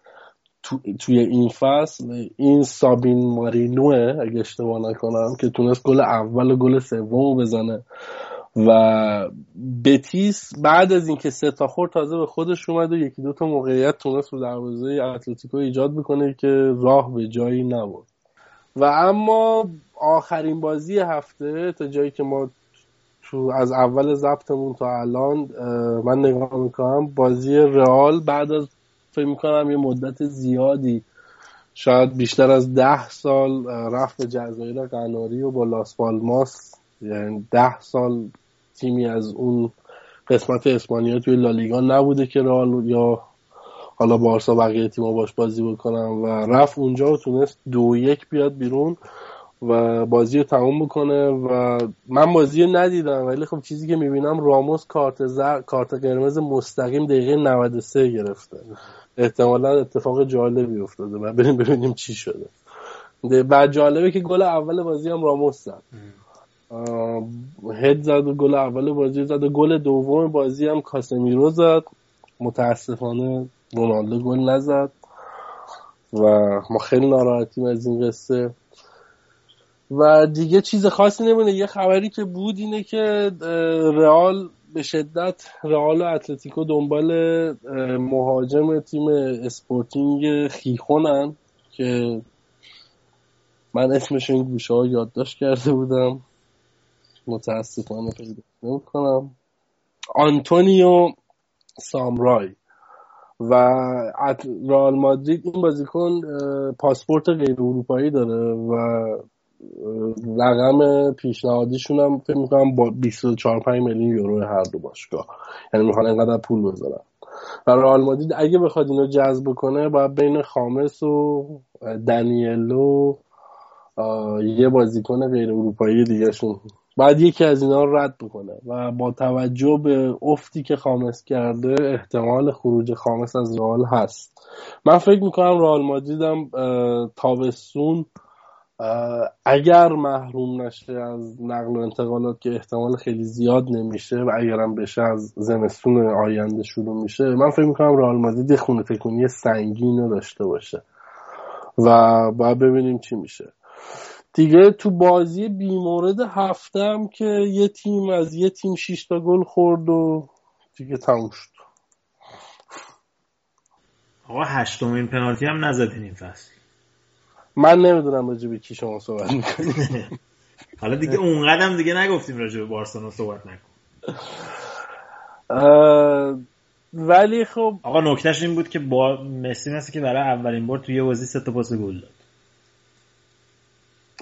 تو، توی این فصل این سابین مارینوه اگه اشتباه نکنم که تونست گل اول و گل سوم بزنه. و بتیس بعد از اینکه سه تا خورد تازه به خودش اومد و یکی دو تا موقعیت تونست رو دروازه اتلتیکو ایجاد بکنه که راه به جایی نبرد. و اما آخرین بازی هفته تا جایی که ما تو از اول ضبطمون تا الان من نگاه می‌کنم بازی رئال بعد از فکر می‌کنم یه مدت زیادی شاید بیشتر از ده سال رفت به جزایر قناری و با لاس پالماس یعنی ده سال تیمی از اون قسمت اسپانیا توی لالیگا نبوده که رئال یا حالا بارسا بقیه تیما باش بازی بکنن و رفت اونجا و تونست دو یک بیاد بیرون و بازی رو تموم بکنه و من بازی رو ندیدم ولی خب چیزی که می‌بینم راموس کارت زر... کارت قرمز مستقیم دقیقه 93 گرفته. احتمالا اتفاق جالبی افتاده. و بریم ببینیم چی شده. ده- بعد جالبه که گل اول بازی هم راموس زد. هد زد و گل اول بازی زد و گل دوم بازی هم کاسمیرو زد. متاسفانه رونالدو گل نزد. و ما خیلی ناراحتیم از این قصه. و دیگه چیز خاصی نمونه. یه خبری که بود اینه که رئال به شدت رئال و اتلتیکو دنبال مهاجم تیم اسپورتینگ خیخونن که من اسمش این گوشه ها یادداشت کرده بودم. متاسفانه پیدا نمی‌کنم. آنتونیو سانابریا و رئال مادرید این بازیکن پاسپورت غیر اروپایی داره و رقم پیشنهادیشون هم فکر می‌کنم با 24 5 میلیون یورو هر دو باشگاه. یعنی می‌خوان اینقدر پول بذارن. و رئال مادرید اگه بخواد اینو جذب کنه باید بین خامس و دنیلو یه بازیکن غیر اروپایی دیگهشون بعد یکی از اینا رو رد بکنه. و با توجه به افتی که خامس کرده احتمال خروج خامس از رئال هست. من فکر می‌کنم رئال اه، تابستون اگر محروم نشه از نقل و انتقالات که احتمال خیلی زیاد نمیشه و اگرم بشه از زمستون آینده شروع میشه من فکر می‌کنم رئال مادرید خونه تکونی سنگین رو داشته باشه. و باید ببینیم چی میشه. دیگه تو بازی بیمورد هفتم که یه تیم از یه تیم 6 تا گل خورد و دیگه تموم شد. آقا هشتمین پنالتی هم نزدین این فصل. من نمی‌دونم راجع به کی شما صحبت می‌کنید. حالا دیگه اونقدر هم دیگه نگفتیم راجع به بارسلونا صحبت نکن. ولی خب آقا نکتهش این بود که با مسی مثل که برای اولین بار توی یه بازی سه تا پاس گل داد.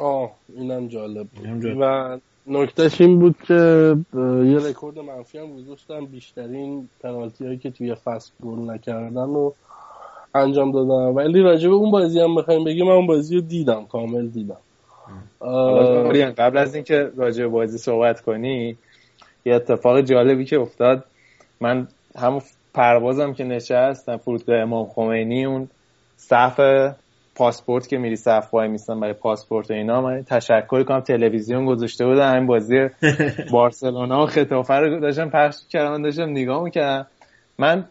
آه اینم جالب بود. و نکتهش این بود که یه رکورد منفی هم گذاشتم. بیشترین پنالتی هایی که توی فصل گل نکردن و انجام دادم. ولی راجع به اون بازی هم بخوایم بگیم من اون بازی رو دیدم کامل دیدم. قبل از اینکه راجع به بازی صحبت کنی یه اتفاق جالبی که افتاد. من همون پروازم که نشست فرودگاه امام خمینی اون صف پاسپورت که میری صف وای میستن برای پاسپورت و اینا. من تشکر کنم تلویزیون گذاشته بودن این بازی بارسلونا و خطافه رو داشتم پخش کردم داشتم نگاه می‌کردم. من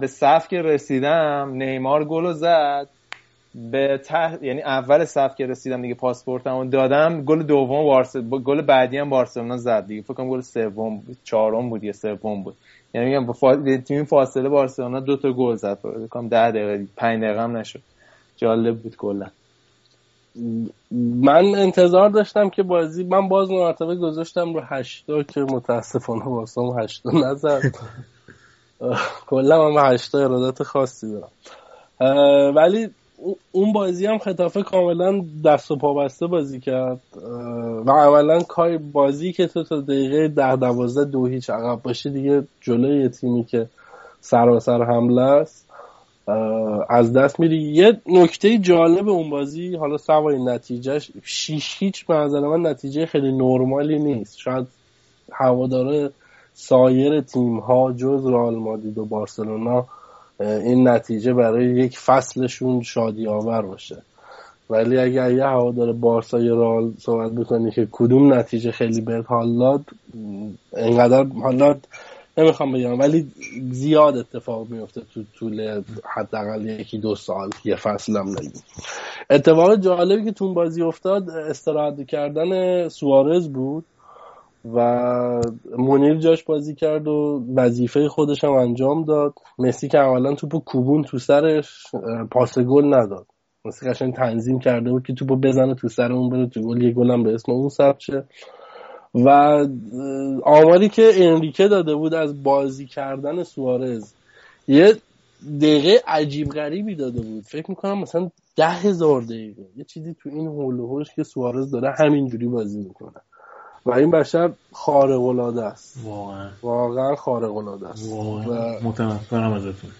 به صف که رسیدم نیمار گل زد. به ته... یعنی اول صف که رسیدم دیگه پاسپورتمو دادم گل دوم بارس گل بعدی هم بارسلونا زد دیگه. فکر کنم گل سوم چهارم بود یا سوم بود. یعنی میگم با تیم فاصله بارسلونا دو تا گل زد. فکر کنم 10 دقیقه 5 دقیقه هم نشد. جالب بود کلا. من انتظار داشتم که بازی من باز مرتبه گذاشتم رو هشتا که متاسفانه واسم هشتا نزد. کلا من به هشتا ارادت خاصی دارم. ولی اون بازی هم خطافه کاملا دست و پا بسته بازی کرد. و اولا کار بازی که تو تا دقیقه ده دوازده دو هیچ عقب باشه دیگه جلوی تیمی که سراسر حمله است. از دست میری یه نکته جالب اون بازی حالا سوای نتیجهش شیش هیچ به من نتیجه خیلی نرمالی نیست. شاید هواداره سایر تیم ها جز رئال مادید و بارسلونا این نتیجه برای یک فصلشون شادی آور باشه. ولی اگر یه هوادار بارسا یا رئال صحبت بکنی که کدوم نتیجه خیلی بهت حال داد انقدر حالا نمی‌خوام بگم ولی زیاد اتفاق میفته تو طول حداقل یکی دو سال یه فصل هم نگیم. اتفاق جالبی که تو بازی افتاد استراحت کردن سوارز بود و منیر جاش بازی کرد و وظیفه خودش هم انجام داد. مسی که اولا توپو کوبون تو سرش پاس گل نداد. مسی قشنگ تنظیم کرده بود که توپو بزنه تو سر اون بره تو گل یه گل هم به اسم اون ثبت شه. و آماری که انریکه داده بود از بازی کردن سوارز یه دقیقه عجیب غریبی داده بود. فکر می‌کنم مثلا ده هزار دقیقه. یه چیزی تو این هول و که سوارز داره همینجوری بازی می‌کنه. و این بشر خارق العاده است. واقعا. واقعا خارق العاده است. واقعا. و... متنفرم ازتون.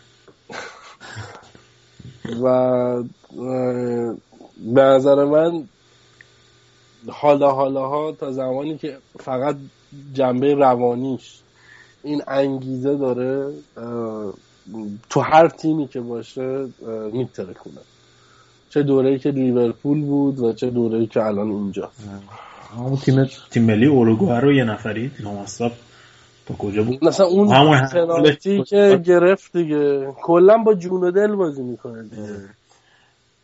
و به نظر من حالا حالا ها تا زمانی که فقط جنبه روانیش این انگیزه داره تو هر تیمی که باشه میتره کنه چه دوره که لیورپول بود و چه دوره که الان اینجا. همون تیم تیم ملی اوروگوئه رو یه نفری نامصب تا کجا بود؟ مثلا اون همون که گرفت دیگه. کلا با جون و دل بازی می‌کنه دیگه.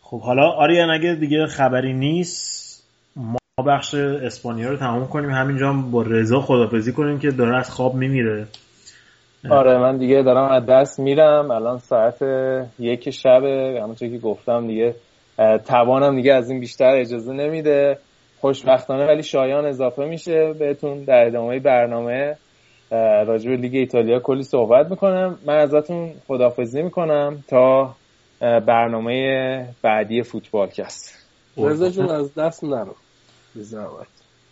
خب حالا آریان اگه دیگه خبری نیست ما بخش اسپانیا رو تمام کنیم. همینجا با رضا خدافزی کنیم که داره از خواب میمیره. آره من دیگه دارم از دست میرم. الان ساعت یک شب همونطور که گفتم دیگه توانم دیگه از این بیشتر اجازه نمیده. خوشبختانه ولی شایان اضافه میشه بهتون در ادامه برنامه. راجع به لیگ ایتالیا کلی صحبت می‌کنم. من ازتون خدافزی می‌کنم تا برنامه بعدی فوتبالکست رضا جون از دست نرو.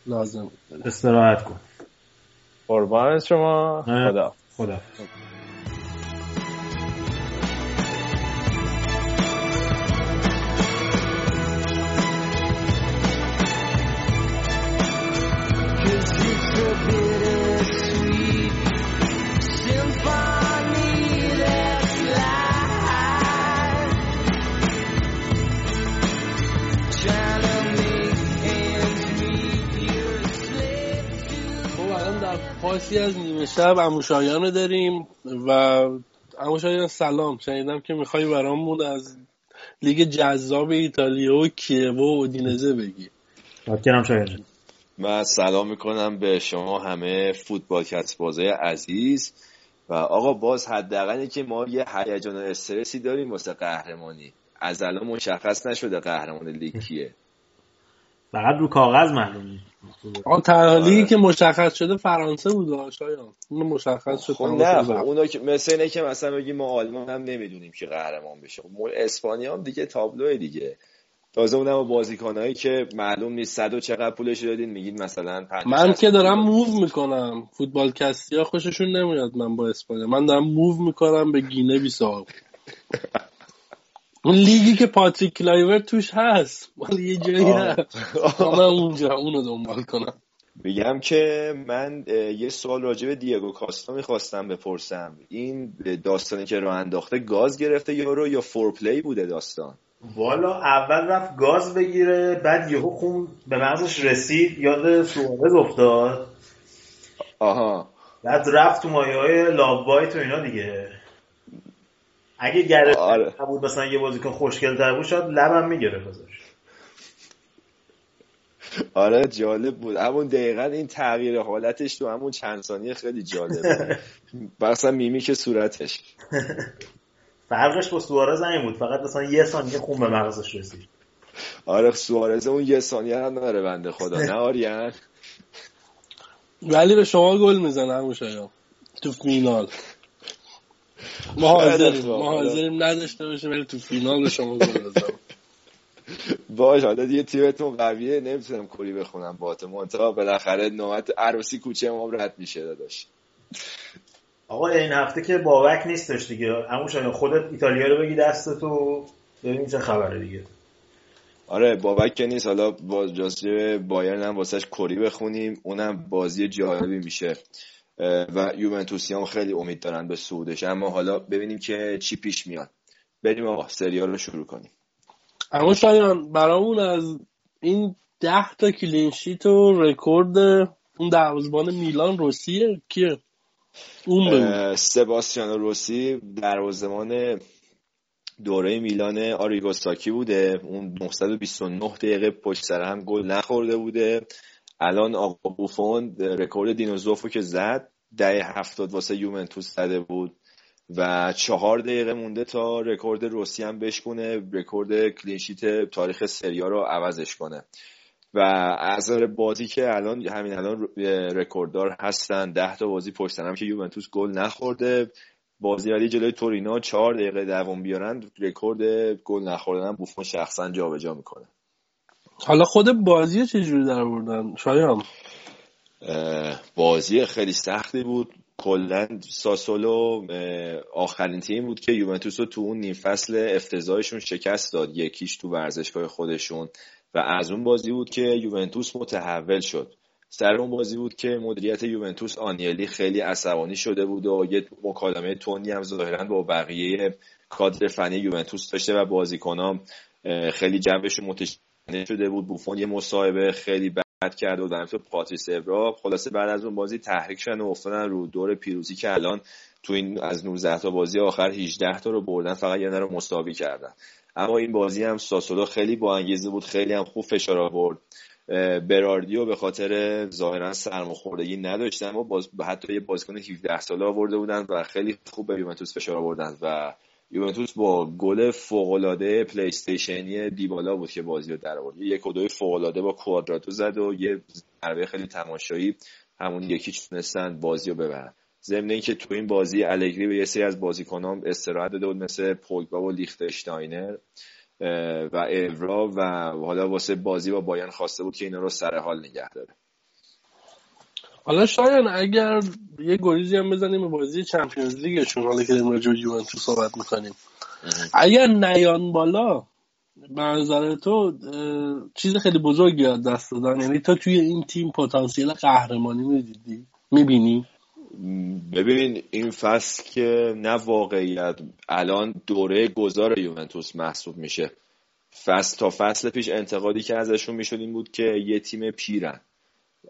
لازم استراحت کن. قربان شما. خدا. خدا پاسی از نیمه شب اموشایان رو داریم و اموشایان سلام. شنیدم که می‌خوای برامون از لیگ جذاب ایتالیا و کیو و اودینزه بگی. متشکرم شایان من سلام می‌کنم به شما همه فوتبال بازه عزیز. و آقا باز حداقل که ما یه هیجان و استرسی داریم واسه قهرمانی. از الان مشخص نشده قهرمان لیگ کیه. فقط رو کاغذ معلومه آن تنها که مشخص شده فرانسه بود شایان اون مشخص شد خب نه خب اونا که مثل اینه که مثلا بگیم ما آلمان هم نمی‌دونیم که قهرمان بشه. خب اسپانیا هم دیگه تابلو دیگه. تازه اونم بازیکنایی که معلوم نیست صد و چقدر پولش دادین میگید مثلا من که دارم موو می‌کنم. فوتبال کستی ها خوششون نمیاد من با اسپانیا. من دارم موو می‌کنم به گینه بیساو اون لیگی که پاتریک کلایورت توش هست. ولی یه جایی هست. من اونجا اونو دنبال کنم. میگم که من یه سوال راجع به دیگو کاستا می‌خواستم بپرسم. این داستانی که راه انداخته گاز گرفته یارو یا foreplay بوده داستان؟ والا اول رفت گاز بگیره بعد یهو خون به مغزش رسید. یاد سوارز افتاد. آها. بعد رفت تو مایه های love bite و اینا دیگه. اگه گره آره. بود مثلا یه بازیکن خوشگل تر بود شاید لبم می‌گرفت ازش. آره جالب بود. همون دقیقا این تغییر حالتش تو همون چند ثانیه خیلی جالب بود. مثلا میمی که صورتش. فرقش با سوارز این بود. فقط مثلا یه ثانیه خون به مغزش رسید. آره سوارز اون یه ثانیه هم نداره بنده خدا. نه آریان. ولی به شما گل می‌زنه همون تو فینال. ما حاضریم ما حاضریم نداشته باشه ولی تو فینال به شما گل بزنم. باش حالا دیگه تیمتون قویه نمی‌تونم کلی بخونم با تو منتها بالاخره نوبت عروسی کوچه ما رد میشه داداش. آقا این هفته که بابک نیستش دیگه. همون خودت ایتالیا رو بگی دست تو ببینیم چه خبره دیگه. آره بابک که نیست. حالا باز جاسه بایرن هم واسهش کری بخونیم. اونم بازی جالبی میشه. و یوونتوسی هم خیلی امید دارن به سودش اما حالا ببینیم که چی پیش میاد. بریم آقا سریال رو شروع کنیم. اما شایان برامون از این ده تا clean sheet و رکورد اون دروازبان میلان روسیه کیه؟ اون بگو. سباستیانو روسی دروازه‌بان دوره میلان آریگو ساکی بوده. اون 929 دقیقه پشت سر هم گل نخورده بوده. الان آقا بوفون رکورد دینو زوفو که زد ده هفتاد واسه یوونتوس زده بود و چهار دقیقه مونده تا رکورد روسی هم بشکنه رکورد clean sheet تاریخ سری آ رو عوضش کنه. و از بازی که الان همین الان رکورددار هستن ده تا بازی پشت هم که یوونتوس گل نخورده. بازی ولی جلوی تورینو چهار دقیقه دووم بیارن رکورد گل نخوردن بوفون شخصا جابجا می‌کنه. حالا خود بازی چجوری در آوردن؟ شایان. بازی خیلی سختی بود. کلا ساسولو آخرین تیم بود که یوونتوس رو تو اون نیم فصل افتضاحشون شکست داد. یکیش تو ورزشگاه خودشون. و از اون بازی بود که یوونتوس متحول شد. سر اون بازی بود که مدیریت یوونتوس آنیلی خیلی عصبانی شده بود و یه مکالمه تونی هم ظاهرا با بقیه کادر فنی یوونتوس داشته و بازیکنام خیلی جوشون متشنج شده بود. بوفون یه مصاحبه خیلی بد کرد و در تو پاتریس ابرا خلاصه بعد از اون بازی تحریک شدن و افتادن رو دور پیروزی که الان تو این از 19 تا بازی آخر 18 تا رو بردن فقط یه رو مساوی کردن. اما این بازی هم ساسولو خیلی با انگیزه بود خیلی هم خوب فشار آورد. براردیو به خاطر ظاهرا سرماخوردگی نداشتن اما باز حتی یه بازیکن 17 ساله آورده بودن و خیلی خوب به یوونتوس فشار آوردن و یوونتوس با گل فوق العاده PlayStation ی دیبالا بود که بازی رو در آورد. یک و دوی فوق العاده با کوادراتو زد و یه ضربه خیلی تماشایی همون یکی تونستن بازی رو ببرن. ضمن اینکه تو این بازی الگری به یه سری از بازیکنان استراحت داده بود مثل پوگبا و لیختشتاینر و اورا و حالا واسه بازی با بایرن خواسته بود که اینا رو سر حال نگه داره. حالا شاید اگر یه گریزی هم بزنیم به بازی چمپیونز لیگشون حالا که داریم راجع یوونتوس صحبت می‌کنیم. اگر نیان بالا به نظر تو چیز خیلی بزرگی از دست دادن. یعنی تو توی این تیم پتانسیل قهرمانی می‌دیدی؟ می‌بینی؟ ببین این فصل که نه واقعیت الان دوره گذار یوونتوس محسوب میشه. فصل تا فصل پیش انتقادی که ازشون می‌شد این بود که یه تیم پیرن.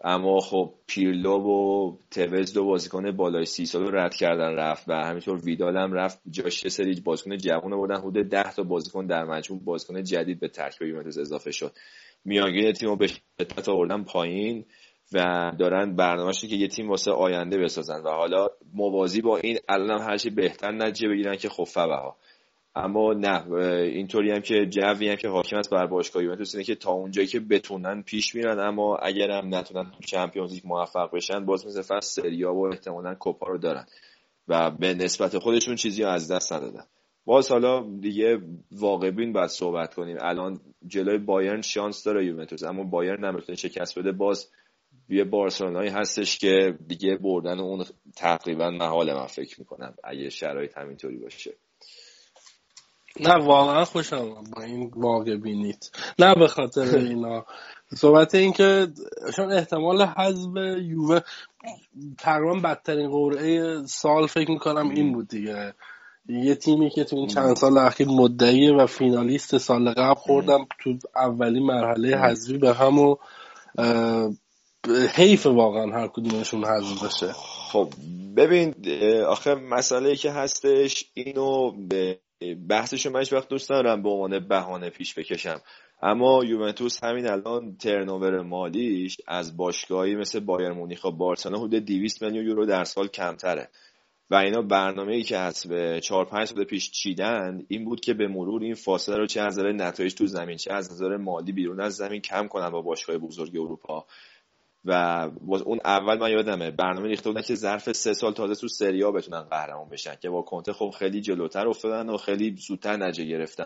اما خب پیرلو و توز دو بازیکن بالای سی سال رد کردن رفت و همینطور ویدال هم رفت جاش یه سری بازیکن جوان بردن. حدود ده تا بازیکن در مجموع بازیکن جدید به ترکیب یوونتوس اضافه شد. میانگین تیم رو به شدت آوردن پایین و دارن برنامهشی که یه تیم واسه آینده بسازن و حالا موازی با این الان هم هرچی بهتر نتیجه بگیرن که خب ها اما نه اینطوری هم که جوی هم که حاکم است بر باشگاه یوونتوس اینه که تا اونجایی که بتونن پیش میرن اما اگر هم نتونن چمپیونز لیگ موفق بشن باز مثل فصل سریا و احتمالا کوپا رو دارن و به نسبت خودشون چیزی از دست ندادن. باز حالا دیگه واقع بین باید صحبت کنیم. الان جلوی بایرن شانس داره یوونتوس اما بایرن نمی‌تونه شکست بده. باز یه بارسلونایی هستش که دیگه بردن اون تقریبا محال من فکر می‌کنم اگه شرایط همینطوری باشه. نه واقعا خوشم با این واقع بینید نه به خاطر اینا. صحبت این که چون احتمال حذف یووه تقریبا بدترین قرعه سال فکر می‌کنم این بود دیگه. یه تیمی که تو این چند سال اخیر مدعیه و فینالیست سال قبل خوردم تو اولین مرحله حذفی به هم و حیف واقعا هر کدومشون حذف بشه. خب ببین آخه مسئله که هستش اینو به بحثشو من وقت دوست دارم به عنوان بهانه پیش بکشم. اما یوونتوس همین الان ترنوور مالیش از باشگاهی مثل بایر مونیخ و بارسلونا حدود 200 میلیون یورو در سال کمتره. و اینا برنامه ای که هست به 4 5 سال پیش چیدن این بود که به مرور این فاصله رو چه از نظر نتایج تو زمین چه از نظر مالی بیرون از زمین کم کنن با باشگاه بزرگ اروپا. و اون اول من یادمه برنامه ریخته بودن که ظرف سه سال تازه تو سریا بتونن قهرمان بشن که با کنته خب خیلی جلوتر افتادن و خیلی زودتر نجه گرفتن.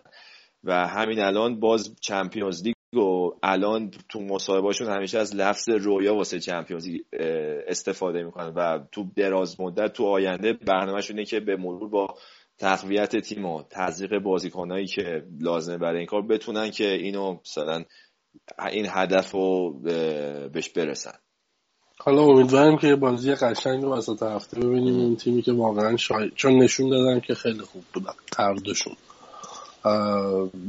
و همین الان باز چمپیونز لیگ و الان تو مصاحبهاشون همیشه از لفظ رویا واسه چمپیونز استفاده می‌کنن و تو دراز مدت تو آینده برنامهشونه که به مرور با تقویت تیم و تزریق بازیکنایی که لازمه برای این کار بتونن که اینو مثلا این هدف رو بهش برسن. حالا امیدوارم که بازی قشنگ رو وسط هفته ببینیم این تیمی که واقعا شای... چون نشون دادن که خیلی خوب بودن تردشون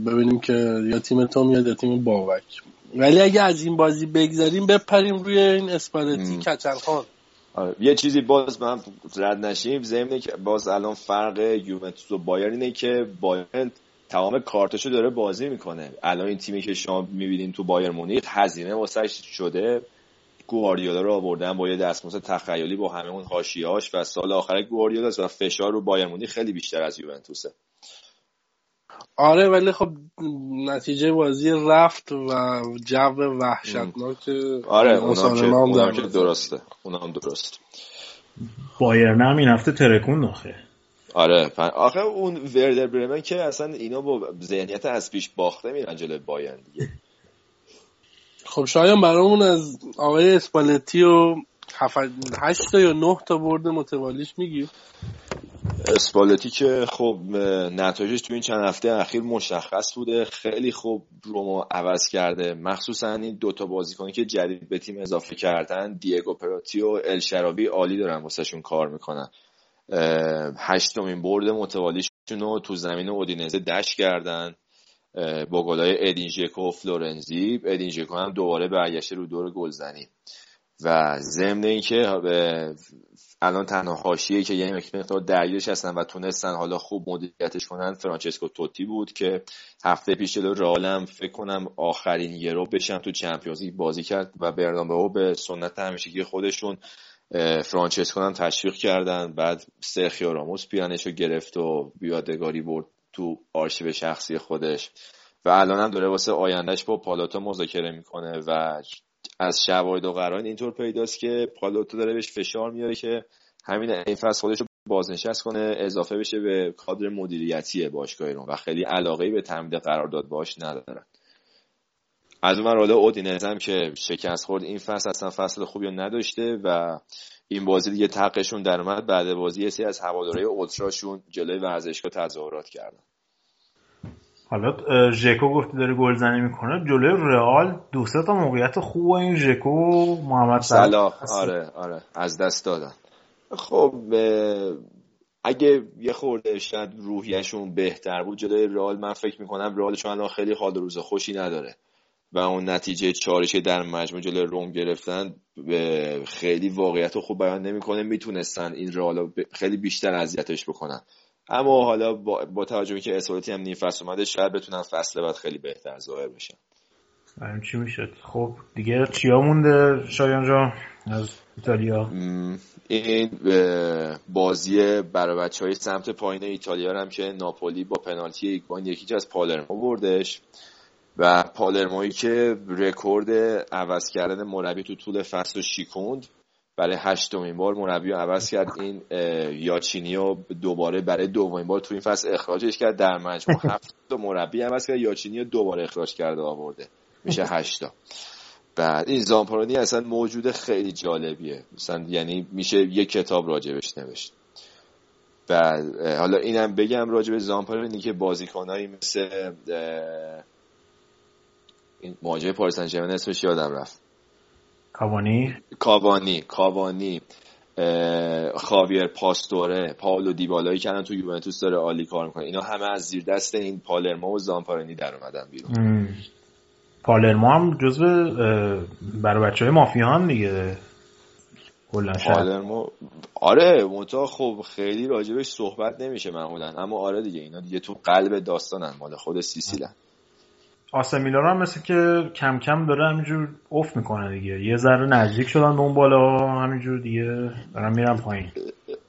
ببینیم که یا تیم تو میاد یا تیم باوک. ولی اگه از این بازی بگذاریم بپریم روی این اسپالتی. کچلخان آره. یه چیزی باز من رد نشیم ضمن که باز الان فرق یوونتوس و بایرن اینه که بایرن تمام کارتشو داره بازی می‌کنه. الان این تیمی که شما می‌بینین تو بایر مونیخ هزینه واسش شده. گواردیولا رو آوردن با یه دستمزد تخیلی با همه اون حاشیه‌هاش و سال آخر گواردیولا و فشار رو بایر مونیخ خیلی بیشتر از یوونتوسه. آره ولی خب نتیجه بازی رفت و جو وحشتناک آره اونا که, درسته. اونا هم درست. بایرن هم این هفته ترکون آخه آره آخه اون وردر برمن که اصلا اینا با ذهنیت از پیش باخته میرن جلوی بایرن دیگه. خب شاید برامون از آقای اسپالتی و هشت تا یا نه تا برد متوالیش میگی؟ اسپالتی که خب نتایجش تو این چند هفته اخیر مشخص بوده. خیلی خوب رومو عوض کرده. مخصوصا این دوتا بازیکنی که جدید به تیم اضافه کردن دیگو پراتی و الشرابی عالی دارن واسهشون کار می‌کنن. هشتمین برد متوالیشون رو تو زمین اودینزه دش کردن. با گلای ادین ژکو و فلورنزی. ادین ژکو هم دوباره برگشته رو دور گلزنی. و ضمن اینکه الان تنها حاشیه‌ای که یه مقدار درگیرش هستن و تونستن حالا خوب مدیریتش کنن فرانچسکو توتی بود که هفته پیش جلو رئالم فکر کنم آخرین یورو بشن تو چمپیونز بازی کرد و برنامه‌ها به سنت همیشگی خودشون فرانچسکو هم تشویق کردن. بعد سرخیو راموس پیانش رو گرفت و بیادگاری برد تو آرشیو شخصی خودش. و الان هم داره واسه آیندهش با پالاتو مذاکره می‌کنه و از شواهد و قرائن اینطور پیداست که پالاتو داره بهش فشار میاره که همین این فصل خودش رو بازنشست کنه اضافه بشه به کادر مدیریتی باشگاه ایران. و خیلی علاقه به تمدید قرارداد باش ندارن از اون حالا اودینز هم که شکست خورد این فصل اصلا فصل خوبی نداشته و این بازی دیگه تقشون در اومد. بعد بازی یه از هوادارهای اولتراشون جلوی ورزشگاه تظاهرات کردن. حالا ژکو گفتی داره گلزنی می‌کنه. جلوی رئال دو سه تا موقعیت خوب این ژکو محمد صلاح. آره آره از دست دادن. خب اگه یه خورده شاید روحیشون بهتر بود جلوی رئال من فکر می‌کنم رئال چون الان خیلی حال روز خوشی نداره. و اون نتیجه چارشی در مجموع جلوی روم گرفتن خیلی واقعیت رو خوب بیان نمی‌کنه. می‌تونستن این رئال خیلی بیشتر اذیتش بکنن. اما حالا با, با توجه که اسپالتی هم نیم فصل اومده شاید بتونن فصل بعد خیلی بهتر ظاهر بشن. این چی می‌شد؟ خب دیگه چیا مونده شایان جا از ایتالیا؟ این بازی برای بچه های سمت پایین ایتالیا هم که ناپولی با پنالتی ایگوان یکی از پالرمو بردش. و پالرمایی که رکورد عوض کردن مربی تو طول فصل شیکوند. برای هشتمین بار مربی رو عوض کرد. این یاچینی رو دوباره برای دومین بار تو این فصل اخراجش کرد. در مجموع هفت تا مربی عوض کرد. یاچینی رو دوباره اخراج کرده آورده. میشه هشتا بعد این زامپارانی اصلا موجود خیلی جالبیه. مثلا یعنی میشه یه کتاب راجبش نوشت. بعد حالا اینم بگم راجب زامپارانی که بازیکنایی مثل این مواجهه پاریس سن اسمش یادم رفت. کاوانی؟ کاوانی کاوانی. خاویر پاستوره پاولو دیبالایی که تو یوونتوس داره عالی کار می‌کنه. اینا همه از زیر دست این پالرمو و زامپارانی در اومدن بیرون. پالرمو هم جزو برای بچه های مافیان دیگه. پالرمو آره منتها خب خیلی راجبش صحبت نمیشه معمولا. اما آره دیگه اینا دیگه تو قلب داستانن مال خود سیسیلن. آسمیلان هم مثل که کم کم داره همینجور افت می‌کنه دیگه. یه ذره نزدیک شدن به اون بالا همینجور دیگه دارن میرن پایین.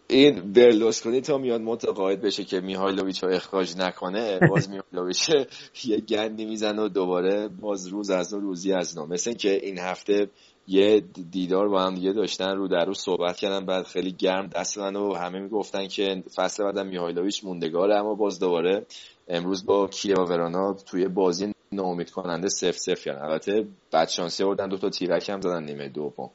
این برلوسکونی تا میاد متقاعد بشه که میهایلوویچ رو اخراج نکنه باز میهایلوویچ یه گندی می‌زنه و دوباره باز روز از نو روزی از نو. مثل که این هفته یه دیدار با هم دیگه داشتن رو در رو صحبت کردن بعد خیلی گرم دست و همه می‌گفتن که فصل بعدم میهایلوویچ موندگاره اما باز دوباره امروز با کیا ورانا توی بازی ناامید کننده سف سف کردن البته بدشانسی آوردن دو تا تیرک هم زدن نیمه دوم.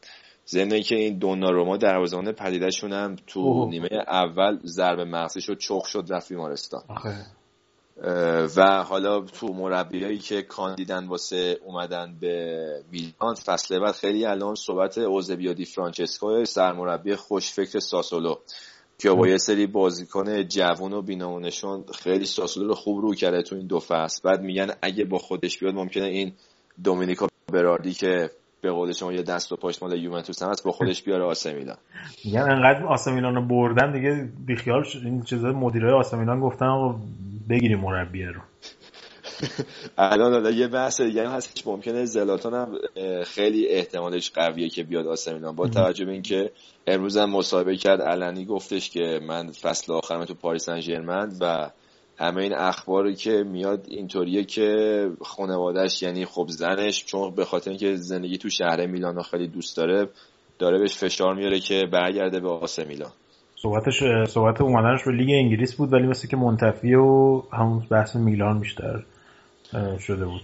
ضمن که این دوناروما دروازه‌بان پدیدشون هم تو اوه. نیمه اول ضربه مغزی شد چخ شد رفت بیمارستان. و حالا تو مربیایی که کاندیدن واسه اومدن به میلان فصل بعد خیلی الان صحبت اوزبیو دی فرانچسکو سرمربی خوشفکر ساسولو. که با یه سری بازیکن جوون و بینامونشون خیلی ساسولو رو خوب رو کرده تو این دو فصل. بعد میگن اگه با خودش بیاد ممکنه این دومینیکا براردی که به قول شما یه دست و پاش مال یوونتوس هست با خودش بیاره آسه میلان. میگن انقدر آسه میلان رو بردن دیگه بیخیال شد. این چیزا مدیرای آسه میلان گفتن بگیریم مربی رو. الان حالا یه بحث دیگه هم هستش. ممکنه زلاتان هم خیلی احتمالش قویه که بیاد آسه میلان. با توجه به اینکه امروز هم مصاحبه کرد علنی گفتش که من فصل آخرم تو پاریس سن و همه این اخباری که میاد اینطوریه که خانوادهش یعنی خب زنش چون به خاطر اینکه زندگی تو شهر میلان خیلی دوست داره داره بهش فشار میاره که برگرده به آسه میلان. صحبتش صحبت اومدنش به لیگ انگلیس بود ولی مثل که منتفی و همون بحث میلان بیشتر. شده بود.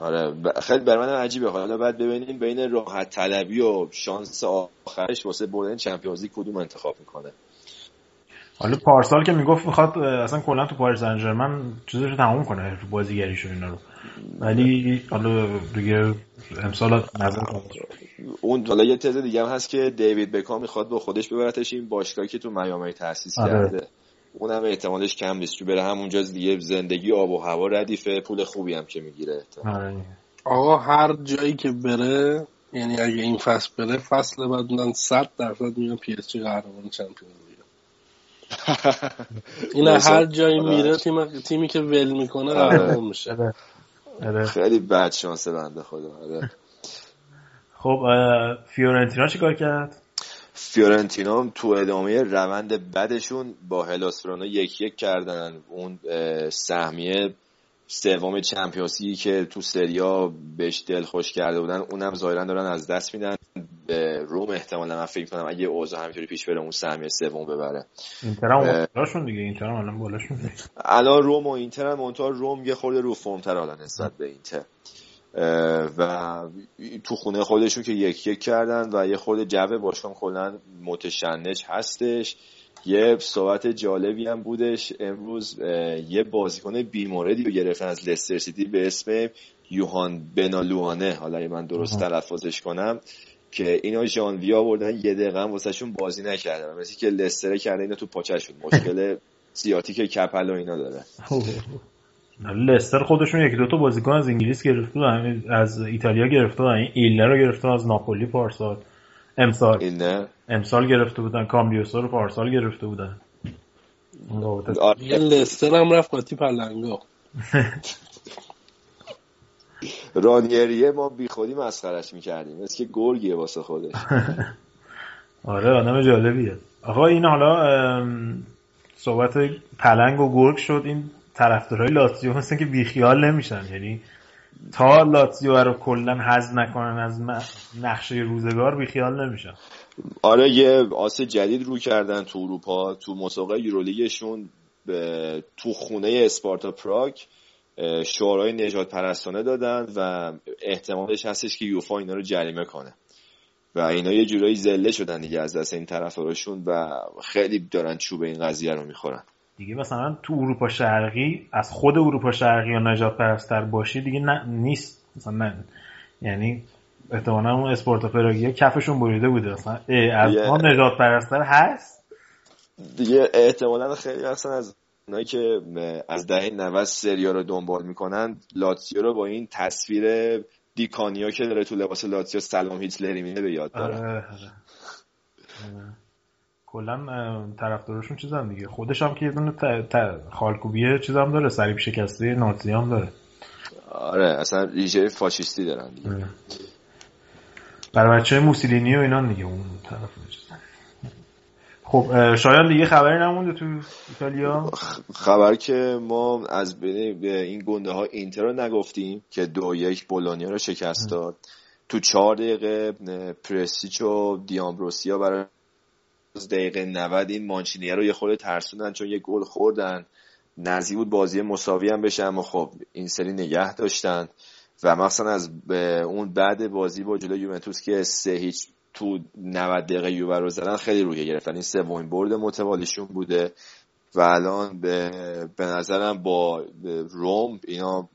آره خیلی برای من عجیبه. حالا بعد ببینیم بین راحت طلبی و شانس آخرش واسه بردن چمپیونز کدوم انتخاب می‌کنه. حالا پارسال که می‌گفت می‌خواد اصلا کلا تو پاریس سن ژرمن چیزش رو تموم کنه تو بازیگریش اینا رو. ولی حالا دیگه امسال نظر اون حالا یه تز دیگه هم هست که دیوید بکام می‌خواد با خودش ببرتش این باشگاهی که تو میامی تاسیس آره. اونم احتمالش کم نیست چون بره همونجا دیگه زندگی آب و هوا ردیفه پول خوبی هم که می‌گیره آره. آقا هر جایی که بره یعنی اگه این فصل بره فصل بعد من 100 درصد میگم PSG قهرمان Champions این هر جایی میره تیم تیمی که ول می‌کنه آره. قهرمان میشه آره. خیلی بد شانس بنده خدا آره. خب فیورنتینا چیکار کرد فیورنتینا تو ادامه روند بدشون با هلاس ورونا یک یک کردن. اون سهمیه سوم چمپیونسی که تو سریا بهش دل خوش کرده بودن اونم ظاهرا دارن از دست میدن. به روم احتمالا من فکر کنم اگه اوضاع همینطوری پیش بره اون سهمیه سوم ببره. اینتر هم دیگه اینتر هم الان بالاشون الان روم و اینتر هم روم یه خورده رو فرم تر حالا نسبت به اینتر. و تو خونه خودشون که یک یک کردن و یه خورده جو باشگاه کلا متشنج هستش. یه صحبت جالبی هم بودش. امروز یه بازیکن بیموردی رو گرفتن از لستر سیتی به اسم یوهان بنالوانه حالا من درست تلفظش کنم که اینا ژانویه آوردن یه دقیقه هم واسهشون بازی نکردن. مثل که لستر کرده اینا تو پاچشون مشکل سیاتیک کپل و اینا داره. لستر خودشون یکی دو تا بازیکن از انگلیس گرفته از ایتالیا گرفته این اینلر رو گرفته از ناپولی پارسال. امسال. ایلنر؟ امسال گرفته بودن کامبیوسا رو پارسال گرفته بودن. یه لستر هم رفت قاطی پلنگا رانیریه ما بی خودی مسخرش می‌کردیم. مثل که گرگیه واسه خودش. آره آدم جالبیه. آقا این حالا صحبت پلنگ و گرگ شد. این طرفدارای لاتزیو مثل که بیخیال نمیشن. یعنی تا لاتزیو رو کلا حذف نکنن از نقشه روزگار بیخیال نمیشن. آره یه آس جدید رو کردن تو اروپا تو مسابقه یورولیگشون تو خونه اسپارتا پراگ شعارهای نجات پرستانه دادن و احتمالش هستش که یوفا اینا رو جریمه کنه. و اینا یه جورایی زله شدن دیگه از دست این طرفدارشون و خیلی دارن چوب این قضیه رو می‌خورن. دیگه مثلا تو اروپا شرقی از خود اروپا شرقی یا نجات پرستر باشی دیگه نه نیست. مثلا نه. یعنی احتمالا اون اسپورتا پراگیه کفشون بریده بوده. مثلا از ما نجات پرستر هست؟ دیگه احتمالا خیلی اصلا از اونایی که از دهه 90 سریا رو دنبال می‌کنن لاتسیو رو با این تصویر دیکانیا که داره تو لباس لاتسیو سلام هیتلری میده به یاد داره. کلا طرفدارشون چیزام دیگه. خودش هم که یه دونه خالکوبیه چیز هم داره صلیب شکسته نازی هم داره. آره اصلا ریشه فاشیستی دارن دیگه. برای بچه موسولینی و اینا دیگه اون طرف. خب شاید دیگه خبری نمونده تو ایتالیا؟ خبر که ما از بین این گنده ها اینتر رو نگفتیم که دو یک بولونیا رو شکست داد. تو چهار دقیقه پرسیچ و دیامبروسیا برای دقیقه 90 این مانچینیه رو یه خورده ترسوندن چون یه گل خوردن. نزدیک بود بازی مساوی هم بشه اما خب این سری نگه داشتن. و مثلا از اون بعد بازی با جلوی یوونتوس که سه هیچ تو 90 دقیقه یووه رو زدن خیلی روحیه گرفتن. این سومین برد متوالیشون بوده. و الان به, به نظرم با روم اینا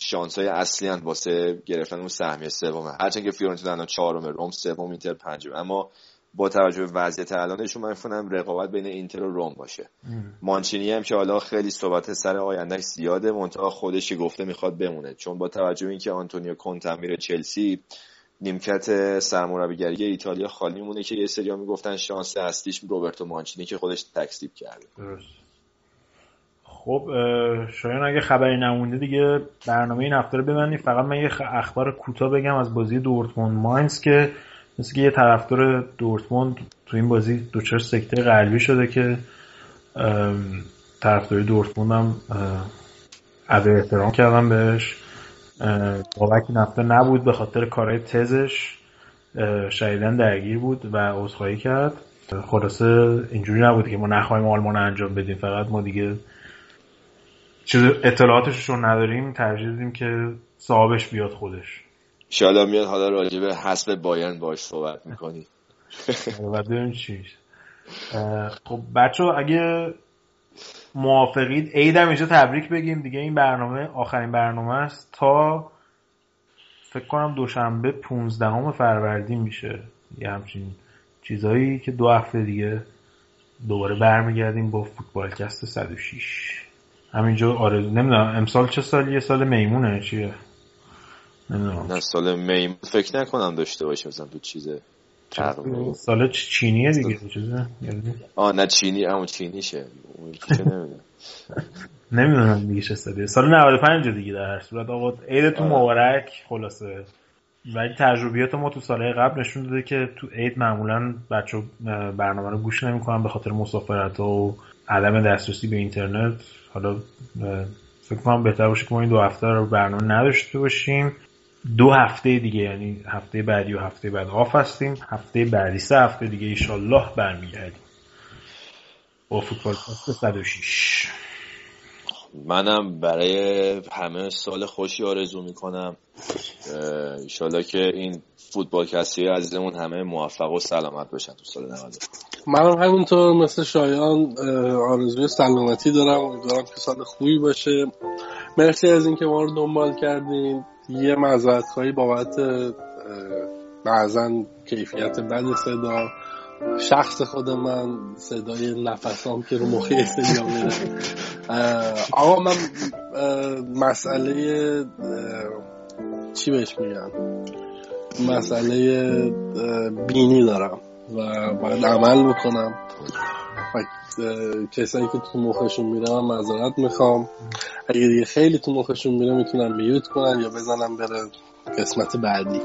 شانس های اصلی هست واسه گرفتن اون سهمیه سومه. هرچند که فیورنتینا الان چهارم روم سوم اینتر پنجم. اما با توجه به وضعیت الانشون من فکر رقابت بین اینتر و روم باشه. مانچینی هم که حالا خیلی صحبت سر آیندهش زیاده منتها خودش گفته می‌خواد بمونه. چون با توجه به اینکه آنتونیو کونت میره چلسی نیمکت سرمربیگری ایتالیا خالی مونه که یه سریا می‌گفتن شانس اصلیش روبرتو مانچینی که خودش تکسیب کرده. درست. خب شاید اگه خبری نمونده دیگه برنامه این هفته رو ببندیم. فقط من یه اخبار کوتاه بگم از بازی دورتموند ماینز که مثل که یه طرفدار دورتموند تو این بازی دوچار سکته قلبی شده که طرفدار دورتموند هم عده احترام کردم بهش. بابک این هفته نبود به خاطر کارهای تزش. شدیدن درگیر بود و عذرخواهی کرد. خلاصه اینجوری نبود که ما نخواهیم آلمان انجام بدیم. فقط ما دیگه چیز اطلاعاتش رو نداریم. ترجیح دادیم که صاحبش بیاد خودش. شالا میاد حالا راجع به حسب بایرن باش صحبت می‌کنی. و چیش خب بچه اگه موافقید عیدم اینجا تبریک بگیم. دیگه این برنامه آخرین برنامه است تا فکر کنم دوشنبه 15 فروردین میشه. یه همچین چیزهایی که دو هفته دیگه دوباره برمیگردیم با فوتبالکست 106 همینجا آرزو نمی‌دونم امسال چه سالیه سال میمونه چیه؟ نمی‌دونم. نه سال میمون فکر نکنم داشته باشه مثلا تو چیزه سال چینیه دیگه چیزه آه نه چینی همون چینیشه. نمی‌دونم. دیگه چه سالیه سال 95 دیگه در هر صورت. آقا عیدتون آره. مبارک خلاصه. ولی تجربیات ما تو سالهای قبل نشون داده که تو عید معمولا بچه برنامه رو گوش نمی‌کنن به خاطر مسافرت و عدم دسترسی به اینترنت. حالا فکر کنم بهتر باشه که ما این دو هفته رو برنامه نداشته باشیم. دو هفته دیگه یعنی هفته بعدی و هفته بعد آف هستیم. هفته بعدی سه هفته دیگه ایشالله برمیگردیم. با فوتبال 106 منم برای همه سال خوشی آرزو می‌کنم. ایشالله که این فوتبال کسی عزیزمون همه موفق و سلامت باشن تو سال 90 منم همینطور مثل شایان آرزوی سلامتی دارم. امیدوارم که سال خوبی باشه. مرسی از اینکه ما رو دنبال کردین. یه معذرت خواهی بابت بعضا کیفیت بد صدا شخص خود من صدای نفسام که رو مخی سریا میره آقا من مسئله چی بهش میگن مسئله بینی دارم و باید عمل بکنم. کسایی که تو مخشون میره من معذرت می‌خوام. اگه دیگه خیلی تو مخشون میره می‌تونم میوت کنن یا بزنم بره قسمت بعدی.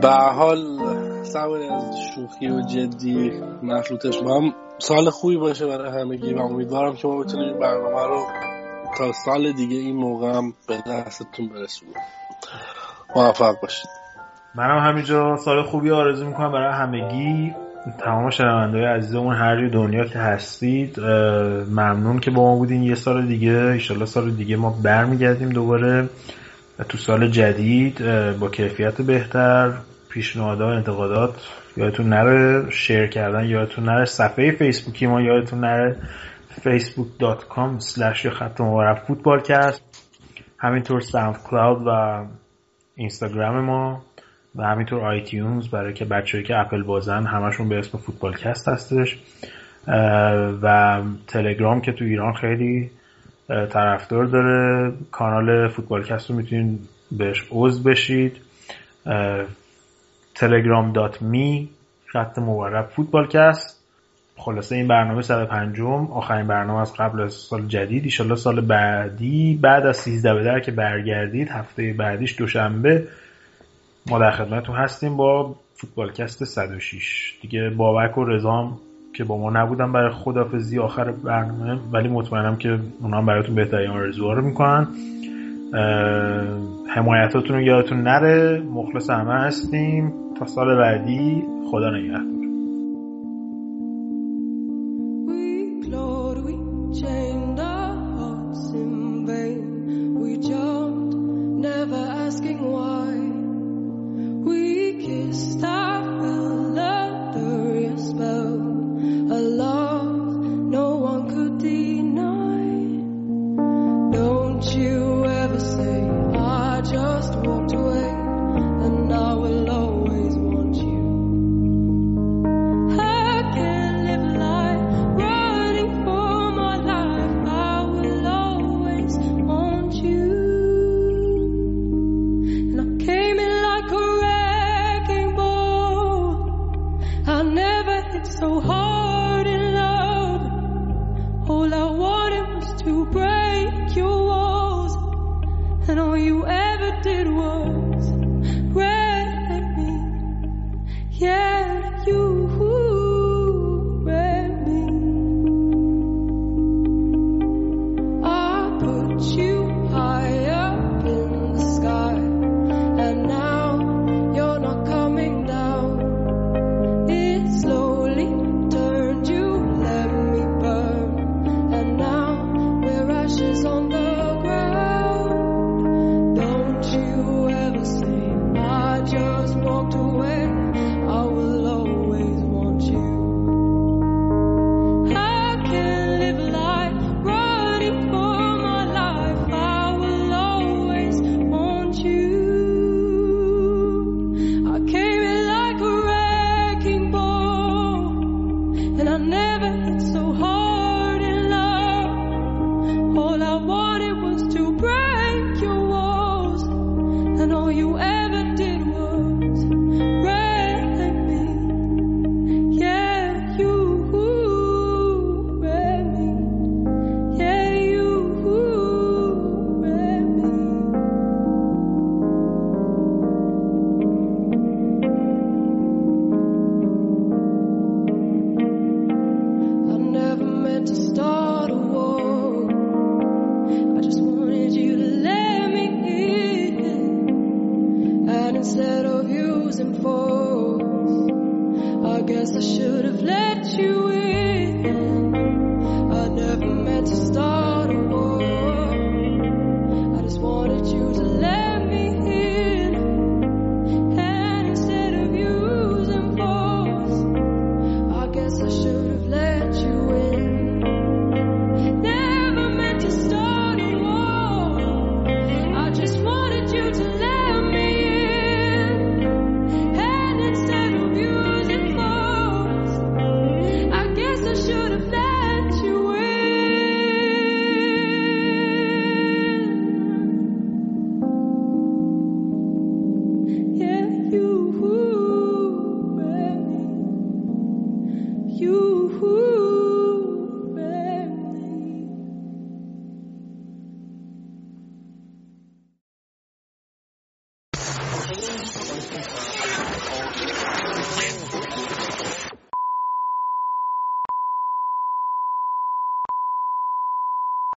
به حال سواری از شوخی و جدی مخلوطش ما هم سال خوبی باشه برای همگی و امیدوارم که ما بتونیم برنامه رو تا سال دیگه این موقع هم به دستتون برسونه موفق باشید. منم همینجا سال خوبی آرزو می‌کنم برای همگی. تمام شنونده عزیزمون هر دنیا که هستید ممنون که با ما بودین. یه سال دیگه ایشالله سال دیگه ما برمیگردیم دوباره. تو سال جدید با کیفیت بهتر پیشنهادات انتقادات یادتون نره شیر کردن یادتون نره. صفحه فیسبوکی ما یادتون نره. facebook.com slash خط مبارک فوتبالکست همینطور SoundCloud و اینستاگرام ما. و همینطور iTunes برای که بچه‌ای که اپل بازن همشون به اسم فوتبالکست هستش و تلگرام که تو ایران خیلی طرفدار داره. کانال فوتبالکست رو می‌تونید بهش عضو بشید. telegram.me خط مورب فوتبالکست. خلاصه این برنامه سال پنجم آخرین برنامه از قبل از سال جدید. ایشالله سال بعدی بعد از 13 به در که برگردید هفته بعدیش دوشنبه ما در خدمتتون هستیم با فوتبالکست 106 دیگه بابک و رزام که با ما نبودن برای خدافزی آخر برنامه ولی مطمئنم که اونا هم براتون بهترین آرزوها رو می‌کنن. حمایتاتون رو یادتون نره. مخلص همه هستیم. تا سال بعدی خدا نگهدار.